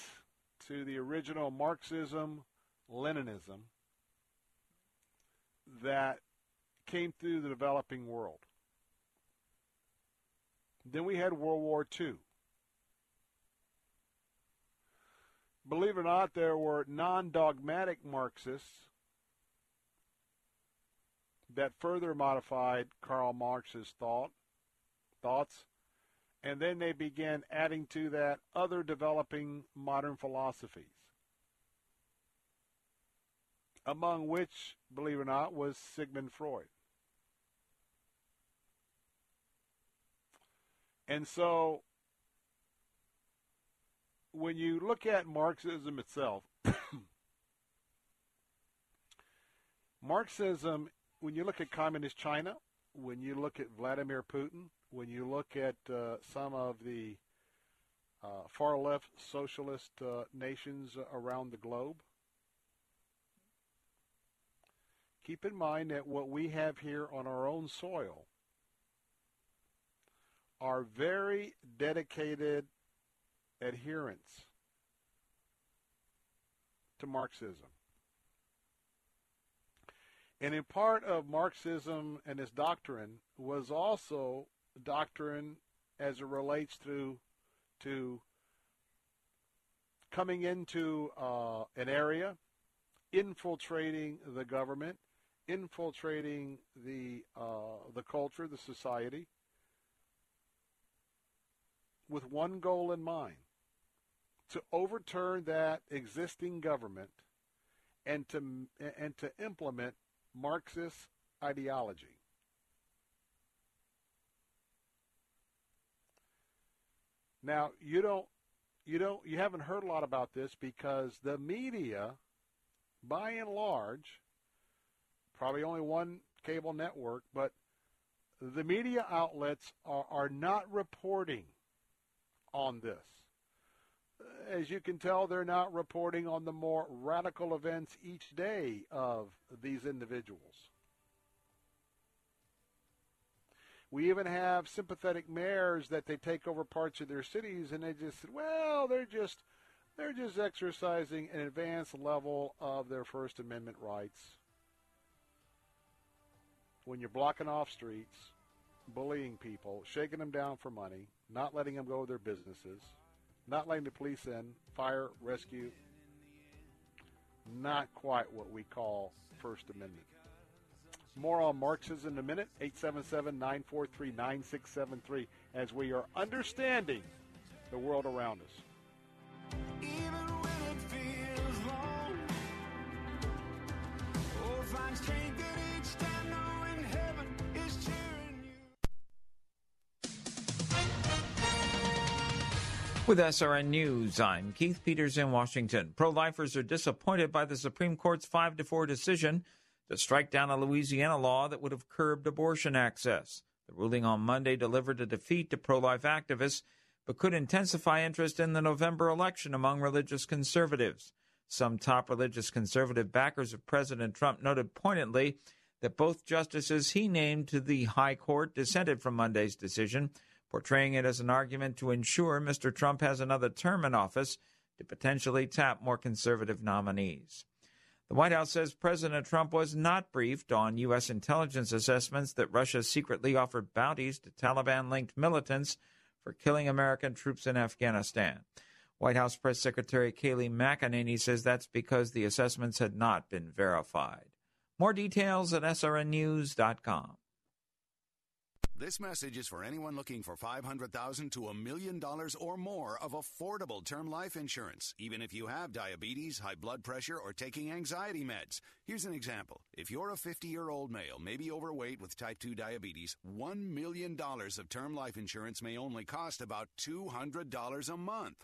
to the original Marxism, Leninism that came through the developing world. Then we had World War II. Believe it or not, there were non dogmatic Marxists that further modified Karl Marx's thought, thoughts, and then they began adding to that other developing modern philosophies, among which, believe it or not, was Sigmund Freud. And so, when you look at Marxism itself, Marxism when you look at communist China, when you look at Vladimir Putin, when you look at uh, some of the uh, far left socialist uh, nations around the globe, keep in mind that what we have here on our own soil are very dedicated adherents to Marxism. And in part of Marxism and its doctrine was also doctrine as it relates to to coming into uh, an area infiltrating the government, infiltrating the uh, the culture, the society, with one goal in mind: to overturn that existing government and to and to implement Marxist ideology. Now, you don't you don't you haven't heard a lot about this because the media by and large probably only one cable network, but the media outlets are, are not reporting on this. As you can tell, they're not reporting on the more radical events each day of these individuals. We even have sympathetic mayors that they take over parts of their cities and they just said, well, they're just they're just exercising an advanced level of their First Amendment rights. When you're blocking off streets, bullying people, shaking them down for money, not letting them go to their businesses, not letting the police in, fire, rescue, not quite what we call First Amendment. More on Marxism in a minute, 877-943-9673, as we are understanding the world around us. With SRN News, I'm Keith Peters in Washington. Pro lifers are disappointed by the Supreme Court's 5 to 4 decision to strike down a Louisiana law that would have curbed abortion access. The ruling on Monday delivered a defeat to pro life activists, but could intensify interest in the November election among religious conservatives. Some top religious conservative backers of President Trump noted poignantly that both justices he named to the High Court dissented from Monday's decision portraying it as an argument to ensure Mr. Trump has another term in office to potentially tap more conservative nominees. The White House says President Trump was not briefed on U.S. intelligence assessments that Russia secretly offered bounties to Taliban linked militants for killing American troops in Afghanistan. White House Press Secretary Kayleigh McEnany says that's because the assessments had not been verified. More details at srnnews.com. This message is for anyone looking for 500,000 to a million dollars or more of affordable term life insurance, even if you have diabetes, high blood pressure, or taking anxiety meds. Here's an example. If you're a 50-year-old male, maybe overweight with type 2 diabetes, 1 million dollars of term life insurance may only cost about $200 a month.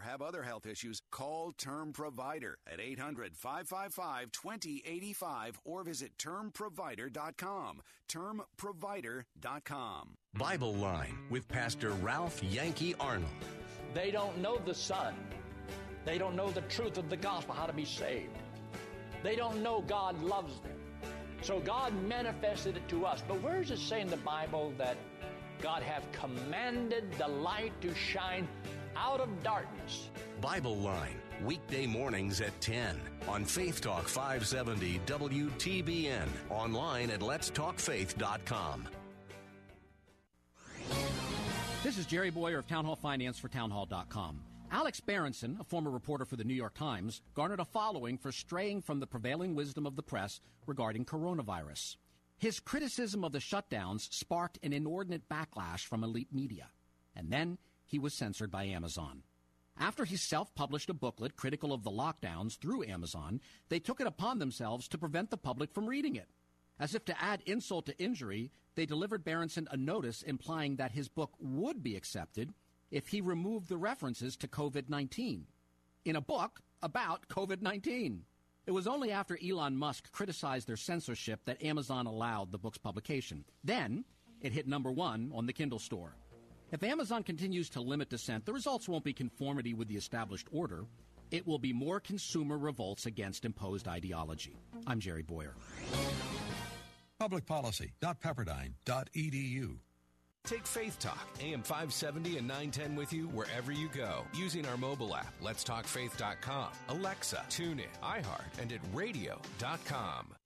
have other health issues, call Term Provider at 800 555 2085 or visit termprovider.com. Termprovider.com. Bible Line with Pastor Ralph Yankee Arnold. They don't know the Son. They don't know the truth of the gospel, how to be saved. They don't know God loves them. So God manifested it to us. But where does it say in the Bible that God have commanded the light to shine out of darkness? Bible Line, weekday mornings at 10 on Faith Talk 570 WTBN, online at letstalkfaith.com. This is Jerry Boyer of Town Hall Finance for townhall.com. Alex Berenson, a former reporter for the New York Times, garnered a following for straying from the prevailing wisdom of the press regarding coronavirus. His criticism of the shutdowns sparked an inordinate backlash from elite media, and then he was censored by Amazon. After he self published a booklet critical of the lockdowns through Amazon, they took it upon themselves to prevent the public from reading it. As if to add insult to injury, they delivered Berenson a notice implying that his book would be accepted if he removed the references to COVID 19 in a book about COVID 19. It was only after Elon Musk criticized their censorship that Amazon allowed the book's publication. Then it hit number one on the Kindle store. If Amazon continues to limit dissent, the results won't be conformity with the established order. it will be more consumer revolts against imposed ideology. I'm Jerry Boyer. Publicpolicy.pepperdine.edu. Take Faith Talk, AM 570 and 910 with you wherever you go using our mobile app, letstalkfaith.com, Alexa, tune in, iHeart, and at radio.com.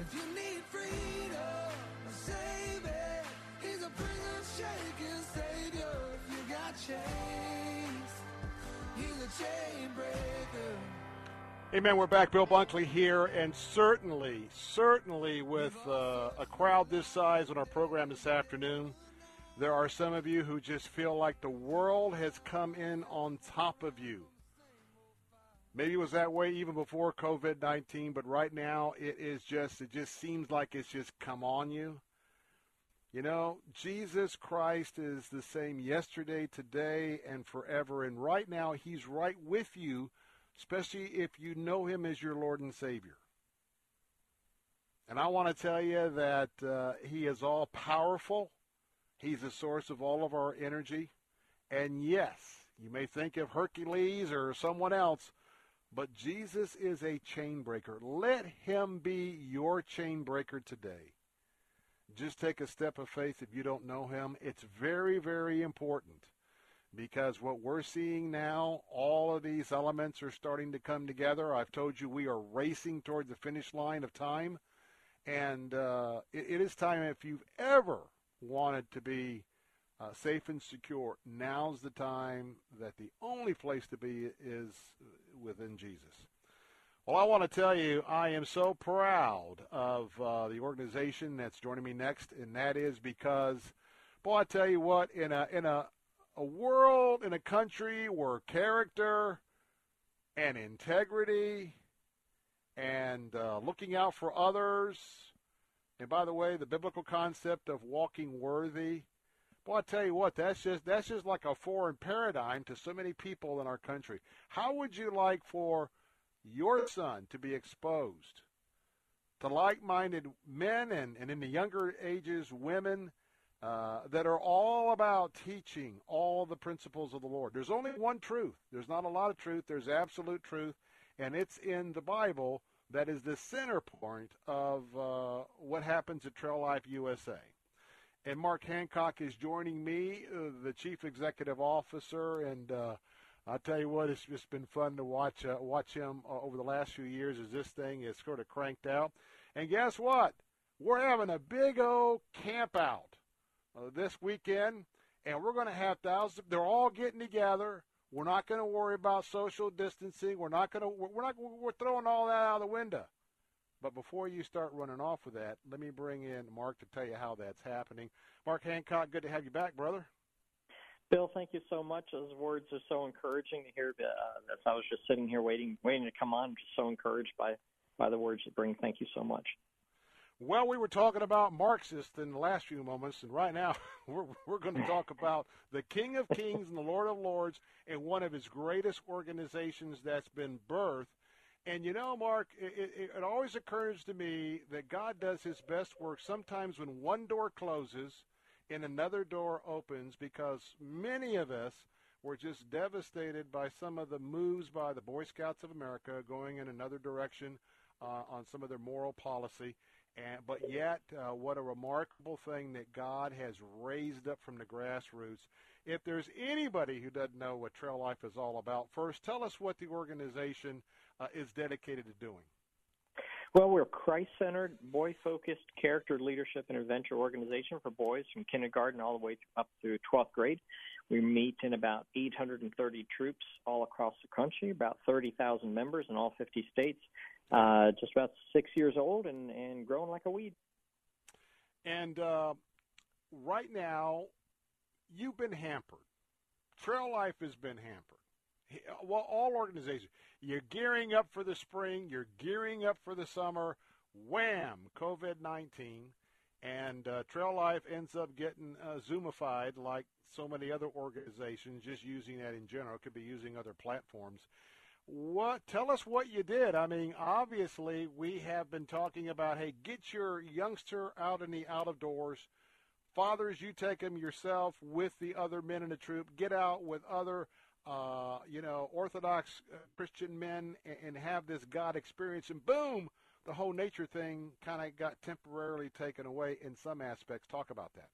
If you need freedom, a savior, he's a prison shaking savior. If you got chains, he's a chain breaker. Amen. We're back. Bill Bunkley here, and certainly, certainly with uh, a crowd this size on our program this afternoon, there are some of you who just feel like the world has come in on top of you. Maybe it was that way even before COVID 19, but right now it is just, it just seems like it's just come on you. You know, Jesus Christ is the same yesterday, today, and forever. And right now, He's right with you especially if you know him as your Lord and Savior. And I want to tell you that uh, he is all powerful. He's the source of all of our energy. And yes, you may think of Hercules or someone else, but Jesus is a chain breaker. Let him be your chain breaker today. Just take a step of faith if you don't know him. It's very, very important because what we're seeing now, all of these elements are starting to come together. I've told you we are racing toward the finish line of time, and uh, it, it is time if you've ever wanted to be uh, safe and secure, now's the time that the only place to be is within Jesus. Well, I want to tell you, I am so proud of uh, the organization that's joining me next, and that is because, boy, I tell you what, in a in a a world in a country where character and integrity and uh, looking out for others, and by the way, the biblical concept of walking worthy. Well, I tell you what, that's just that's just like a foreign paradigm to so many people in our country. How would you like for your son to be exposed to like-minded men and, and in the younger ages, women uh, that are all about teaching all the principles of the Lord. There's only one truth. There's not a lot of truth. There's absolute truth, and it's in the Bible that is the center point of uh, what happens at Trail Life USA. And Mark Hancock is joining me, uh, the chief executive officer, and uh, I'll tell you what, it's just been fun to watch uh, watch him uh, over the last few years as this thing is sort of cranked out. And guess what? We're having a big old camp out uh, this weekend, and we're going to have thousands. They're all getting together. We're not going to worry about social distancing. We're not going to. We're not. We're throwing all that out the window. But before you start running off with that, let me bring in Mark to tell you how that's happening. Mark Hancock, good to have you back, brother. Bill, thank you so much. Those words are so encouraging to hear. Uh, as I was just sitting here waiting, waiting to come on, just so encouraged by by the words you bring. Thank you so much. Well, we were talking about Marxists in the last few moments, and right now we're, we're going to talk about the King of Kings and the Lord of Lords and one of his greatest organizations that's been birthed. And you know, Mark, it, it, it always occurs to me that God does his best work sometimes when one door closes and another door opens because many of us were just devastated by some of the moves by the Boy Scouts of America going in another direction uh, on some of their moral policy. And, but yet, uh, what a remarkable thing that God has raised up from the grassroots. If there's anybody who doesn't know what Trail Life is all about, first tell us what the organization uh, is dedicated to doing. Well, we're a Christ-centered, boy-focused character leadership and adventure organization for boys from kindergarten all the way up through 12th grade. We meet in about 830 troops all across the country, about 30,000 members in all 50 states uh, just about six years old and, and growing like a weed. And uh, right now, you've been hampered. Trail Life has been hampered. Well, all organizations. You're gearing up for the spring. You're gearing up for the summer. Wham! COVID 19. And uh, Trail Life ends up getting uh, Zoomified like so many other organizations, just using that in general. It could be using other platforms. What? Tell us what you did. I mean, obviously, we have been talking about, hey, get your youngster out in the out of doors. Fathers, you take them yourself with the other men in the troop. Get out with other, uh, you know, Orthodox uh, Christian men and, and have this God experience. And boom, the whole nature thing kind of got temporarily taken away in some aspects. Talk about that.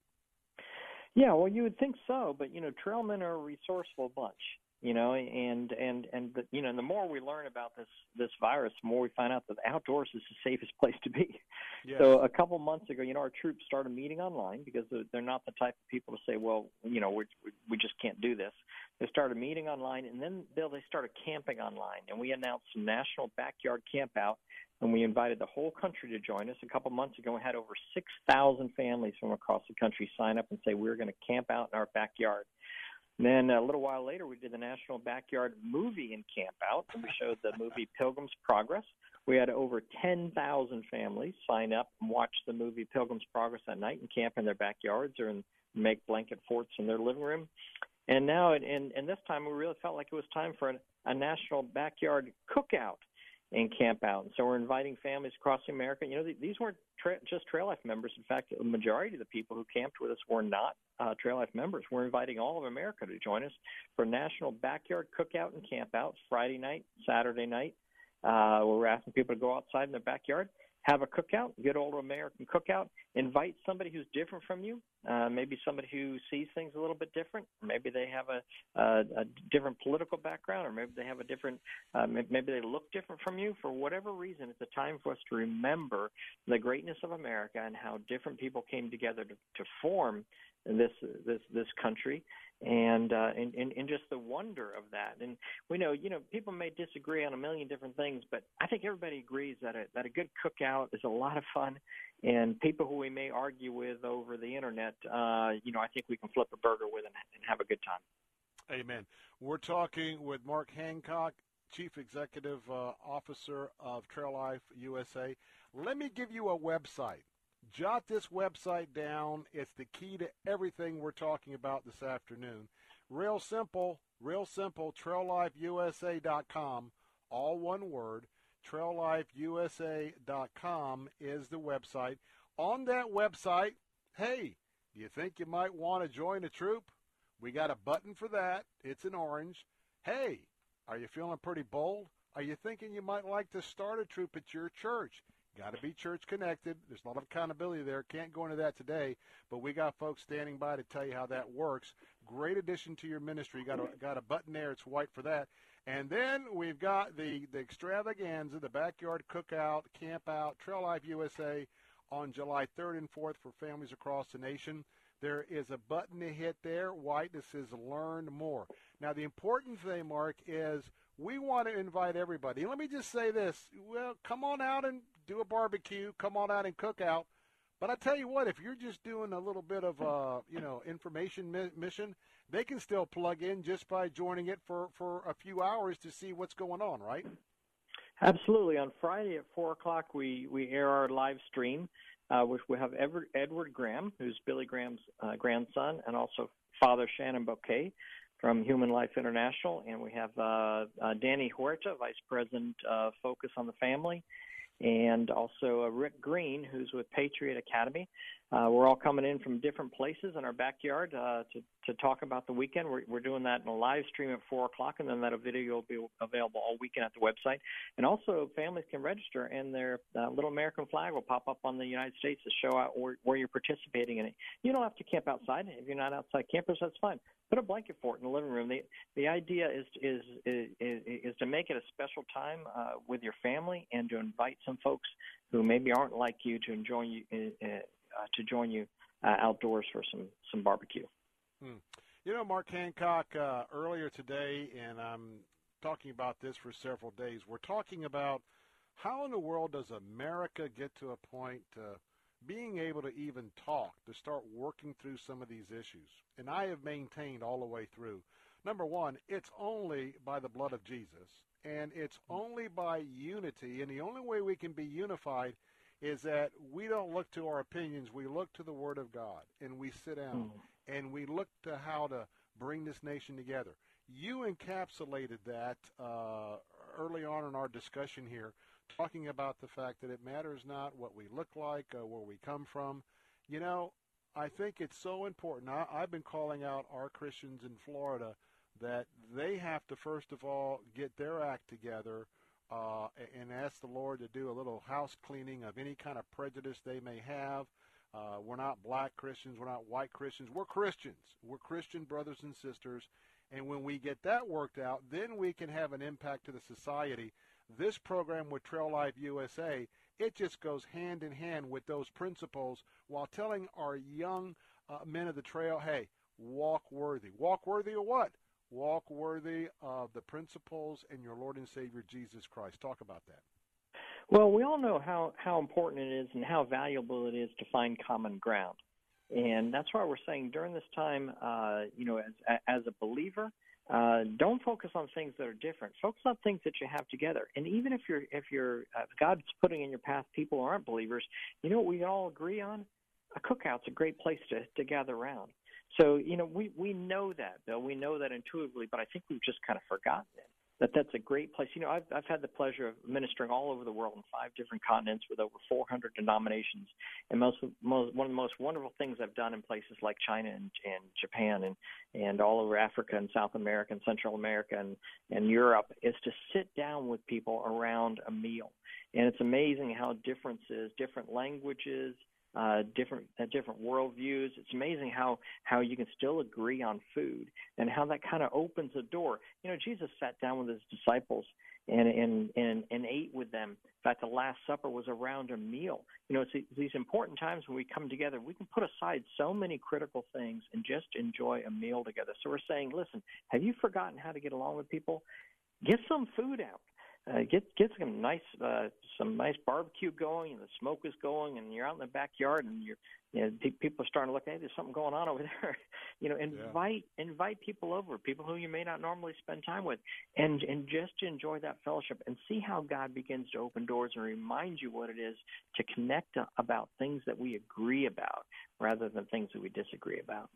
Yeah, well, you would think so, but you know, trailmen are a resourceful bunch you know and and and the, you know and the more we learn about this this virus the more we find out that outdoors is the safest place to be. Yes. so a couple months ago you know our troops started meeting online because they're not the type of people to say well you know we we just can't do this. They started meeting online and then bill they started camping online and we announced a national backyard camp out and we invited the whole country to join us. A couple months ago we had over 6000 families from across the country sign up and say we're going to camp out in our backyard and then a little while later, we did the National Backyard Movie and Camp Out, and we showed the movie Pilgrim's Progress. We had over 10,000 families sign up and watch the movie Pilgrim's Progress at night and camp in their backyards or in, make blanket forts in their living room. And now, and, and this time, we really felt like it was time for a, a national backyard cookout and camp out. And so we're inviting families across America. You know, these weren't tra- just Trail Life members. In fact, the majority of the people who camped with us were not uh, Trail Life members. We're inviting all of America to join us for National Backyard Cookout and Camp Out Friday night, Saturday night. Uh, we're asking people to go outside in their backyard have a cookout, good old American cookout. Invite somebody who's different from you, uh, maybe somebody who sees things a little bit different. Maybe they have a, a, a different political background, or maybe they have a different, uh, maybe they look different from you. For whatever reason, it's a time for us to remember the greatness of America and how different people came together to, to form this this this country and, uh, and and and just the wonder of that. And we know, you know, people may disagree on a million different things, but I think everybody agrees that a that a good cookout is a lot of fun. And people who we may argue with over the internet, uh, you know, I think we can flip a burger with and, and have a good time. Amen. We're talking with Mark Hancock, Chief Executive uh, Officer of Trail Life USA. Let me give you a website Jot this website down. It's the key to everything we're talking about this afternoon. Real simple, real simple, traillifeusa.com, all one word. traillifeusa.com is the website. On that website, hey, do you think you might want to join a troop? We got a button for that. It's an orange. Hey, are you feeling pretty bold? Are you thinking you might like to start a troop at your church? Got to be church connected. There's a lot of accountability there. Can't go into that today, but we got folks standing by to tell you how that works. Great addition to your ministry. Got a, got a button there. It's white for that. And then we've got the, the extravaganza, the backyard cookout, camp out, Trail Life USA on July 3rd and 4th for families across the nation. There is a button to hit there, white that says learn more. Now, the important thing, Mark, is we want to invite everybody. Let me just say this. Well, come on out and do a barbecue, come on out and cook out. But I tell you what, if you're just doing a little bit of uh, you know information mi- mission, they can still plug in just by joining it for for a few hours to see what's going on, right? Absolutely. On Friday at four o'clock, we we air our live stream, uh, which we have Edward, Edward Graham, who's Billy Graham's uh, grandson, and also Father Shenan Boquet from Human Life International, and we have uh, uh, Danny Huerta, Vice President Focus on the Family, and also uh, Rick Green, who's with Patriot Academy. Uh, we're all coming in from different places in our backyard uh, to, to talk about the weekend. We're, we're doing that in a live stream at 4 o'clock, and then that video will be available all weekend at the website. And also, families can register, and their uh, little American flag will pop up on the United States to show out where, where you're participating in it. You don't have to camp outside. If you're not outside campers, that's fine. Put a blanket fort in the living room. The, the idea is, is, is, is to make it a special time uh, with your family and to invite some folks who maybe aren't like you to enjoy you. Uh, uh, to join you uh, outdoors for some some barbecue. Hmm. You know, Mark Hancock, uh, earlier today, and I'm talking about this for several days. We're talking about how in the world does America get to a point uh, being able to even talk, to start working through some of these issues. And I have maintained all the way through, Number one, it's only by the blood of Jesus, and it's only by unity. And the only way we can be unified is that we don't look to our opinions. We look to the Word of God, and we sit down, and we look to how to bring this nation together. You encapsulated that uh, early on in our discussion here, talking about the fact that it matters not what we look like, uh, where we come from. You know, I think it's so important. I, I've been calling out our Christians in Florida that they have to first of all get their act together uh, and ask the Lord to do a little house cleaning of any kind of prejudice they may have. Uh, we're not black Christians. We're not white Christians. We're Christians. We're Christian brothers and sisters. And when we get that worked out, then we can have an impact to the society. This program with Trail Life USA, it just goes hand in hand with those principles while telling our young uh, men of the trail, hey, walk worthy. Walk worthy of what? Walk worthy of the principles and your Lord and Savior Jesus Christ. Talk about that. Well, we all know how, how important it is and how valuable it is to find common ground. And that's why we're saying during this time, uh, you know, as, as a believer, uh, don't focus on things that are different. Focus on things that you have together. And even if you're, if you're, uh, God's putting in your path people who aren't believers, you know what we all agree on? A cookout's a great place to, to gather around. So, you know, we, we know that, Bill. We know that intuitively, but I think we've just kind of forgotten it that that's a great place. You know, I've I've had the pleasure of ministering all over the world in five different continents with over 400 denominations, and most, most one of the most wonderful things I've done in places like China and, and Japan and and all over Africa and South America and Central America and and Europe is to sit down with people around a meal, and it's amazing how differences, different languages, uh, different uh, different worldviews. It's amazing how how you can still agree on food and how that kind of opens a door. You know, Jesus sat down with his disciples and and and, and ate with them. In fact, the Last Supper was around a meal. You know, it's these important times when we come together. We can put aside so many critical things and just enjoy a meal together. So we're saying, listen, have you forgotten how to get along with people? Get some food out uh, get get some nice uh, some nice barbecue going, and the smoke is going, and you're out in the backyard, and you're you know, people are starting to look. Hey, there's something going on over there. you know, invite yeah. invite people over, people who you may not normally spend time with, and and just enjoy that fellowship and see how God begins to open doors and remind you what it is to connect about things that we agree about rather than things that we disagree about.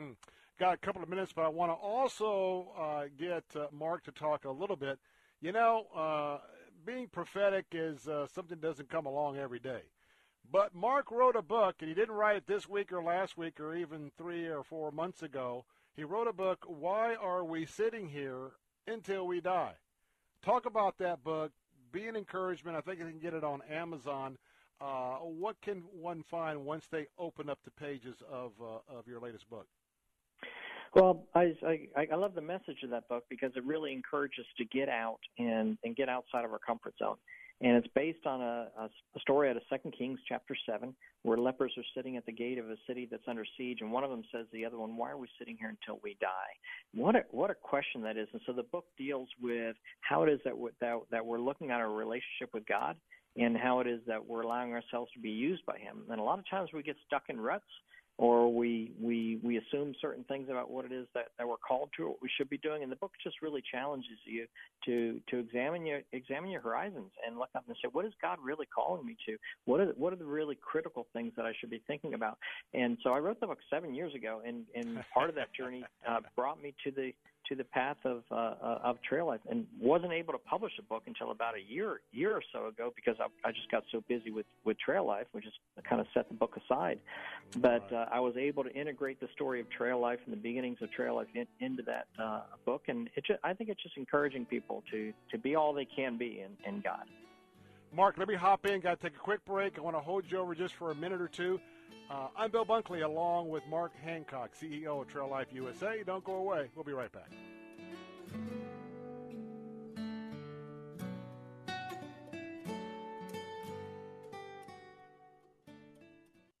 Mm. Got a couple of minutes, but I want to also uh, get uh, Mark to talk a little bit you know, uh, being prophetic is uh, something that doesn't come along every day. But Mark wrote a book, and he didn't write it this week or last week or even three or four months ago. He wrote a book, Why Are We Sitting Here Until We Die? Talk about that book. Be an encouragement. I think you can get it on Amazon. Uh, what can one find once they open up the pages of, uh, of your latest book? Well, I, I I love the message of that book because it really encourages to get out and and get outside of our comfort zone. And it's based on a, a story out of Second Kings chapter seven, where lepers are sitting at the gate of a city that's under siege, and one of them says to the other one, "Why are we sitting here until we die?" What a what a question that is! And so the book deals with how it is that we're, that, that we're looking at our relationship with God, and how it is that we're allowing ourselves to be used by Him. And a lot of times we get stuck in ruts or we we we assume certain things about what it is that, that we're called to, what we should be doing. And the book just really challenges you to to examine your examine your horizons and look up and say, what is God really calling me to? What are what are the really critical things that I should be thinking about? And so I wrote the book seven years ago, and and part of that journey uh, brought me to the to the path of uh, uh, of trail life, and wasn't able to publish a book until about a year year or so ago because I, I just got so busy with with trail life, which is kind of set the book aside. But uh, I was able to integrate the story of trail life and the beginnings of trail life in, into that uh, book, and it just, I think it's just encouraging people to to be all they can be in, in God. Mark, let me hop in. Got to take a quick break. I want to hold you over just for a minute or two. Uh, I'm Bill Bunkley, along with Mark Hancock, CEO of Trail Life USA. Don't go away. We'll be right back.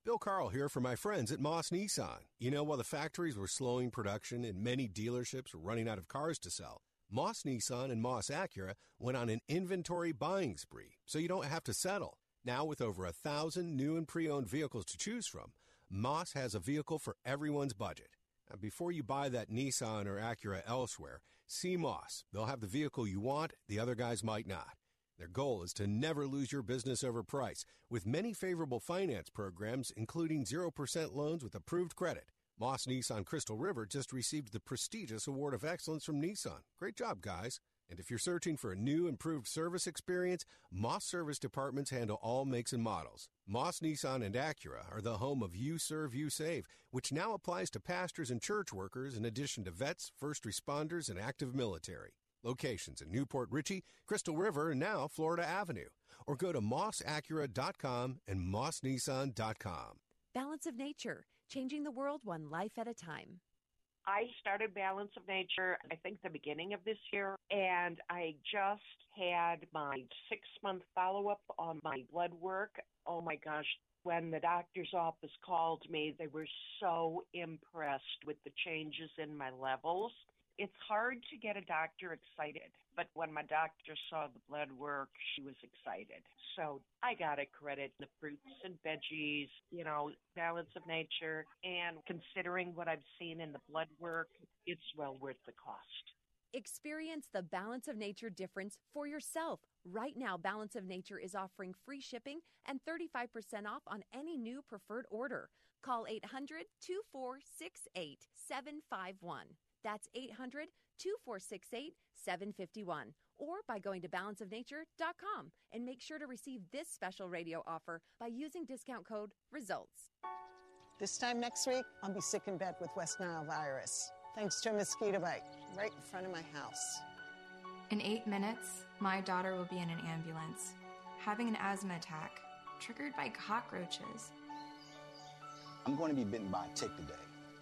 Bill Carl here for my friends at Moss Nissan. You know, while the factories were slowing production and many dealerships were running out of cars to sell, Moss Nissan and Moss Acura went on an inventory buying spree, so you don't have to settle. Now, with over a thousand new and pre owned vehicles to choose from, Moss has a vehicle for everyone's budget. Now, before you buy that Nissan or Acura elsewhere, see Moss. They'll have the vehicle you want, the other guys might not. Their goal is to never lose your business over price, with many favorable finance programs, including 0% loans with approved credit. Moss Nissan Crystal River just received the prestigious Award of Excellence from Nissan. Great job, guys. And if you're searching for a new, improved service experience, Moss Service Departments handle all makes and models. Moss Nissan and Acura are the home of You Serve, You Save, which now applies to pastors and church workers in addition to vets, first responders, and active military. Locations in New Port Richey, Crystal River, and now Florida Avenue. Or go to mossacura.com and mossnissan.com. Balance of Nature, changing the world one life at a time. I started Balance of Nature, I think the beginning of this year, and I just had my six month follow up on my blood work. Oh my gosh. When the doctor's office called me, they were so impressed with the changes in my levels. It's hard to get a doctor excited, but when my doctor saw the blood work, she was excited. So I got to credit the fruits and veggies, you know, balance of nature, and considering what I've seen in the blood work, it's well worth the cost. Experience the Balance of Nature difference for yourself. Right now, Balance of Nature is offering free shipping and 35% off on any new preferred order. Call 800 2468 751. That's 800 2468 751. Or by going to balanceofnature.com and make sure to receive this special radio offer by using discount code RESULTS. This time next week, I'll be sick in bed with West Nile virus, thanks to a mosquito bite right in front of my house. In eight minutes, my daughter will be in an ambulance, having an asthma attack triggered by cockroaches. I'm going to be bitten by a tick today.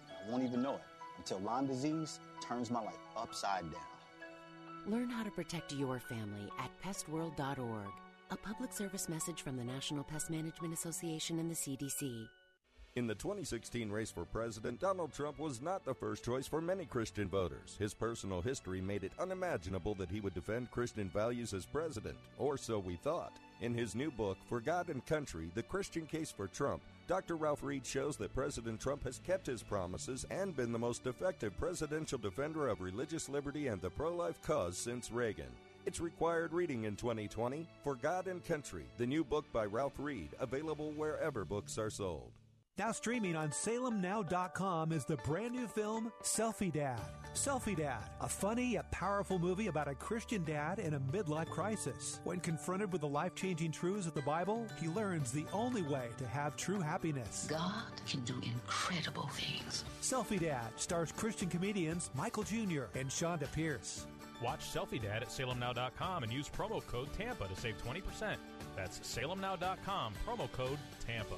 I won't even know it until Lyme disease turns my life upside down. Learn how to protect your family at pestworld.org. A public service message from the National Pest Management Association and the CDC. In the 2016 race for president, Donald Trump was not the first choice for many Christian voters. His personal history made it unimaginable that he would defend Christian values as president, or so we thought. In his new book, For God and Country The Christian Case for Trump, Dr. Ralph Reed shows that President Trump has kept his promises and been the most effective presidential defender of religious liberty and the pro life cause since Reagan. It's required reading in 2020. For God and Country, the new book by Ralph Reed, available wherever books are sold. Now streaming on salemnow.com is the brand new film Selfie Dad. Selfie Dad, a funny yet powerful movie about a Christian dad in a midlife crisis. When confronted with the life changing truths of the Bible, he learns the only way to have true happiness. God can do incredible things. Selfie Dad stars Christian comedians Michael Jr. and Chonda Pierce. Watch Selfie Dad at salemnow.com and use promo code TAMPA to save 20%. That's salemnow.com, promo code TAMPA.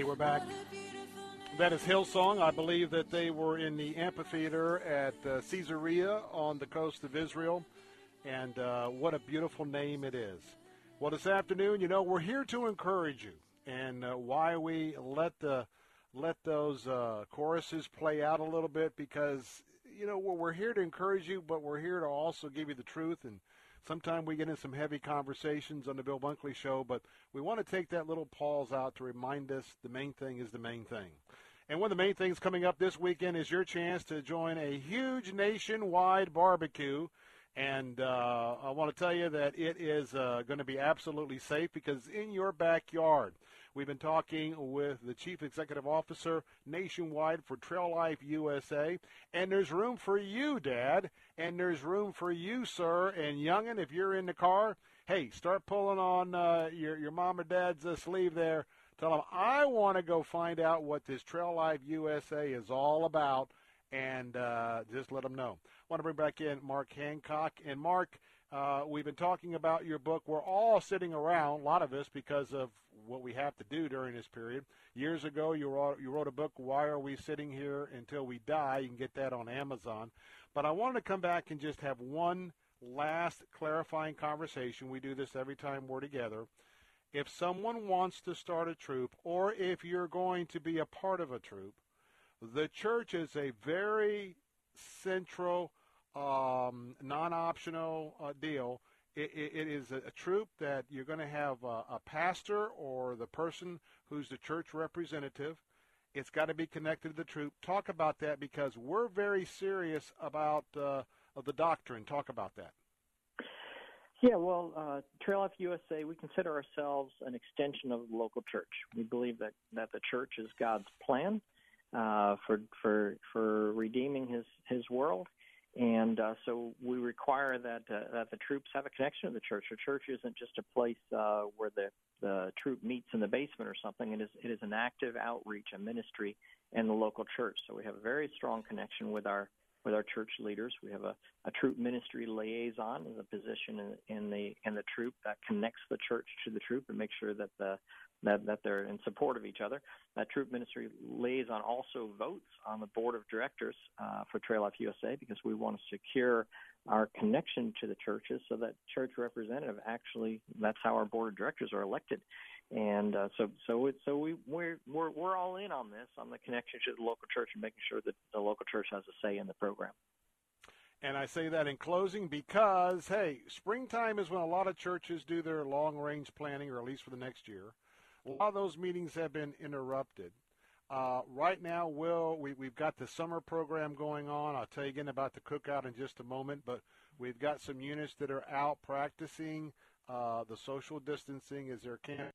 Hey, we're back. That is Hillsong. I believe that they were in the amphitheater at uh, Caesarea on the coast of Israel. And uh, what a beautiful name it is. Well, this afternoon, you know, we're here to encourage you. And uh, why we let the let those uh, choruses play out a little bit because you know we're, we're here to encourage you, but we're here to also give you the truth. And sometimes we get in some heavy conversations on the Bill Bunkley Show, but we want to take that little pause out to remind us the main thing is the main thing. And one of the main things coming up this weekend is your chance to join a huge nationwide barbecue. And uh, I want to tell you that it is uh, going to be absolutely safe because in your backyard. We've been talking with the Chief Executive Officer nationwide for Trail Life USA. And there's room for you, Dad. And there's room for you, sir. And Youngin, if you're in the car, hey, start pulling on uh, your, your mom or dad's uh, sleeve there Tell them I want to go find out what this Trail Life USA is all about, and uh, just let them know. I want to bring back in Mark Hancock. And Mark, uh, we've been talking about your book. We're all sitting around, a lot of us, because of what we have to do during this period. Years ago, you wrote, you wrote a book, Why Are We Sitting Here Until We Die? You can get that on Amazon. But I wanted to come back and just have one last clarifying conversation. We do this every time we're together if someone wants to start a troop or if you're going to be a part of a troop, the church is a very central, um, non-optional uh, deal. It, it, it is a, a, troop that you're going to have a, a pastor or the person who's the church representative. It's got to be connected to the troop. Talk about that because we're very serious about uh, the doctrine. Talk about that. Yeah, well, uh, Trail Life USA, we consider ourselves an extension of the local church. We believe that, that the church is God's plan uh, for for for redeeming His His world, and uh, so we require that uh, that the troops have a connection to the church. The church isn't just a place uh, where the the troop meets in the basement or something. It is it is an active outreach, a ministry in the local church. So we have a very strong connection with our with our church leaders. We have a, a troop ministry liaison as a position in, in the in the troop that connects the church to the troop and makes sure that the that, that they're in support of each other. That troop ministry liaison also votes on the board of directors uh, for Trail Life USA because we want to secure our connection to the churches so that church representative actually that's how our board of directors are elected and uh, so so it, so we we're, we're we're all in on this on the connection to the local church and making sure that the local church has a say in the program. And I say that in closing because hey, springtime is when a lot of churches do their long range planning, or at least for the next year. A lot of those meetings have been interrupted. Uh, right now, Will, we, we've got the summer program going on. I'll tell you again about the cookout in just a moment, but we've got some units that are out practicing uh, the social distancing as they're camp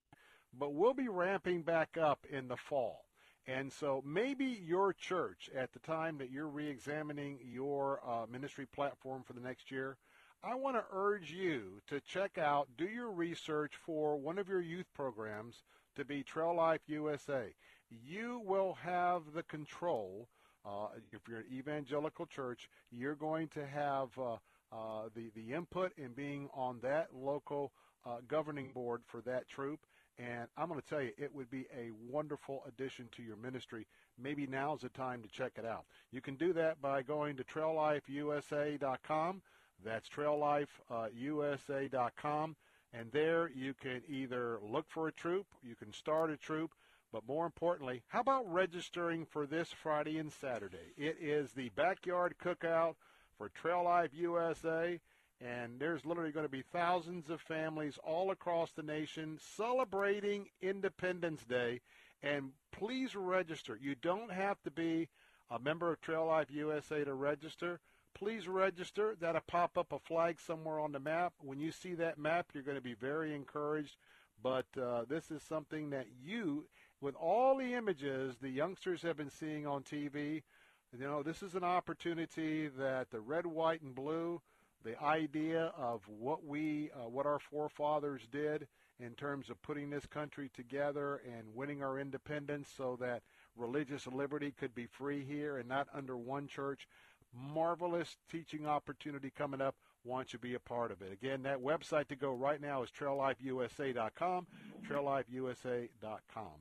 but we'll be ramping back up in the fall. And so maybe your church, at the time that you're re-examining your uh, ministry platform for the next year, I want to urge you to check out, do your research for one of your youth programs to be Trail Life USA. You will have the control. Uh, if you're an evangelical church, you're going to have uh, uh, the the input in being on that local uh, governing board for that troop. And I'm going to tell you, it would be a wonderful addition to your ministry. Maybe now's the time to check it out. You can do that by going to traillifeusa.com. That's traillifeusa.com. Uh, and there you can either look for a troop, you can start a troop, but more importantly, how about registering for this Friday and Saturday? It is the backyard cookout for Trail Life USA and there's literally going to be thousands of families all across the nation celebrating Independence Day. And please register. You don't have to be a member of Trail Life USA to register. Please register. That'll pop up a flag somewhere on the map. When you see that map, you're going to be very encouraged. But uh, this is something that you, with all the images the youngsters have been seeing on TV, you know, this is an opportunity that the red, white, and blue – the idea of what we, uh, what our forefathers did in terms of putting this country together and winning our independence so that religious liberty could be free here and not under one church. Marvelous teaching opportunity coming up. Want you to be a part of it. Again, that website to go right now is traillifeusa.com, traillifeusa.com.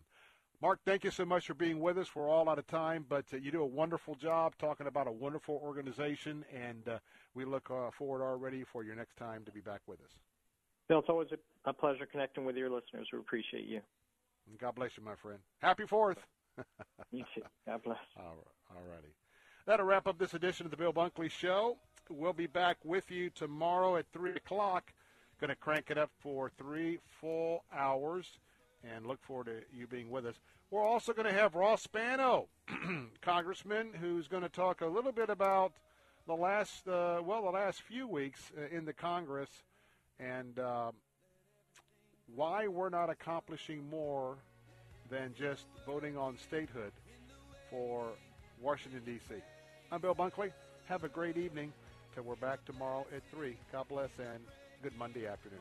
Mark, thank you so much for being with us. We're all out of time, but uh, you do a wonderful job talking about a wonderful organization, and uh, we look uh, forward already for your next time to be back with us. Bill, it's always a, a pleasure connecting with your listeners. We appreciate you. God bless you, my friend. Happy Fourth. you too. God bless. All righty. That'll wrap up this edition of the Bill Bunkley Show. We'll be back with you tomorrow at 3 o'clock. Going to crank it up for three full hours and look forward to you being with us. We're also going to have Ross Spano, Congressman, who's going to talk a little bit about the last, uh, well, the last few weeks uh, in the Congress and uh, why we're not accomplishing more than just voting on statehood for Washington, D.C. I'm Bill Bunkley. Have a great evening till we're back tomorrow at 3. God bless and good Monday afternoon.